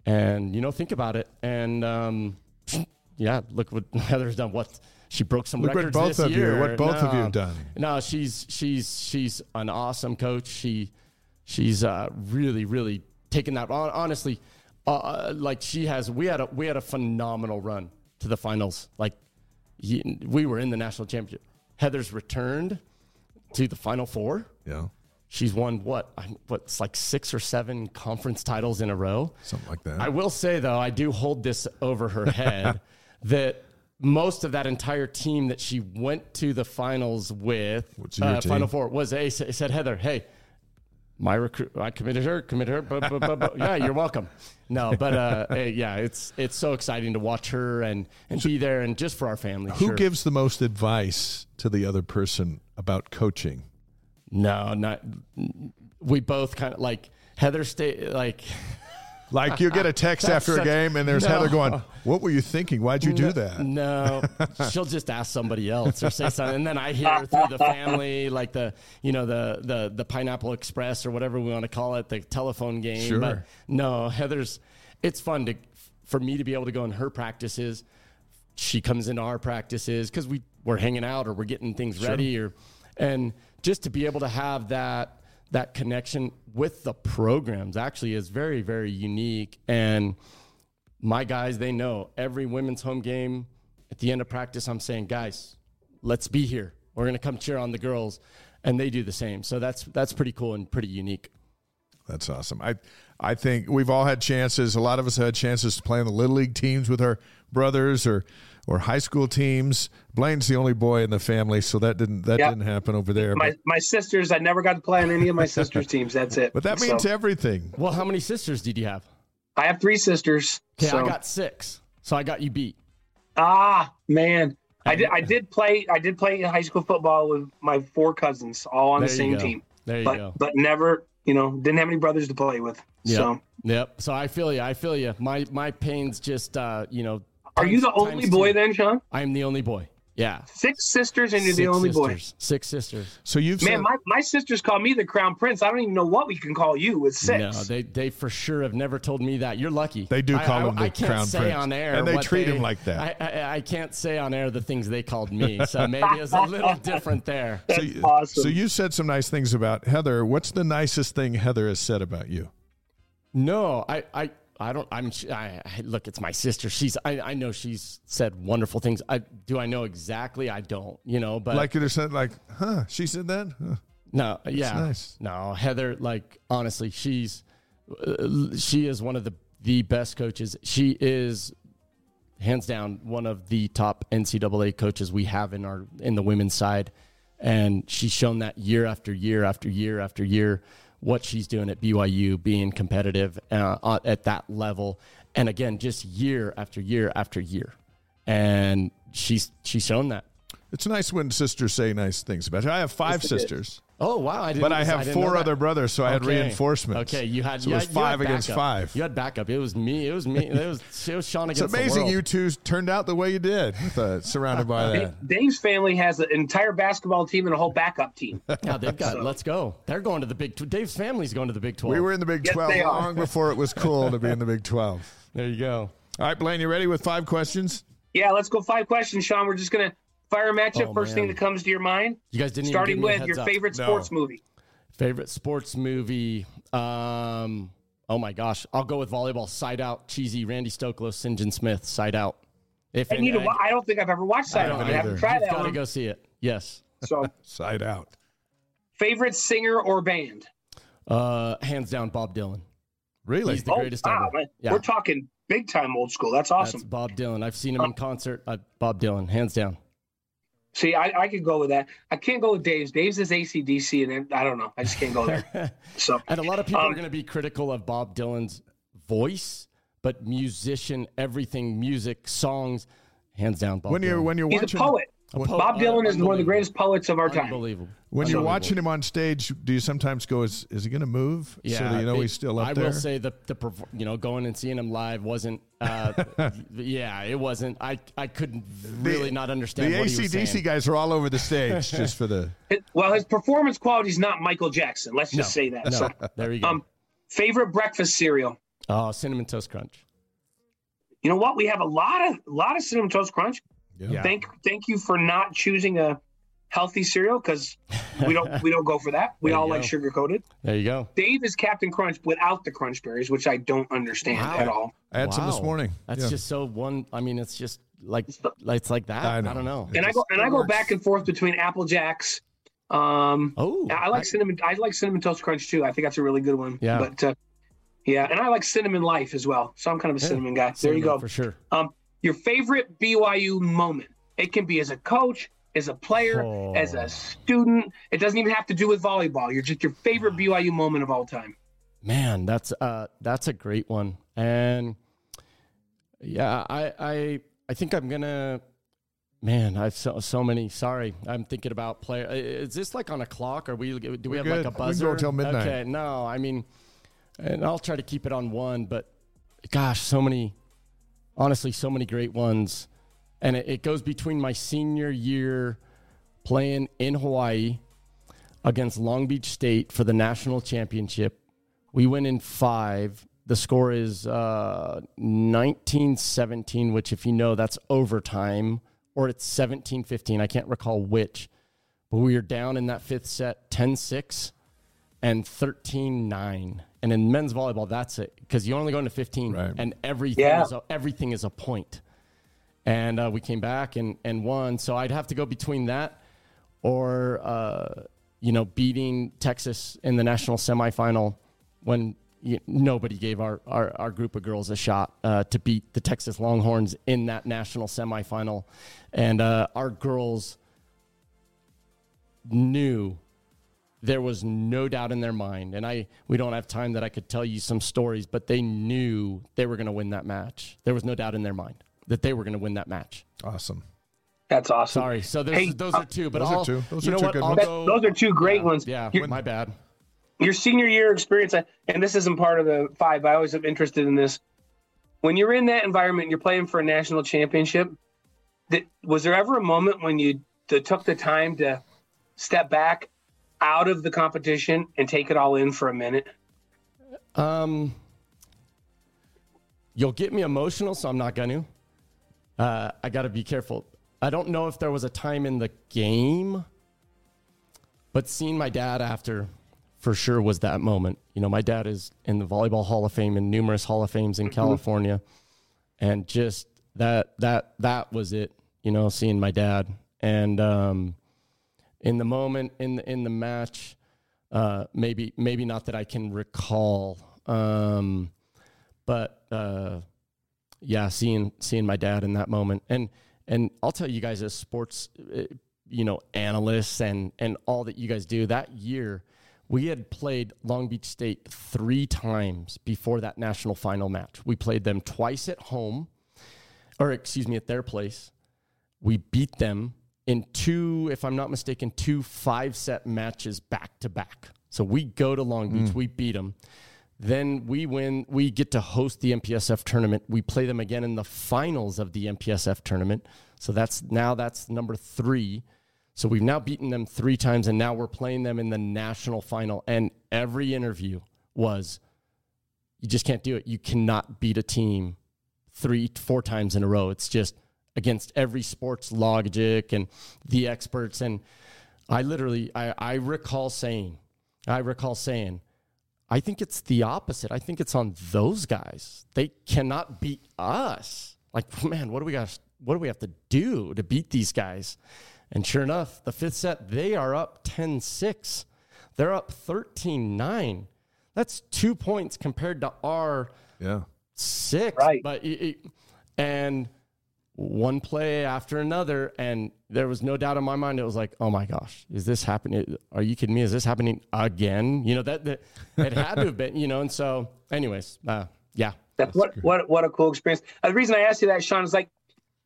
and you know think about it, and um, (sniffs) yeah, look what (laughs) Heather's done. What she broke some look records what both this of year. You, what both no, of you have done. No, she's she's she's an awesome coach. She she's uh, really, really taken that. Honestly, uh, uh, like she has, we had a we had a phenomenal run to the finals. Like we were in the national championship. Heather's returned to the final four. Yeah. She's won what? What's like six or seven conference titles in a row? Something like that. I will say though, I do hold this over her head (laughs) that most of that entire team that she went to the finals with, uh. Final Four, was a said Heather, hey, my recruit, I committed her, committed her. bu- bu- bu- bu- yeah, you're welcome. No, but uh, (laughs) eh, yeah, it's it's so exciting to watch her and and be there and just for our family. Who sure. gives the most advice to the other person about coaching? No, not. We both kind of like Heather. Stay like. Like you get a text after a game and there's No. Heather going, "What were you thinking? Why'd you do that?" No, (laughs) she'll just ask somebody else or say something, and then I hear through the family, like the you know the the the Pineapple Express or whatever we want to call it, the telephone game. Sure. But no, Heather's. It's fun to for me to be able to go in her practices. She comes into our practices because we we're hanging out or we're getting things ready or and just to be able to have that that connection with the programs actually is very very unique and my guys, they know every women's home game at the end of practice, I'm saying, guys, let's be here. We're going to come cheer on the girls. And they do the same. So that's that's pretty cool and pretty unique. That's awesome. I I think we've all had chances. A lot of us had chances to play in the little league teams with our brothers or or high school teams. Blaine's the only boy in the family, so that didn't that Yep. didn't happen over there. My but, my sisters, I never got to play on any of my sisters' teams. That's it. but that So, means everything. Well, how many sisters did you have? I have three sisters. Okay, so. I got six. So I got you beat. Ah, man. I did I did play I did play in high school football with my four cousins all on There the same team. There you but go. but never, you know, didn't have any brothers to play with. Yep. So Yep. So I feel you. I feel you. My my pains just uh, you know. Are you the only boy two. then, Shawn? I'm the only boy. Yeah. Six sisters and you're the Six only boy. Six sisters. So you've Man, said, my, my sisters call me the crown prince. I don't even know what we can call you with six. No, they they for sure have never told me that. You're lucky. They do I- call I, him the I can't Crown say Prince. on air, And they what treat him like that. I, I, I can't say on air the things they called me, so (laughs) maybe it's a little different there. so, you, awesome. so you said some nice things about Heather. What's the nicest thing Heather has said about you? No, I I. I don't. I'm. I, I, look, it's my sister. She's. I, I know she's said wonderful things. I do. I know exactly. I don't. You know. But Like you said, like, huh? She said that. Huh. No, yeah, nice. no, Heather. Like honestly, she's uh, she is one of the the best coaches. She is hands down one of the top NCAA coaches we have in our in the women's side, and she's shown that year after year after year after year what she's doing at BYU, being competitive uh, at that level, and again, just year after year after year, and she's she's shown that. It's nice when sisters say nice things about you. I have five Yes, it is. sisters, Oh wow! I didn't. but I have didn't four other brothers, so I had Okay. reinforcements. Okay, you had so you it was had- had five against backup. five. You had backup. It was me. It was me. It was it was Shawn It's amazing the you two turned out the way you did, with, uh, surrounded by (laughs) that. Dave's family has an entire basketball team and a whole backup team. (laughs) Yeah, they've got. Let's go. They're going to the Big. Tw- Dave's family's going to the Big Twelve. We were in the Big Yes, 12 they long before it was cool to be in the Big 12. (laughs) There you go. All right, Blaine, you ready with five questions? Yeah, let's go five questions, Shawn. We're just gonna fire matchup. Oh, First man. thing that comes to your mind. You guys didn't Starting even give me a with your up. favorite No. sports movie. favorite sports movie. Um. Oh my gosh, I'll go with volleyball. Side out, cheesy. Randy Stoklos, Sinjin Smith. Side out. If I need to. wa- I don't think I've ever watched that. don't one. I haven't tried You've that got to one. go see it. Yes. So, (laughs) Side out. favorite singer or band? Uh, hands down, Bob Dylan. Really? He's the greatest wow, ever. man. Yeah. We're talking big time old school. That's That's awesome. Bob Dylan. I've seen him in concert. Uh, Bob Dylan, hands down. See, I, I could go with that. I can't go with Dave's. Dave's is ACDC, and then, I don't know. I just can't go there. (laughs) So, And a lot of people Um, are going to be critical of Bob Dylan's voice, but musician, everything, music, songs, hands down. Bob when you're when you're he's a watching poet. A Bob Dylan is one of the greatest poets of our time. Unbelievable. when you're watching him on stage, do you sometimes go, "Is is he going to move?" Yeah, so that you know it- he's still up I there. I will say the the perf- you know going and seeing him live wasn't. Uh, (laughs) yeah, it wasn't. I I couldn't really not the understand what he was ACDC guys are all over the stage (laughs) just for the. It- well, his performance quality is not Michael Jackson. Let's just No, say that. No, So, there you go. um, favorite breakfast cereal? oh, cinnamon toast crunch. You know what? We have a lot of a lot of cinnamon toast crunch. Yeah. Thank thank you for not choosing a healthy cereal because we don't we don't go for that. We all you like sugar coated. There you go. Dave is Captain Crunch without the crunch berries, which I don't understand Wow. at all. I had some this morning. That's Yeah. just so one. I mean, it's just like it's like that. I I, don't know. And I go and I go back and forth between Apple Jacks. Um, Oh, I like cinnamon. I like cinnamon toast crunch too. I think that's a really good one. Yeah. But uh, yeah, and I like cinnamon life as well. So I'm kind of a cinnamon guy. There you go. for sure. Um, your favorite BYU moment. It can be as a coach, as a player, Oh. as a student. It doesn't even have to do with volleyball. You're just your favorite BYU moment of all time. Man, that's uh that's a great one. And yeah, I I I think I'm gonna man, I've so so many. Sorry. I'm thinking about player is this like on a clock? Or we do we We're have good. like a We go buzzer? till midnight. Okay, no, I mean and I'll try to keep it on one, but gosh, so many honestly, so many great ones. And it, it goes between my senior year playing in Hawaii against Long Beach State for the national championship. We win in five. The score is uh, 1917, which, if you know, that's overtime, or it's 17 15. I can't recall which. But we were down in that fifth set 10 6 and 13 9. And in men's volleyball, that's it, because you only go into 15, Right. and everything, Yeah. is a, everything is a point. And uh, we came back and, and won. So I'd have to go between that or uh, you know beating Texas in the national semifinal when you, nobody gave our, our, our group of girls a shot uh, to beat the Texas Longhorns in that national semifinal, and uh, our girls knew there was no doubt in their mind and i we don't have time that i could tell you some stories but they knew they were going to win that match there was no doubt in their mind that they were going to win that match Awesome. That's awesome. sorry so Hey, those are uh, two but those are I'll, two. Those you are two what good I'll ones. Go, those are two great yeah, ones. yeah You're- my bad your senior year experience, and this isn't part of the five, I always am interested in this. When you're in that environment, you're playing for a national championship. That was there ever a moment when you t- took the time to step back out of the competition and take it all in for a minute? Um, you'll get me emotional, so I'm not going to. Uh, I got to be careful. I don't know if there was a time in the game, but seeing my dad after for sure was that moment. You know, my dad is in the Volleyball Hall of Fame and numerous Hall of Fames in California, and just that that that was it. You know, seeing my dad and um, in the moment in the in the match, uh, maybe maybe not that I can recall, um, but uh, yeah, seeing seeing my dad in that moment, and and I'll tell you guys as sports, uh, you know, analysts and and all that you guys do that year. We had played Long Beach State three times before that national final match. We played them twice at home, or excuse me, at their place. We beat them in two, if I'm not mistaken, two five set matches back to back. So we go to Long Beach, mm. we beat them. Then we win, we get to host the MPSF tournament. We play them again in the finals of the MPSF tournament. So that's now that's number three. So we've now beaten them three times, and now we're playing them in the national final. And every interview was, you just can't do it. You cannot beat a team three, four times in a row. It's just against every sports logic and the experts. And I literally, I, I recall saying, I recall saying, I think it's the opposite. I think it's on those guys. They cannot beat us. Like, (laughs) man, what do we got? What do we have to do to beat these guys? And sure enough, the fifth set, they are up 10 6. They're up 13 9. That's two points compared to our Yeah. six. Right. But it, it- and one play after another, and there was no doubt in my mind. It was like, oh my gosh, is this happening? Are you kidding me? Is this happening again? You know that, that it had to have been. You know, and so, anyways, uh, yeah, That's what what what a cool experience. Uh, the reason I asked you that, Shawn, is like,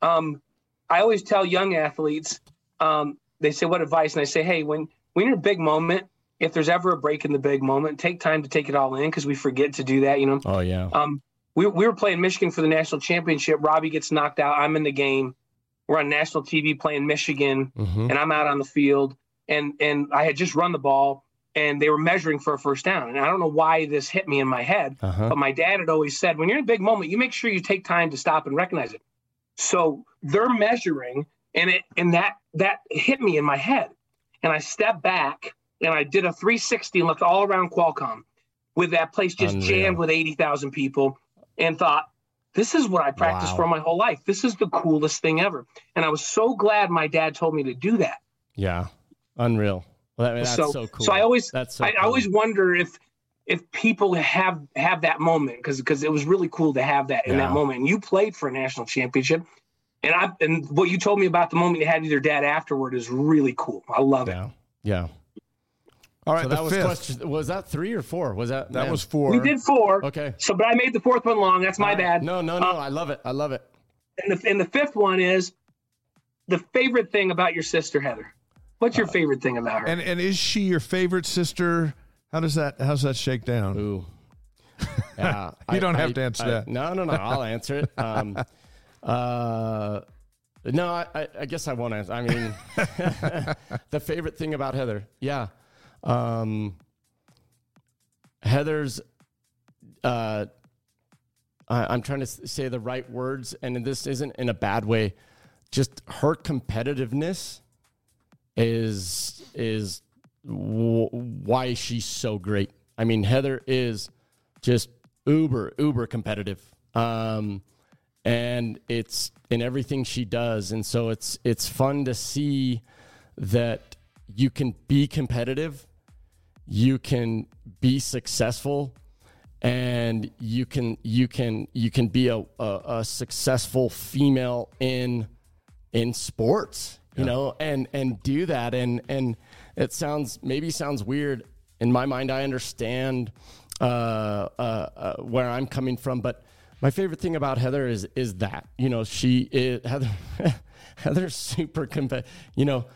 um, I always tell young athletes, um, they say, "What advice?" And I say, "Hey, when when you're a big moment, if there's ever a break in the big moment, take time to take it all in because we forget to do that. You know, oh yeah, um, we we were playing Michigan for the national championship. Robbie gets knocked out. I'm in the game. We're on national TV playing Michigan hmm and I'm out on the field and and I had just run the ball and they were measuring for a first down and I don't know why this hit me in my head uh-huh. but my dad had always said when you're in a big moment you make sure you take time to stop and recognize it so they're measuring and it and that that hit me in my head and I stepped back and I did a 360 and looked all around Qualcomm with that place just Unreal. jammed with 80,000 people and thought this is what I practiced Wow. for my whole life. This is the coolest thing ever. And I was so glad my dad told me to do that. yeah, unreal. Well, that, that's so, so, cool. so I always, that's so I, I always wonder if if people have have that moment because because it was really cool to have that in Yeah. that moment. And you played for a national championship, and I and what you told me about the moment you had with your dad afterward is really cool. I love it. Yeah. Yeah. All right, So the that was fifth. question. Was that three or four? Was that That man. was four. We did four. Okay. So, but I made the fourth one long. That's my bad. No, no, no. I love it. I love it. And the and the fifth one is the favorite thing about your sister Heather. What's your favorite thing about her? And and is she your favorite sister? How does that how's that shake down? Ooh. Yeah. (laughs) You don't have to answer that. No, no, no. I'll answer it. Um, (laughs) uh, no, I, I, I guess I won't answer. I mean, (laughs) the favorite thing about Heather, yeah. Um, Heather's, uh, I, I'm trying to say the right words, and this isn't in a bad way. Just her competitiveness is is w- why she's so great. I mean, Heather is just uber uber competitive, um, and it's in everything she does, and so it's it's fun to see that you can be competitive, you can be successful, and you can you can you can be a, a, a successful female in in sports you know and and do that. And and it sounds maybe sounds weird. In my mind i understand uh, uh, uh, where i'm coming from but my favorite thing about heather is is that you know she is (laughs) heather heather's super competitive you know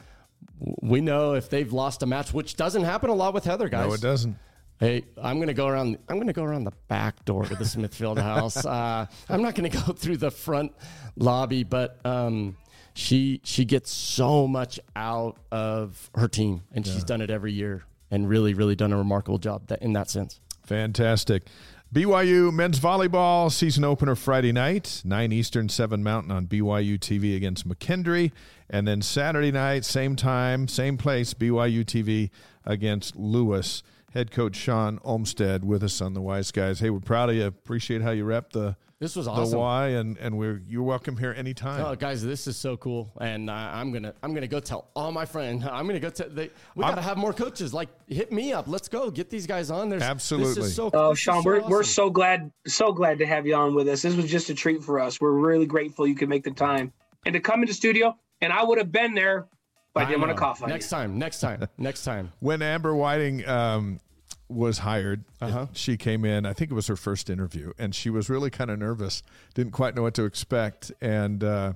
we know if they've lost a match which doesn't happen a lot with heather guys No, it doesn't. Hey, I'm gonna go around. I'm gonna go around the back door to the Smith Fieldhouse. (laughs) Uh, I'm not gonna go (laughs) through the front lobby, but um, she she gets so much out of her team, and she's done it every year, and really, really done a remarkable job that, in that sense. Fantastic. BYU men's volleyball season opener Friday night, 9 Eastern, 7 Mountain on BYU TV against McKendree. And then Saturday night, same time, same place, BYU TV against Lewis. Head coach Shawn Olmstead with us on the Wise Guys. Hey, we're proud of you. Appreciate how you rep the This was awesome. the awesome. Y, and and we're you're welcome here anytime. Oh, guys, this is so cool, and uh, I'm gonna I'm gonna go tell all my friends. I'm gonna go tell. They, we gotta have more coaches. Like, hit me up. Let's go get these guys on. There's Absolutely. This is so, Oh, this Shawn, so we're, we're so glad, so glad to have you on with us. This was just a treat for us. We're really grateful you could make the time and to come into studio. And I would have been there, but I didn't want to cough on Next you. time, next time, next time. (laughs) when Amber Whiting um, was hired, Uh-huh. she came in. I think it was her first interview, and she was really kind of nervous. Didn't quite know what to expect. And uh,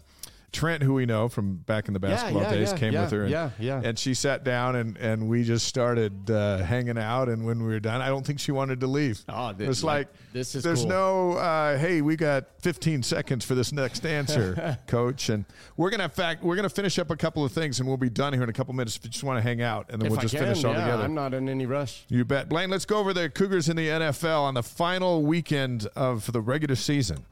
Trent, who we know from back in the basketball yeah, days, yeah, came yeah, with her. And, yeah, yeah. And she sat down, and and we just started uh, hanging out. And when we were done, I don't think she wanted to leave. Oh, it th- was like, like this is There's cool. no, uh, hey, we got 15 seconds for this next answer, (laughs) coach. And we're gonna fact we're gonna finish up a couple of things, and we'll be done here in a couple minutes. If you just want to hang out, and then If we'll I just can, finish all yeah, together. I'm not in any rush. You bet. Blaine, let's go over the Cougars in the NFL on the final weekend of the regular season.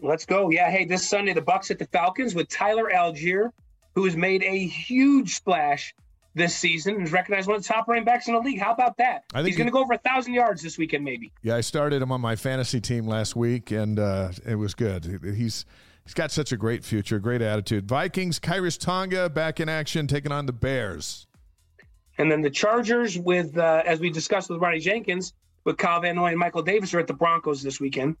Let's go. Yeah. Hey, this Sunday, the Bucks at the Falcons with Tyler Allgeier, who has made a huge splash this season and is recognized one of the top running backs in the league. How about that? I think He's going to go over a thousand yards this weekend, maybe. Yeah, I started him on my fantasy team last week, and uh, it was good. He's he's got such a great future, great attitude. Vikings, Khyiris Tonga back in action, taking on the Bears. And then the Chargers, with uh, as we discussed with Ronnie Jenkins, with Kyle Van Noy and Michael Davis, are at the Broncos this weekend.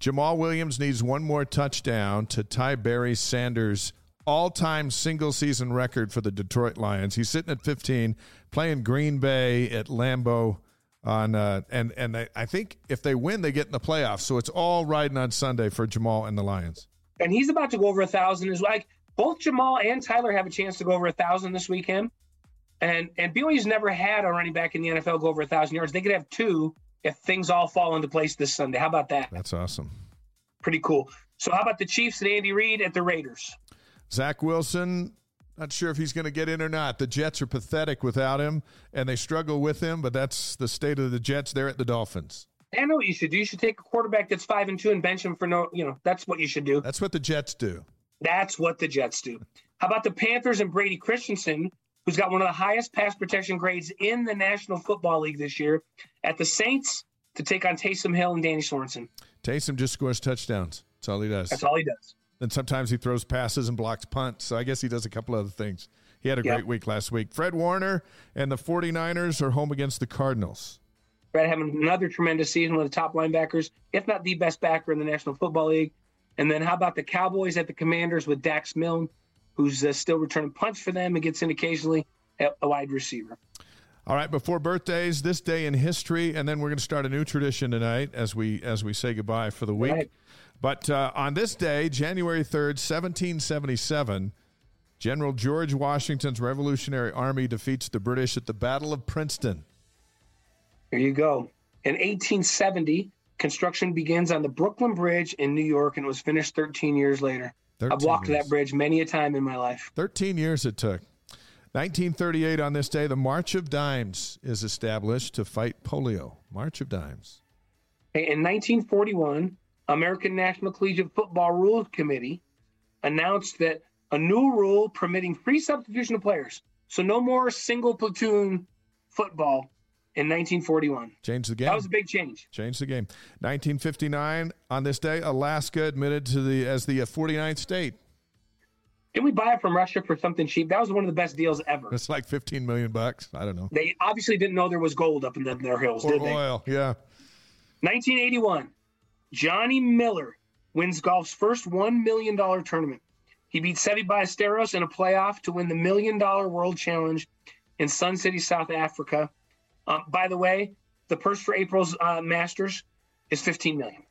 Jamaal Williams needs one more touchdown to tie Barry Sanders' all-time single-season record for the Detroit Lions. He's sitting at 15, playing Green Bay at Lambeau on uh, and and I, I think if they win, they get in the playoffs. So it's all riding on Sunday for Jamaal and the Lions. and he's about to go over a thousand. Is like both Jamaal and Tyler have a chance to go over a thousand this weekend, and and BYU's never had a running back in the NFL go over a thousand yards. They could have two if things all fall into place this Sunday. How about that? That's awesome. Pretty cool. So how about the Chiefs and Andy Reid at the Raiders? Zach Wilson, not sure if he's going to get in or not. The Jets are pathetic without him, and they struggle with him, but that's the state of the Jets. They're at the Dolphins. I know what you should do. You should take a quarterback that's five and two and bench him for no. You know that's what you should do. That's what the Jets do. That's what the Jets do. How about the Panthers and Brady Christensen, who's got one of the highest pass protection grades in the National Football League this year, at the Saints to take on Taysom Hill and Danny Sorensen. Taysom just scores touchdowns. That's all he does. That's all he does. And sometimes he throws passes and blocks punts. So I guess he does a couple other things. He had a Yeah. great week last week. Fred Warner and the 49ers are home against the Cardinals. Right, having another tremendous season with the top linebackers, if not the best backer in the National Football League. And then how about the Cowboys at the Commanders with Dax Milne, who's uh, still returning punts for them and gets in occasionally at a wide receiver. All right, before birthdays, this day in history, and then we're going to start a new tradition tonight as we as we say goodbye for the week. Right. But uh, on this day, January third, seventeen seventy seven, General George Washington's Revolutionary Army defeats the British at the Battle of Princeton. There you go. In 1870, construction begins on the Brooklyn Bridge in New York, and it was finished 13 years later. I've walked years. that bridge many a time in my life. 13 years it took. 1938 on this day, the March of Dimes is established to fight polio. March of Dimes. In 1941, American National Collegiate Football Rules Committee announced that a new rule permitting free substitution of players. So no more single platoon football in 1941. Changed the game. That was a big change. Changed the game. 1959 on this day, Alaska admitted to the as the uh, 49th state. Didn't we buy it from Russia for something cheap? That was one of the best deals ever. It's like 15 million bucks. I don't know. They obviously didn't know there was gold up in the, their hills, Or did they? oil. Yeah. 1981, Johnny Miller wins golf's first $1 million tournament. He beats Seve Ballesteros in a playoff to win the Million Dollar World Challenge in Sun City, South Africa. Um, by the way, the purse for April's uh, Masters is 15 million.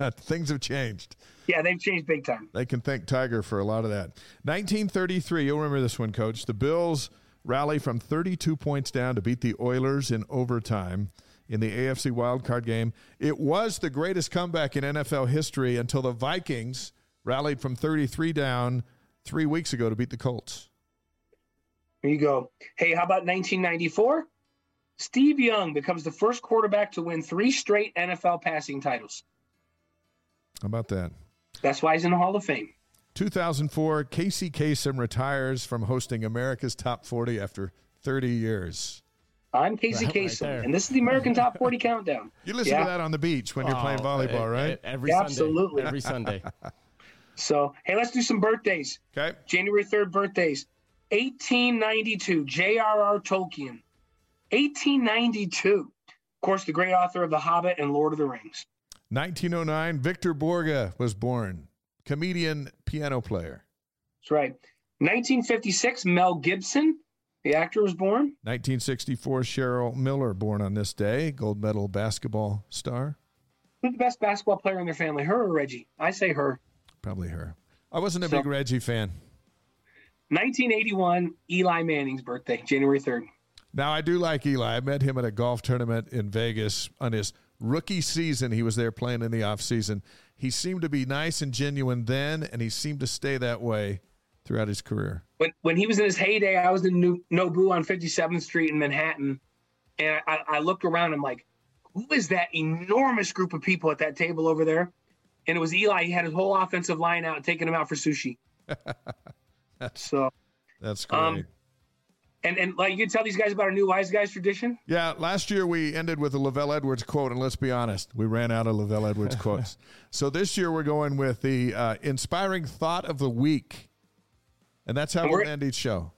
(laughs) Things have changed. Yeah, they've changed big time. They can thank Tiger for a lot of that. 1933, you'll remember this one, Coach. The Bills rally from 32 points down to beat the Oilers in overtime in the AFC wildcard game. It was the greatest comeback in NFL history until the Vikings rallied from 33 down three weeks ago to beat the Colts. Here you go. Hey, how about 1994? Steve Young becomes the first quarterback to win three straight NFL passing titles. How about that? That's why he's in the Hall of Fame. 2004, Casey Kasem retires from hosting America's Top 40 after 30 years. I'm Casey Right- right Kasem, there. and this is the American Top 40 Countdown. (laughs) You listen Yeah. to that on the beach when you're playing Oh, volleyball, e- right? e- Every Absolutely. Sunday. Every Sunday. (laughs) So, hey, let's do some birthdays. Okay. January 3rd birthdays. 1892, J.R.R. Tolkien. 1892. Of course, the great author of The Hobbit and Lord of the Rings. 1909, Victor Borge was born, comedian, piano player. That's right. 1956, Mel Gibson, the actor, was born. 1964, Cheryl Miller, born on this day, gold medal basketball star. Who's the best basketball player in their family, her or Reggie? I say her. Probably her. I wasn't a So- big Reggie fan. 1981, Eli Manning's birthday, January 3rd. Now, I do like Eli. I met him at a golf tournament in Vegas on his rookie season. He was there playing in the offseason. He seemed to be nice and genuine then, and he seemed to stay that way throughout his career. When, when he was in his heyday, I was in New, Nobu on 57th Street in Manhattan, and I, I looked around. And I'm like, who is that enormous group of people at that table over there? And it was Eli. He had his whole offensive line out, taking him out for sushi. that's, (laughs) so, That's great. Um, and and like you can tell these guys about our new wise guys tradition. Yeah, last year we ended with a LaVell Edwards quote, and let's be honest, we ran out of LaVell Edwards quotes. (laughs) So this year we're going with the uh, inspiring thought of the week, and that's how And we'll we're- end each show.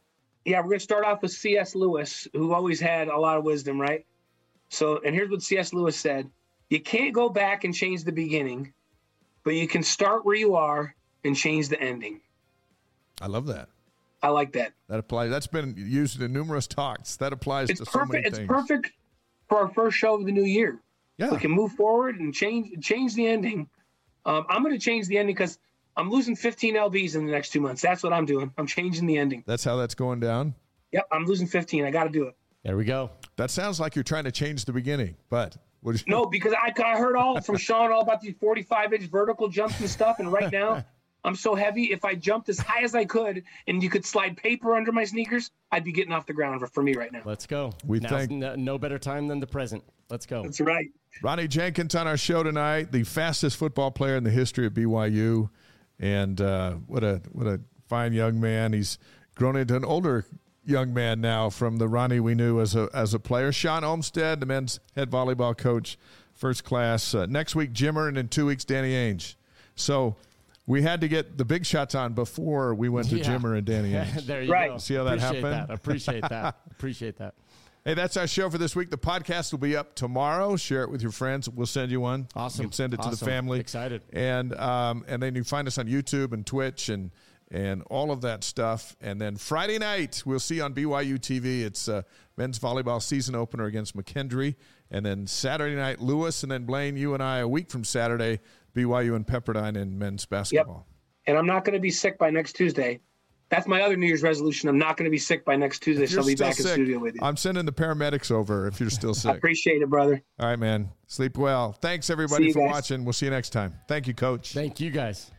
Yeah, we're gonna start off with C.S. Lewis, who always had a lot of wisdom, right? So, and here's what C.S. Lewis said: You can't go back and change the beginning, but you can start where you are and change the ending. I love that. I like that. That applies. That's been used in numerous talks. That applies It's to so many perfect. It's things. perfect for our first show of the new year. Yeah, We can move forward and change change the ending. Um, I'm going to change the ending because I'm losing 15 lbs in the next two months. That's what I'm doing. I'm changing the ending. that's how that's going down. Yep, I'm losing 15. I got to do it. There we go. That sounds like you're trying to change the beginning, but what you, No, because I, I heard all from (laughs) Shawn all about these 45 inch vertical jumps and stuff. And right now, (laughs) I'm so heavy. If I jumped as high as I could and you could slide paper under my sneakers, I'd be getting off the ground for, for me right now. Let's go. We Now's thank- no, no better time than the present. Let's go. That's right. Ronnie Jenkins on our show tonight, the fastest football player in the history of BYU, and uh, what a what a fine young man. He's grown into an older young man now from the Ronnie we knew as a as a player. Shawn Olmstead, the men's head volleyball coach, first class. Uh, next week, Jimmer, and in two weeks, Danny Ainge. So we had to get the big shots on before we went to Yeah. Jimmer and Danny (laughs) Ainge. there you Right. go. See how that Appreciate happened? That. Appreciate that. (laughs) Appreciate that. Hey, that's our show for this week. The podcast will be up tomorrow. Share it with your friends. We'll send you one. Awesome. You can send it to the family. Excited. And um, and then you find us on YouTube and Twitch and and all of that stuff. And then Friday night we'll see on BYU TV. It's uh, men's volleyball season opener against McKendree. And then Saturday night, Lewis and then Blaine, you and I a week from Saturday, BYU and Pepperdine in men's basketball. Yep. And I'm not going to be sick by next Tuesday. That's my other New Year's resolution. I'm not going to be sick by next Tuesday, so I'll be still back in sick, studio with you. I'm sending the paramedics over if you're still (laughs) sick. I appreciate it, brother. All right, man. Sleep well. Thanks everybody for guys. watching. We'll see you next time. Thank you, coach. Thank you guys.